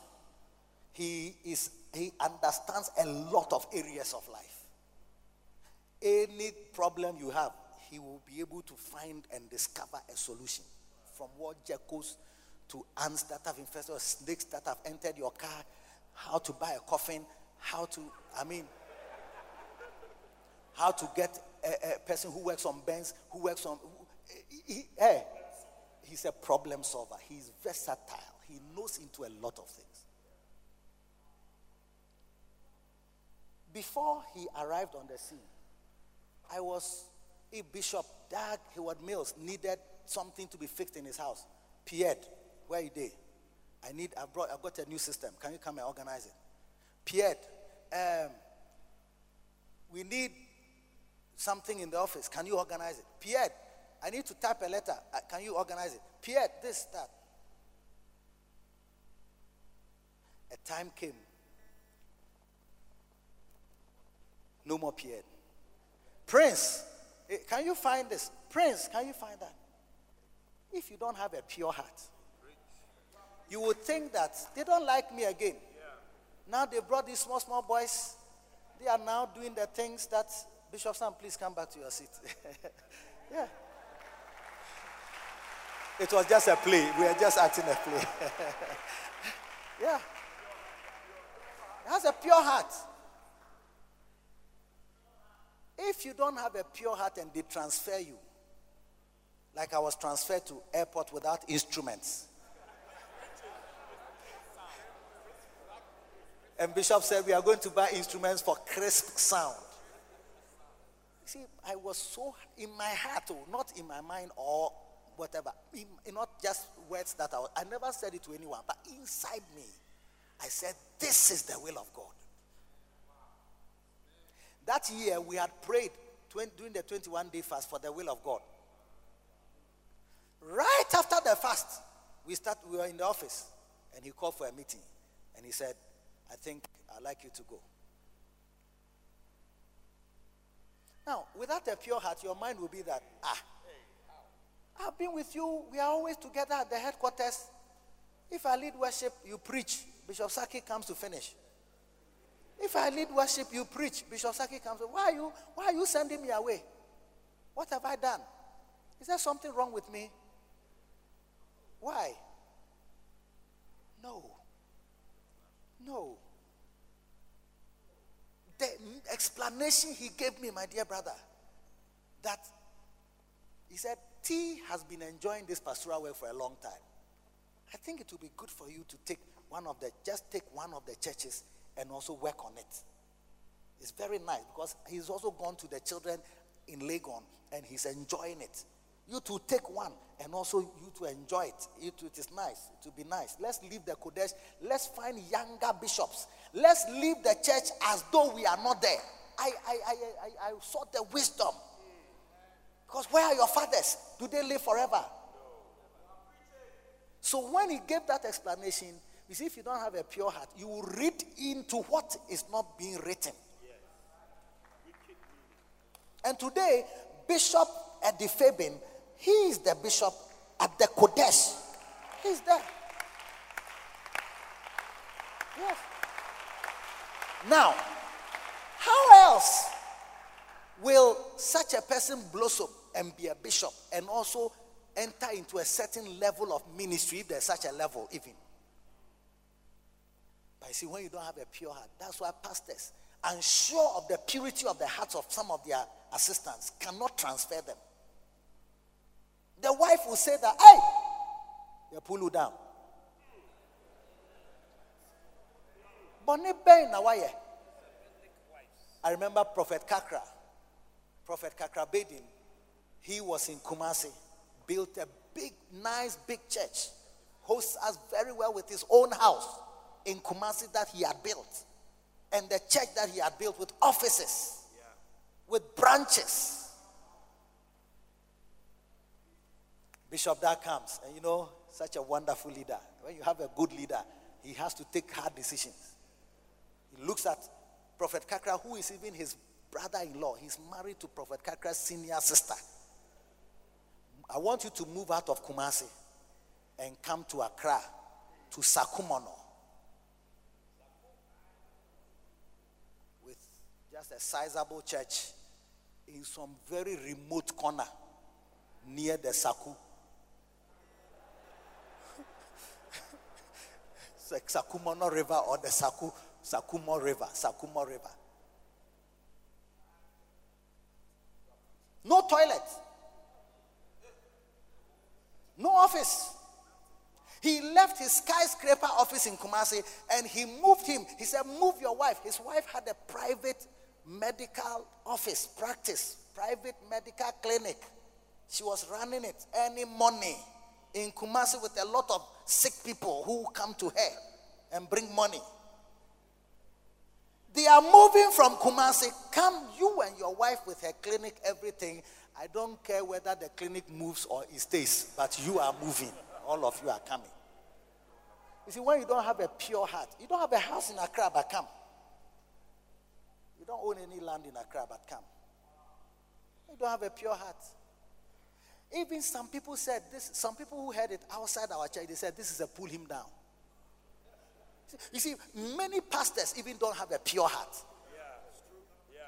He is he understands a lot of areas of life. Any problem you have, he will be able to find and discover a solution. From what geckos to ants that have infested or snakes that have entered your car, how to buy a coffin, how to, I mean, how to get a, a person who works on Benz, who works on, he, he, hey, he's a problem solver. He's versatile. He knows into a lot of things. Before he arrived on the scene, I was, if Bishop Dag Heward-Mills needed something to be fixed in his house, Pierre, where are you there? I need, I brought, I've got a new system. Can you come and organize it? Pierre, um, we need something in the office. Can you organize it? Pierre, I need to type a letter. Uh, can you organize it? Pierre, this, that. A time came. No more Pierre. Prince, Eh, can you find this? Prince, can you find that? If you don't have a pure heart, you would think that they don't like me again. Now they brought these small, small boys. They are now doing the things that Bishop Sam, please come back to your seat. yeah. It was just a play. We were just acting a play. yeah. It has a pure heart. If you don't have a pure heart and they transfer you, like I was transferred to airport without instruments. And Bishop said, We are going to buy instruments for crisp sound. See, I was so in my heart, oh, not in my mind or whatever, in, in not just words that I, I never said it to anyone, but inside me, I said, This is the will of God. That year, we had prayed 20, during the 21 day fast for the will of God. Right after the fast, we start. We were in the office, and he called for a meeting, and he said, "I think I'd like you to go." Now, without a pure heart, your mind will be that, ah, I've been with you. We are always together at the headquarters. If I lead worship, you preach. Bishop Sackey comes to finish. If I lead worship, you preach. Bishop Sackey comes. Why are you? Why are you sending me away? What have I done? Is there something wrong with me? Why? No. No. The explanation he gave me, my dear brother, that he said, T has been enjoying this pastoral work for a long time. I think it will be good for you to take one of the, just take one of the churches and also work on it. It's very nice because he's also gone to the children in Legon and he's enjoying it. You to take one and also you to enjoy it. it. It is nice. Will be nice. Let's leave the Qodesh. Let's find younger bishops. Let's leave the church as though we are not there. I, I, I, I, I saw the wisdom. Because where are your fathers? Do they live forever? So when he gave that explanation, you see, if you don't have a pure heart, you will read into what is not being written. And today, Bishop Eddie Fabian he is the bishop at the Qodesh. He's there. Yes. Now, how else will such a person blossom and be a bishop and also enter into a certain level of ministry if there's such a level, even? But you see, when you don't have a pure heart, that's why pastors, unsure of the purity of the hearts of some of their assistants, cannot transfer them. The wife will say that, hey, they pull you down. I remember Prophet Kakra. Prophet Kakra Baiden. He was in Kumasi, built a big, nice, big church. Hosts us very well with his own house in Kumasi that he had built. And the church that he had built with offices, yeah. with branches. Bishop that comes, and you know, such a wonderful leader. When you have a good leader, he has to take hard decisions. He looks at Prophet Kakra, who is even his brother in law. He's married to Prophet Kakra's senior sister. I want you to move out of Kumasi and come to Accra, to Sakumono. With just a sizable church in some very remote corner near the Saku. Sakumono River or the Saku, Sakumo River, Sakumo River. No toilet. No office. He left his skyscraper office in Kumasi and he moved him. He said, Move your wife. His wife had a private medical office, practice, private medical clinic. She was running it, earning money in Kumasi with a lot of sick people who come to her and bring money. They are moving from Kumasi. Come, you and your wife with her clinic, everything. I don't care whether the clinic moves or it stays, but you are moving. All of you are coming. You see, when you don't have a pure heart, you don't have a house in Accra, but come. Don't own any land in Accra, but come. You don't have a pure heart. Even some people said this, some people who heard it outside our church, they said this is a pull him down. You see, many pastors even don't have a pure heart. Yeah. Yeah.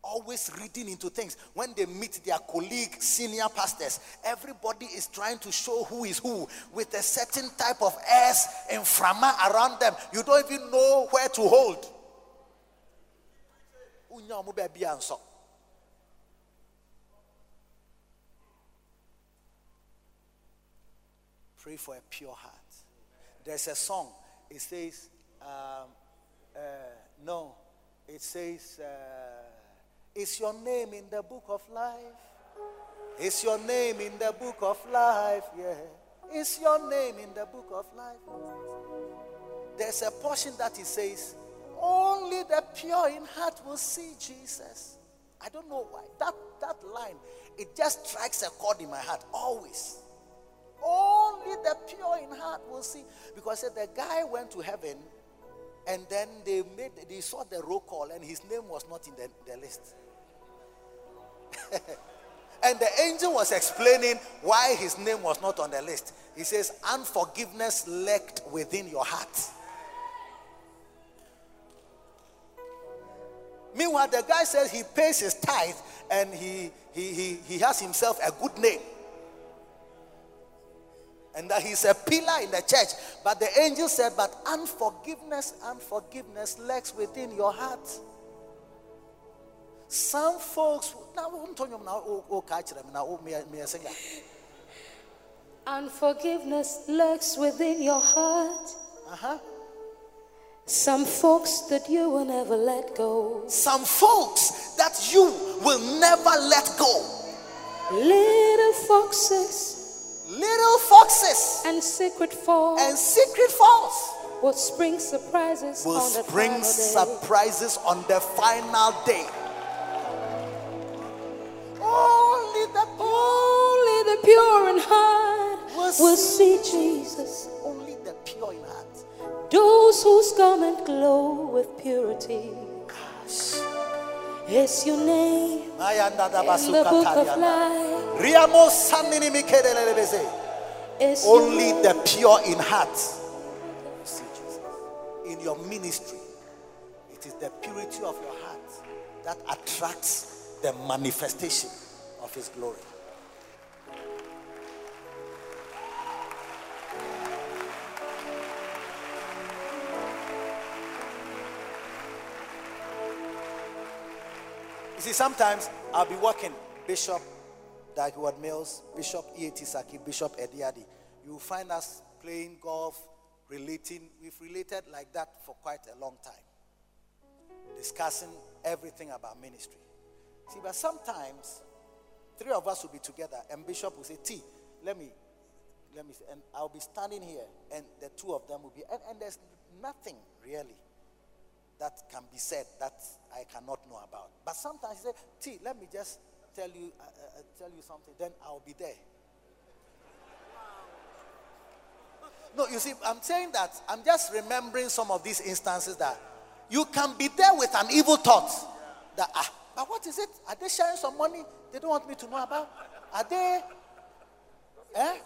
always reading into things. When they meet their colleague, senior pastors, everybody is trying to show who is who with a certain type of airs and frama around them. You don't even know where to hold. Pray for a pure heart. There's a song. It says, um, uh, no, it says, uh, is your name in the book of life? Is your name in the book of life? Yeah. Is your name in the book of life? There's a portion that it says, only the pure in heart will see Jesus. I don't know why. That, that line, it just strikes a chord in my heart always. Only the pure in heart will see. Because the guy went to heaven and then they made they saw the roll call and his name was not in the, the list. and the angel was explaining why his name was not on the list. He says, Unforgiveness lurked within your heart. Meanwhile, the guy says he pays his tithe and he, he, he, he has himself a good name. And that he's a pillar in the church. But the angel said, But unforgiveness, unforgiveness lurks within your heart. Some folks, now I'm telling you now, oh, catch them now, oh, me, me, Unforgiveness lurks within your heart. Uh huh. Some folks that you will never let go. Some folks that you will never let go. Little foxes. Little foxes. And secret falls. And secret falls. Will spring surprises will on the spring final surprises on the final day. Only the only the pure in heart will see Jesus. Those whose garment glow with purity. Gosh. Is your name in the book of life? Only the pure in heart. In your ministry, it is the purity of your heart that attracts the manifestation of His glory. See, sometimes I'll be working, Bishop Dag Heward-Mills, Bishop E.A.T. Sackey, Bishop Ediadi. You will find us playing golf, relating. We've related like that for quite a long time, discussing everything about ministry. See, but sometimes three of us will be together, and Bishop will say, T, let me, let me, and I'll be standing here, and the two of them will be, and, and there's nothing really that can be said that I cannot know about. But sometimes he say, T, let me just tell you, uh, uh, uh, tell you something, then I'll be there. No, you see, I'm saying that I'm just remembering some of these instances that you can be there with an evil thought that ah, but what is it? Are they sharing some money they don't want me to know about? Are they? Eh?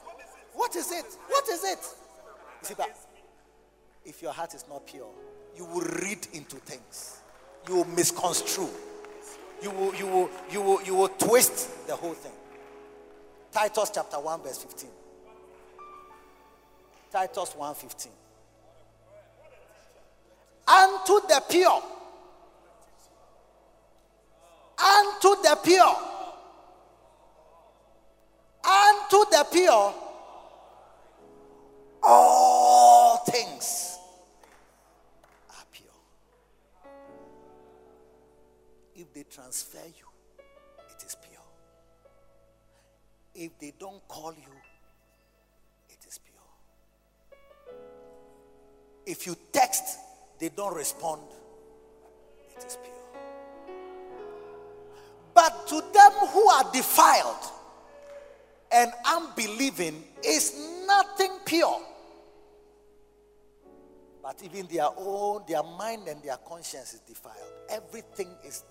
What is it? What is it? You see, but if your heart is not pure, you will read into things. You will misconstrue. You will, you will, you will, you will twist the whole thing. Titus chapter 1, verse 15. Titus 1 15. Unto the pure unto the pure. Unto the pure, all things They transfer you, it is pure. If they don't call you, it is pure. If you text, they don't respond, it is pure. But to them who are defiled and unbelieving is nothing pure. But even their own, their mind and their conscience is defiled. Everything is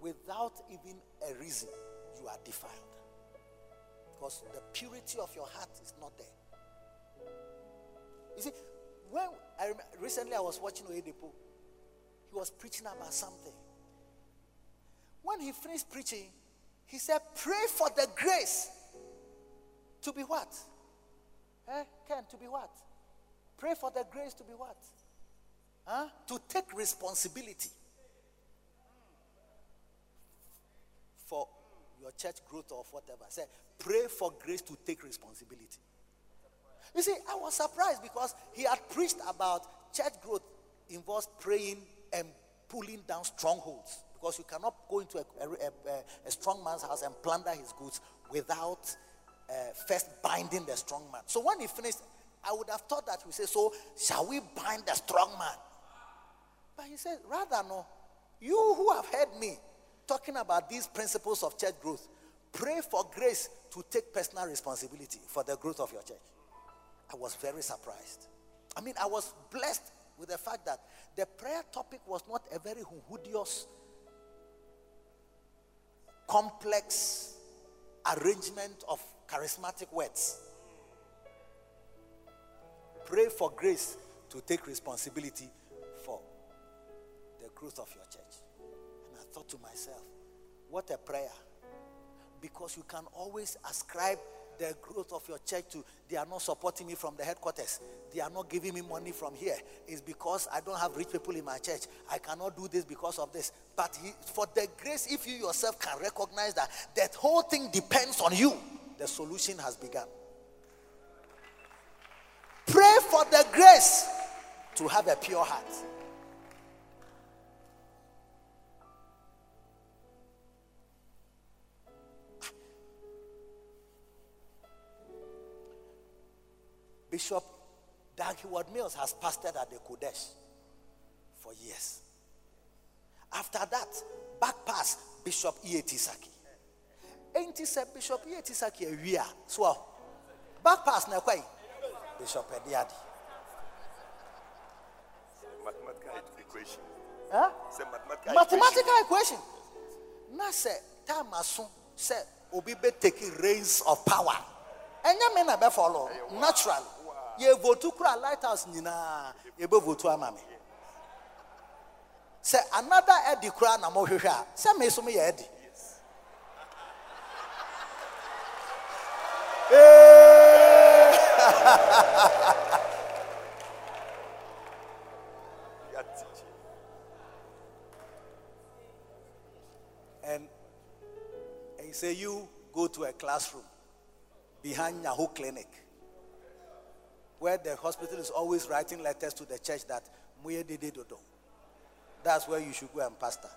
Without even a reason, you are defiled. Because the purity of your heart is not there. You see, when I remember, recently I was watching Oyedepo, he was preaching about something. When he finished preaching, he said, Pray for the grace to be what? Eh? Ken, to be what? Pray for the grace to be what? Huh? To take responsibility for your church growth or whatever. Say, pray for grace to take responsibility. You see, I was surprised because he had preached about church growth involves praying and pulling down strongholds. Because you cannot go into a, a, a, a strong man's house and plunder his goods without uh, first binding the strong man. So when he finished, I would have thought that he say, So shall we bind the strong man? But he said, Rather, no. You who have heard me talking about these principles of church growth, pray for grace to take personal responsibility for the growth of your church. I was very surprised. I mean, I was blessed with the fact that the prayer topic was not a very hudious, complex arrangement of charismatic words. Pray for grace to take responsibility for the growth of your church. Thought to myself, what a prayer. Because you can always ascribe the growth of your church to they are not supporting me from the headquarters. They are not giving me money from here. It's because i don't have rich people in my church. I cannot do this because of this. But he, for the grace if you yourself can recognize that that whole thing depends on you the solution has begun. Pray for the grace to have a pure heart Bishop Dag Heward-Mills has pastored at the Qodesh for years. After that, back pass Bishop. Sackey. Ain't he said Bishop. Sackey a year? So, back pass na kwai Bishop Ediadi. Mathematical equation. Mathematical, equation. Na say time aso say obi be taking reins of power. Enya me na be follow natural. Ye vote kura lighthouse nyinaa vote ama me. Sɛ another Eddie kura na mo hwehwɛ a sɛ so me yɛ Eddie. Hey! You are teaching. And he say, You go to a classroom behind Yahoo Clinic, where the hospital is always writing letters to the church that Muye Dede Dodo. That's where you should go and pastor.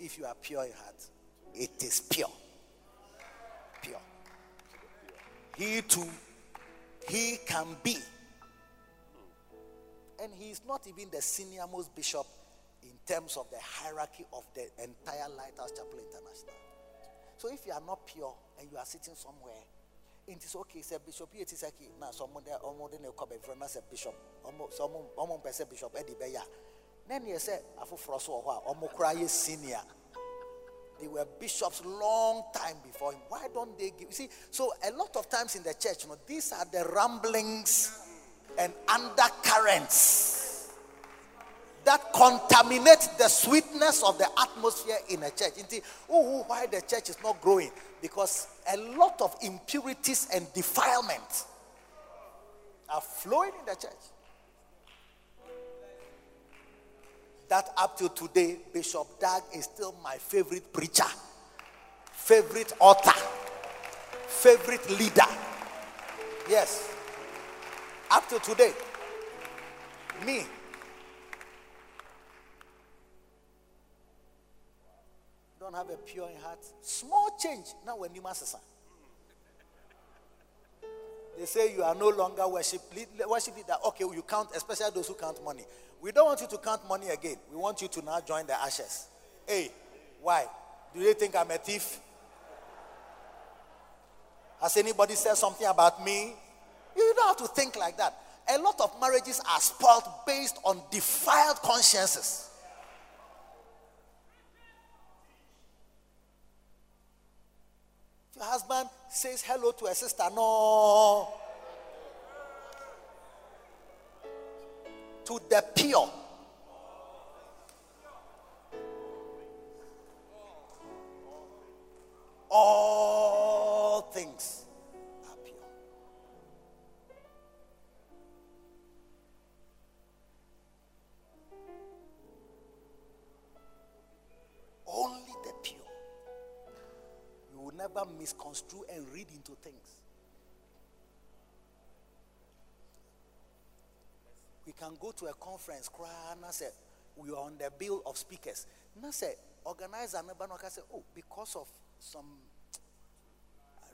If you are pure in heart, it is pure. Pure. He too, he can be. And he is not even the senior most bishop in terms of the hierarchy of the entire Lighthouse Chapel International. So if you are not pure and you are sitting somewhere, it is okay. Say Bishop, it is okay. Now someone there, almost in a couple friend as a bishop, almost someone, almost person bishop Eddie Beya. Then you say, Afu Froso or almost cry senior. They were bishops long time before him. Why don't they give? You see, so a lot of times in the church, you know, these are the rumblings and undercurrents that contaminate the sweetness of the atmosphere in a church. Inti, oh, why the church is not growing? Because a lot of impurities and defilement are flowing in the church. That up till today, Bishop Dag is still my favorite preacher, favorite author, favorite leader. Yes. Up to today. Me, don't have a pure heart, small change. Now when you master. They say you are no longer worship worship leader. Okay, you count, especially those who count money. We don't want you to count money again. We want you to now join the ashes. Hey, why? Do they think I'm a thief? Has anybody said something about me? You don't have to think like that. A lot of marriages are spoiled based on defiled consciences. Your husband says hello to a sister, no. To the pure. All things are pure. Only never misconstrue and read into things. We can go to a conference, cry, and I say, we are on the bill of speakers. And I say, organizer, never know, say, oh, because of some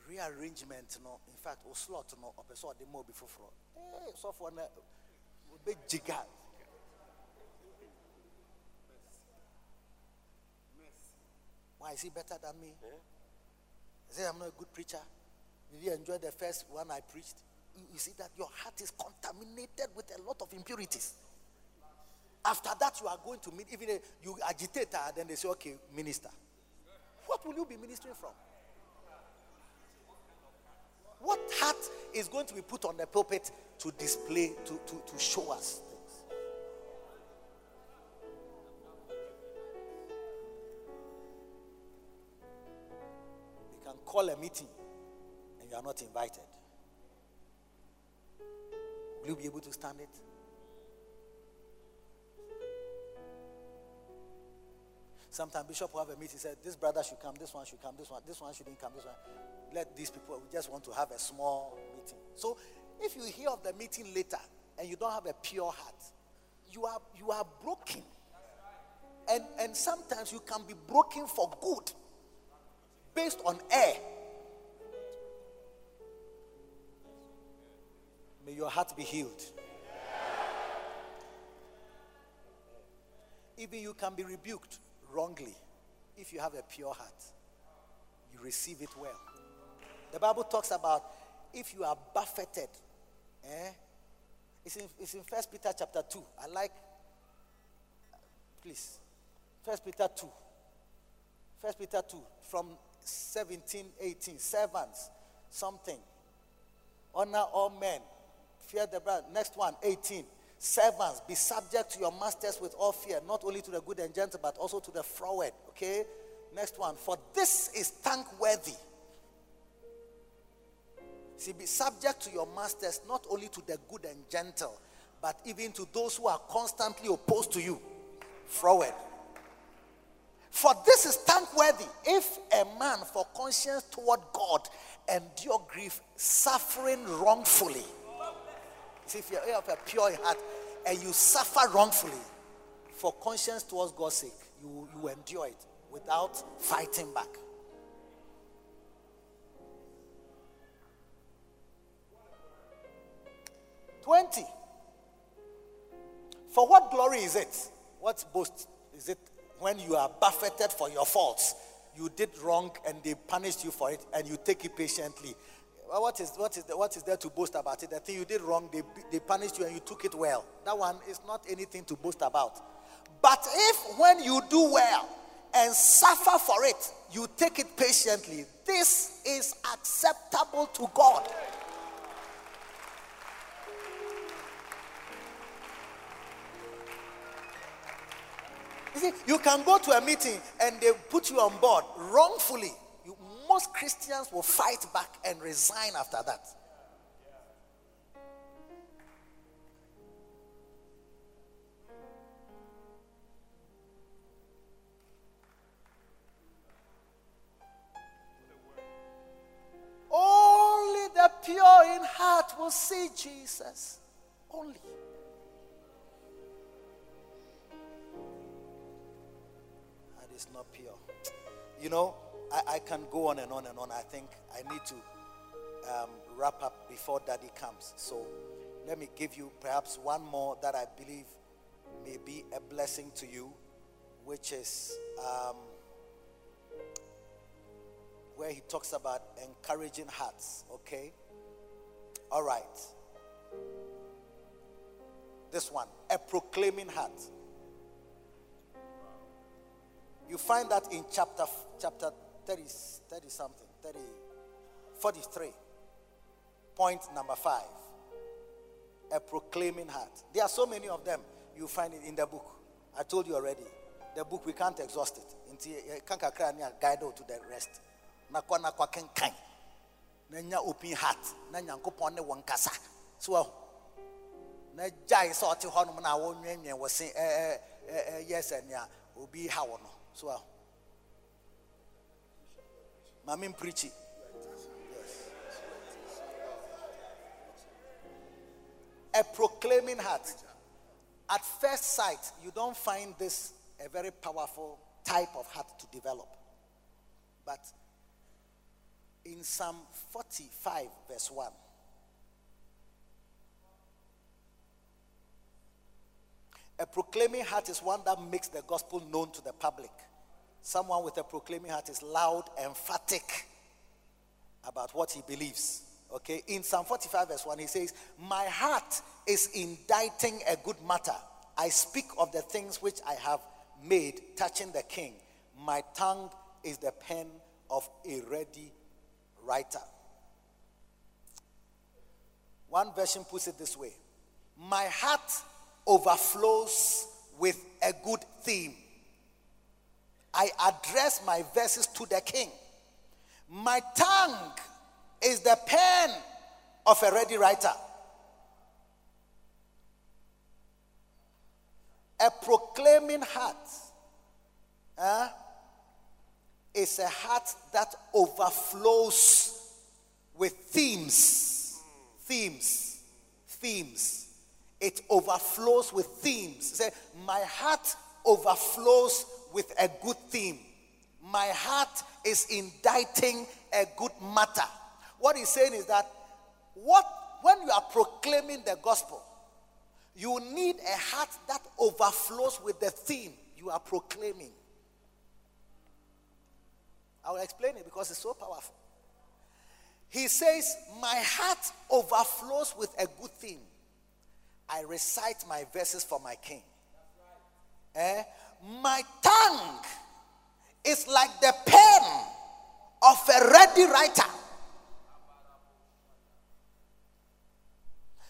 rearrangement, no, in fact, o slot, no, or person, the more before fraud. Hey, eh, so for a big jigger. Why is he better than me? Eh? Is it I'm not a good preacher? Did you enjoy the first one I preached? You, you see that your heart is contaminated with a lot of impurities. After that, you are going to meet, even a, you agitate her, then they say, okay, minister. What will you be ministering from? What heart is going to be put on the pulpit to display, to, to, to show us call a meeting and you are not invited. Will you be able to stand it? Sometimes Bishop will have a meeting, said, This brother should come, this one should come, this one, this one shouldn't come, this one. Let these people, we just want to have a small meeting. So if you hear of the meeting later and you don't have a pure heart, you are you are broken. And and sometimes you can be broken for good based on air. May your heart be healed. Even you can be rebuked wrongly if you have a pure heart. You receive it well. The Bible talks about if you are buffeted, eh? It's in, it's in 1 Peter chapter 2. I like, please, 1 Peter 2. 1 Peter 2 from 17, 18. Servants, something. Honor all men. Fear the brother. Next one, 18. Servants, be subject to your masters with all fear, not only to the good and gentle, but also to the froward. Okay? Next one. For this is thankworthy. See, be subject to your masters, not only to the good and gentle, but even to those who are constantly opposed to you. Froward. For this is thankworthy if a man for conscience toward God endure grief, suffering wrongfully. See, if you're of a pure heart and you suffer wrongfully for conscience towards God's sake, you, you endure it without fighting back. Twenty. For what glory is it? What boast when you are buffeted for your faults? You did wrong and they punished you for it and you take it patiently. What is, what is, what is there to boast about it? The thing you did wrong, they, they punished you and you took it well. That one is not anything to boast about. But if when you do well and suffer for it, you take it patiently, this is acceptable to God. You see, you can go to a meeting and they put you on board wrongfully. You, most Christians will fight back and resign after that. Only the pure in heart will see Jesus. Only. Is not pure. You know, I, I can go on and on and on. I think I need to um, wrap up before Daddy comes. So let me give you perhaps one more that I believe may be a blessing to you, which is um, where he talks about encouraging hearts. Okay? All right. This one, a proclaiming heart. You find that in chapter chapter 30, 30 something, 30, 43. Point number five. A proclaiming heart. There are so many of them. You find it in the book. I told you already. The book we can't exhaust it. Until eh, can guide to the rest. Nanya open heart. Nanya nkopon ne wankasa. So oh. na gyae sɛ ɔte hɔnom na wɔnwenwen wɔ se ɛyɛ sɛ nea obi ha wɔ no so a maame mpreakyi a proclaiming heart. At first sight you don't find this a very powerful type of heart to develop. But in psalm 45 verse 1 A proclaiming heart is one that makes the gospel known to the public. Someone with a proclaiming heart is loud, emphatic about what he believes. Okay, in Psalm 45, verse 1, he says, My heart is inditing a good matter. I speak of the things which I have made touching the king. My tongue is the pen of a ready writer. One version puts it this way My heart overflows with a good theme. I address my verses to the king. My tongue is the pen of a ready writer. A proclaiming heart is a heart that overflows with themes. Themes. Themes it overflows with themes. Say, my heart overflows with a good theme. My heart is inditing a good matter. What he's saying is that what when you are proclaiming the gospel, you need a heart that overflows with the theme you are proclaiming. I will explain it because it's so powerful. He says, My heart overflows with a good theme. I recite my verses for my king. Eh? My tongue is like the pen of a ready writer.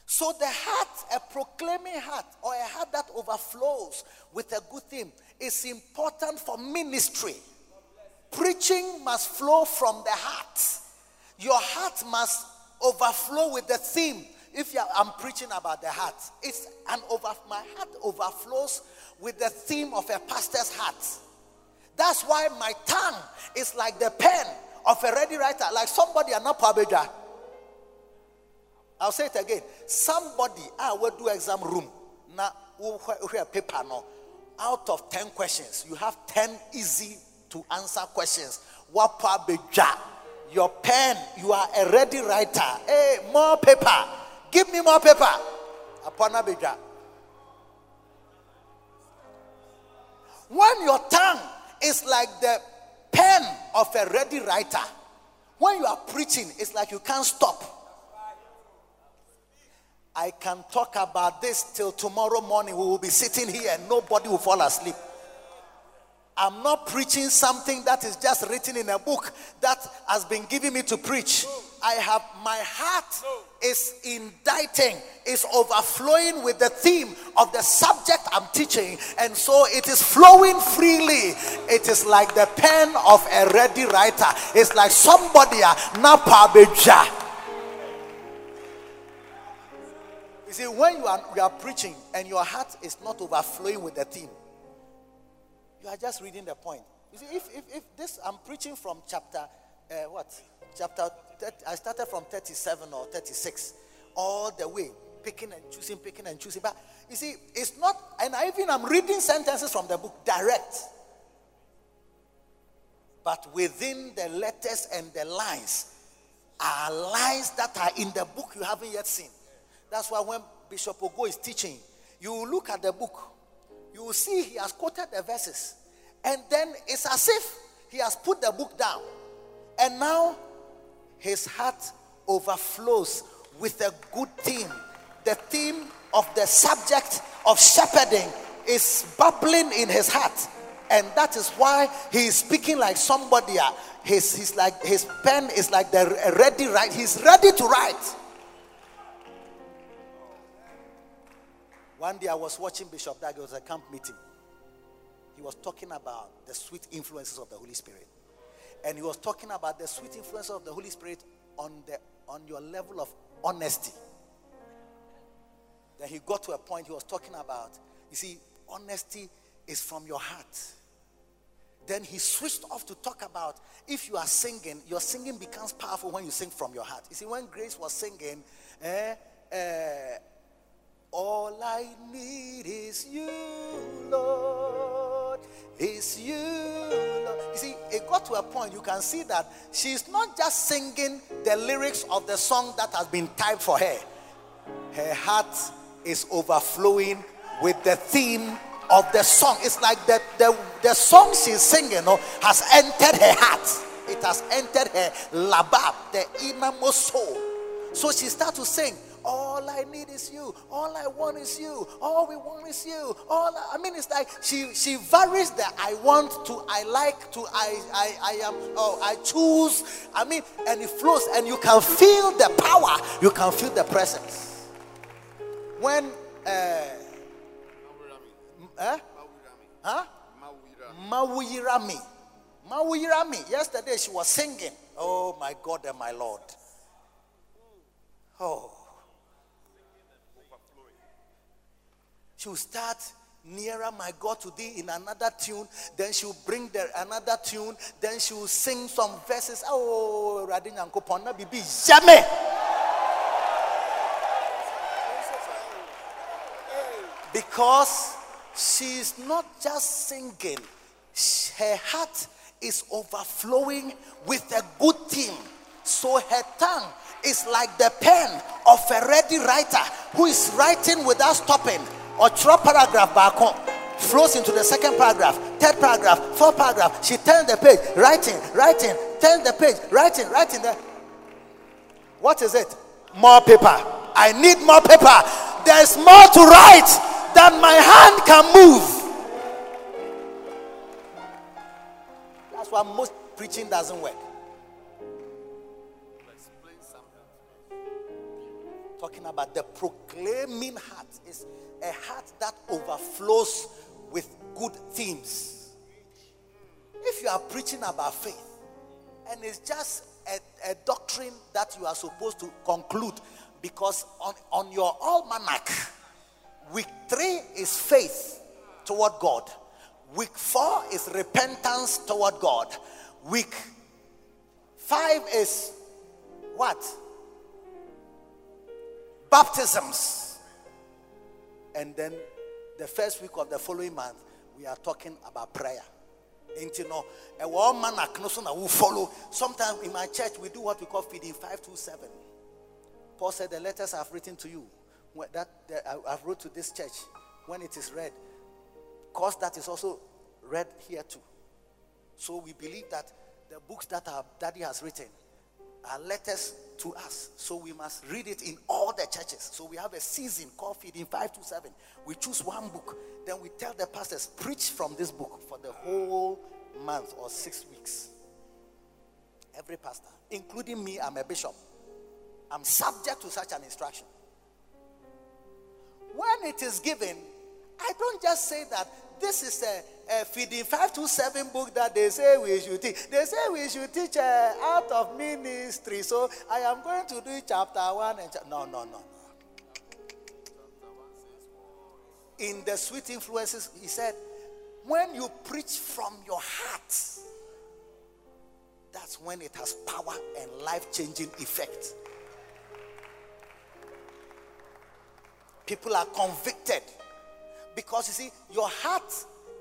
So the heart, a proclaiming heart, or a heart that overflows with a good theme, is important for ministry. Preaching must flow from the heart. Your heart must overflow with the theme if I'm preaching about the heart, it's an over my heart overflows with the theme of a pastor's heart. That's why my tongue is like the pen of a ready writer, like somebody an apabeja. I'll say it again. Somebody I will do exam room. Now paper no. Out of 10 questions, you have 10 easy to answer questions. Wapabeja. Your pen, you are a ready writer. Hey, more paper Give me more paper. Upon Abidja. When your tongue is like the pen of a ready writer, when you are preaching, it's like you can't stop. I can talk about this till tomorrow morning. We will be sitting here and nobody will fall asleep. I'm not preaching something that is just written in a book that has been given me to preach. I have my heart is inditing, is overflowing with the theme of the subject I'm teaching, and so it is flowing freely. It is like the pen of a ready writer. It's like somebody napa beja. You see, when you are, you are preaching and your heart is not overflowing with the theme, you are just reading the point. You see, if, if, if this, I'm preaching from chapter, uh, what? Chapter, 30, I started from 37 or 36, all the way, picking and choosing, picking and choosing. But you see, it's not, and I even I'm reading sentences from the book direct. But within the letters and the lines are lines that are in the book you haven't yet seen. That's why when Bishop Ogo is teaching, you look at the book you will see he has quoted the verses. And then it's as if he has put the book down. And now his heart overflows with a good theme. The theme of the subject of shepherding is bubbling in his heart. And that is why he is speaking like somebody. Uh, his, his, like, his pen is like the ready write. He's ready to write. One day I was watching Bishop Dag, it was a camp meeting. He was talking about the sweet influences of the Holy Spirit. And he was talking about the sweet influence of the Holy Spirit on the on your level of honesty. Then he got to a point he was talking about. You see, honesty is from your heart. Then he switched off to talk about if you are singing, your singing becomes powerful when you sing from your heart. You see, when Grace was singing, eh, eh, all I need is you, Lord, is you, Lord. You see, it got to a point you can see that she's not just singing the lyrics of the song that has been typed for her, her heart is overflowing with the theme of the song. It's like the, the, the song she's singing oh, has entered her heart. It has entered her labab, the innermost soul. So she starts to sing. All I need is you. All I want is you. All we want is you. All I, I mean, it's like she she varies the I want to I like to I I I am oh I choose. I mean, and it flows, and you can feel the power. You can feel the presence. When uh, Eh? Huh? Mawirami. Mawirami. Yesterday she was singing. Oh my God and my Lord. Oh. She will start nearer my God to thee in another tune. Then she will bring there another tune. Then she will sing some verses. Oh, Radin Yankopona Bibi. Jamais. Because she's not just singing, her heart is overflowing with a good theme. So her tongue is like the pen of a ready writer who is writing without stopping. Or throw paragraph back on, flows into the second paragraph, third paragraph, fourth paragraph. She turns the page, writing, writing, turns the page, writing, writing. There. What is it? More paper. I need more paper. There's more to write than my hand can move. That's why most preaching doesn't work. Talking about the proclaiming heart is a heart that overflows with good themes. If you are preaching about faith and it's just a, a doctrine that you are supposed to conclude because on, on your almanac, Week three is faith toward God. Week four is repentance toward God. Week five is what? Baptisms. And then the first week of the following month, we are talking about prayer. And you know, a woman will follow. Sometimes in my church, we do what we call feeding 527. Paul said, The letters I've written to you that, that I, have wrote to this church when it is read, cause that is also read here too. So we believe that the books that our daddy has written are letters to us. So we must read it in all the churches. So we have a season called Feeding 5 to 7. We choose one book. Then we tell the pastors, preach from this book for the whole month or six weeks. Every pastor, including me, I'm a bishop. I'm subject to such an instruction when it is given, I don't just say that this is a, a feeding 527 book that they say we should teach. They say we should teach uh, out of ministry. So I am going to do chapter 1 and cha- no, no, no, no. In the sweet influences, he said, when you preach from your heart, that's when it has power and life changing effect. people are convicted. Because you see, your heart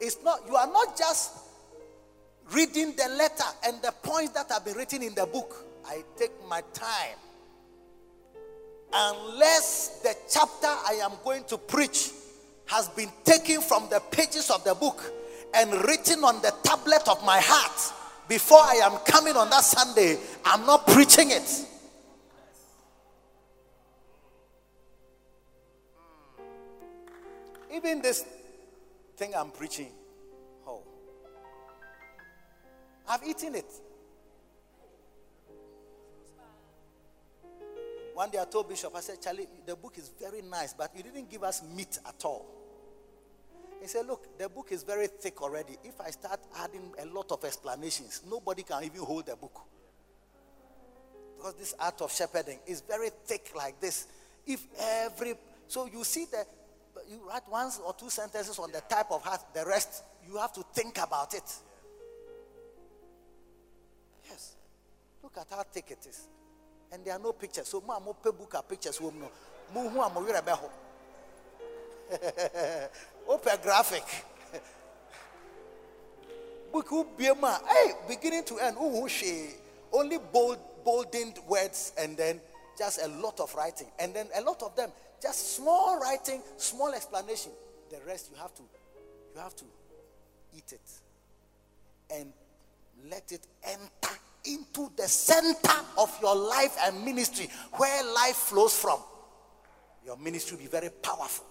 is not, you are not just reading the letter and the points that have been written in the book. I take my time. Unless the chapter I am going to preach has been taken from the pages of the book and written on the tablet of my heart before I am coming on that Sunday, I'm not preaching it. Even this thing I'm preaching, oh, I've eaten it. One day I told Bishop, I said, Charlie, the book is very nice, but you didn't give us meat at all. He said, Look, the book is very thick already. If I start adding a lot of explanations, nobody can even hold the book. Because this art of shepherding is very thick like this. If every so you see that you write one or two sentences on the type of heart, the rest you have to think about it. Yes. Look at how thick it is. And there are no pictures. So mo mo book are pictures wo no. Mo hu amo yere be ho. Open graphic. Book who be hey, beginning to end, who she only bold boldened words and then just a lot of writing. And then a lot of them, just small writing, small explanation. The rest you have to, you have to eat it and let it enter into the center of your life and ministry where life flows from. Your ministry will be very powerful.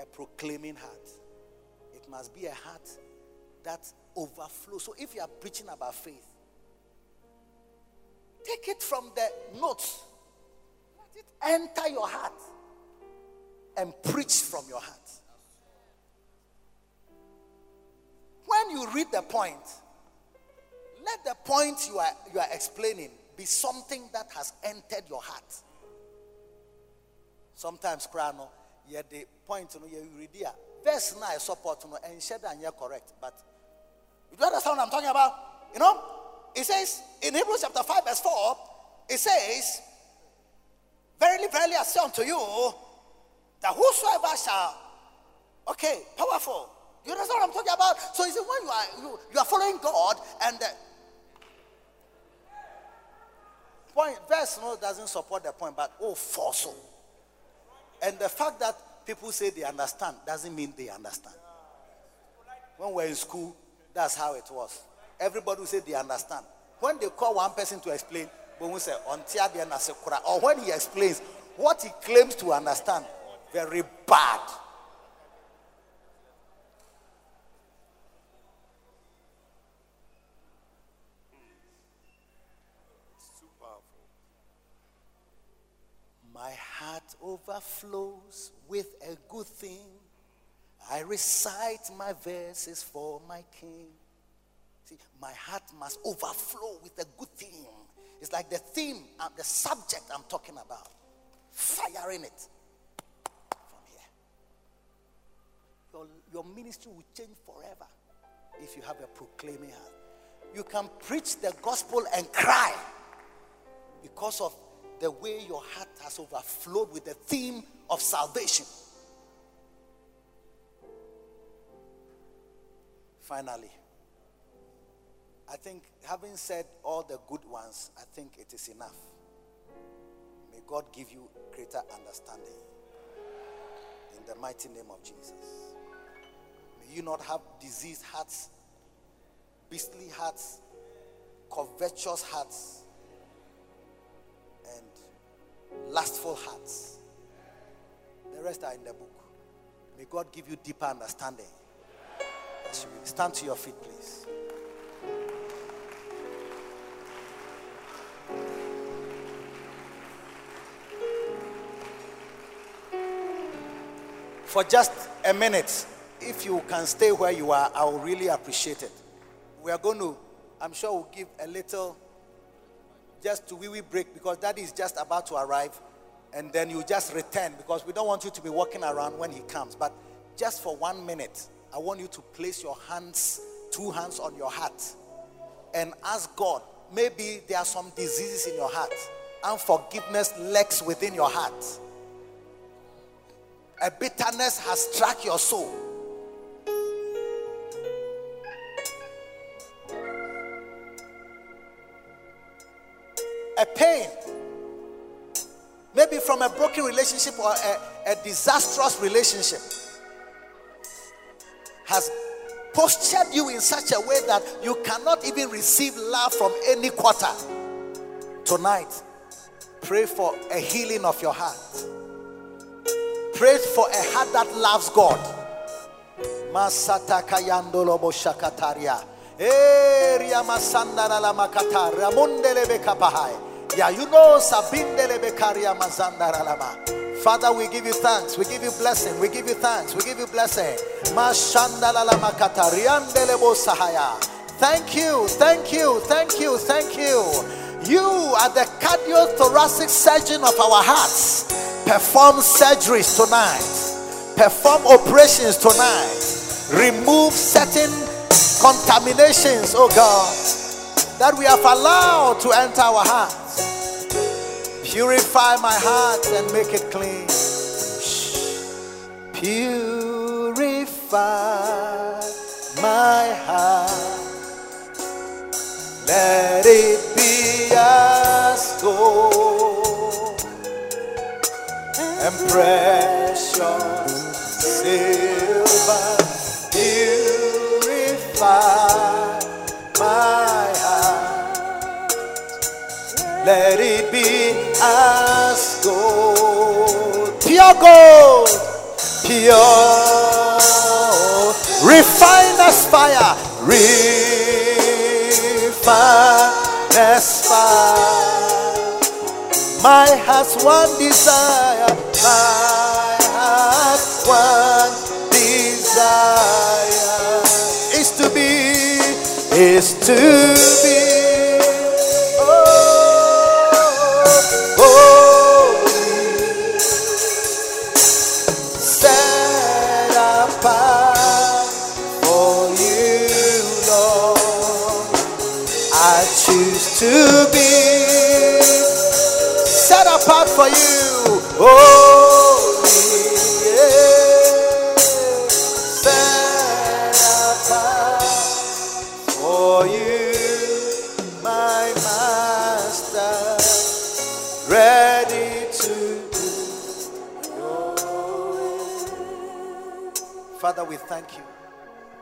A proclaiming heart. It must be a heart that overflows. So if you are preaching about faith, take it from the notes, let it enter your heart and preach from your heart. When you read the point, let the point you are, you are explaining be something that has entered your heart. Sometimes, Krano, yeah, the point you, know, you read here, verse 9 support you know, and share that you're correct. But you understand what I'm talking about? You know, it says in Hebrews chapter 5, verse 4, it says, Verily, verily, I say unto you, that whosoever shall, okay, powerful. You understand what I'm talking about? So you see, when you are you, you are following God and the point verse no doesn't support the point, but oh force so. And the fact that people say they understand doesn't mean they understand. When we're in school, that's how it was. Everybody will say they understand. When they call one person to explain, but we say or when he explains what he claims to understand, very bad. My heart overflows with a good thing. I recite my verses for my king. See, my heart must overflow with a good thing. It's like the theme, uh, the subject I'm talking about. Firing it. From your, your ministry will change forever if you have a proclaiming heart. You can preach the gospel and cry because of the way your heart has overflowed with the theme of salvation. Finally, I think having said all the good ones, I think it is enough. May God give you greater understanding. In the mighty name of Jesus May you not have diseased hearts, beastly hearts, covetous hearts, and lustful hearts. The rest are in the book. May God give you deeper understanding. Stand to your feet, please. For just a minute if you can stay where you are, I will really appreciate it. We are going to, I'm sure we'll give a little, just to wee wee break because daddy is just about to arrive. And then you just return because we don't want you to be walking around when he comes. But just for one minute, I want you to place your hands, two hands on your heart, and ask God. Maybe there are some diseases in your heart, unforgiveness lurks within your heart. A bitterness has struck your soul a pain, maybe from a broken relationship or a, a disastrous relationship, has postured you in such a way that you cannot even receive love from any quarter. Tonight, pray for a healing of your heart. Pray for a heart that loves God. Eria masandara la makata ramundele bekapahai. Ya you know sabindele bekaria mazandara lama. Father, we give you thanks. We give you blessing. We give you thanks. We give you blessing. Thank you. Thank you. Thank you. Thank you. You are the cardiothoracic surgeon of our hearts. Perform surgeries tonight. Perform operations tonight. Remove certain contaminations, oh God, that we have allowed to enter our hearts. Purify my heart and make it clean. Purify my heart. Let it be as gold and precious silver. Purify my heart. Let it be as gold, pure gold, pure, refined as fire, refined as fire. My heart's one desire, my heart's one desire is to be, is to be. Oh, oh holy, set apart for you. I choose to be apart for you. Holy, yeah. for you, my master, ready to. Father, we thank you.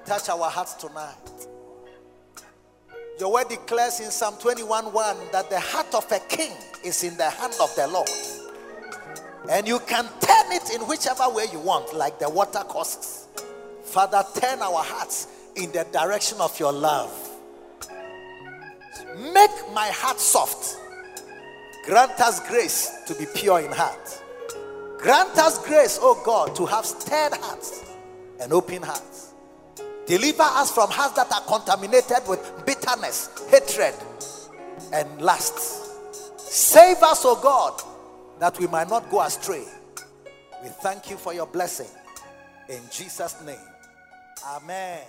Touch our hearts tonight. Your word declares in Psalm 21 1 that the heart of a king is in the hand of the Lord. And you can turn it in whichever way you want, like the water courses. Father, turn our hearts in the direction of your love. Make my heart soft. Grant us grace to be pure in heart. Grant us grace, oh God, to have stirred hearts and open hearts. Deliver us from hearts that are contaminated with bitterness, hatred, and lust. Save us, O God, that we might not go astray. We thank you for your blessing. In Jesus' name. Amen.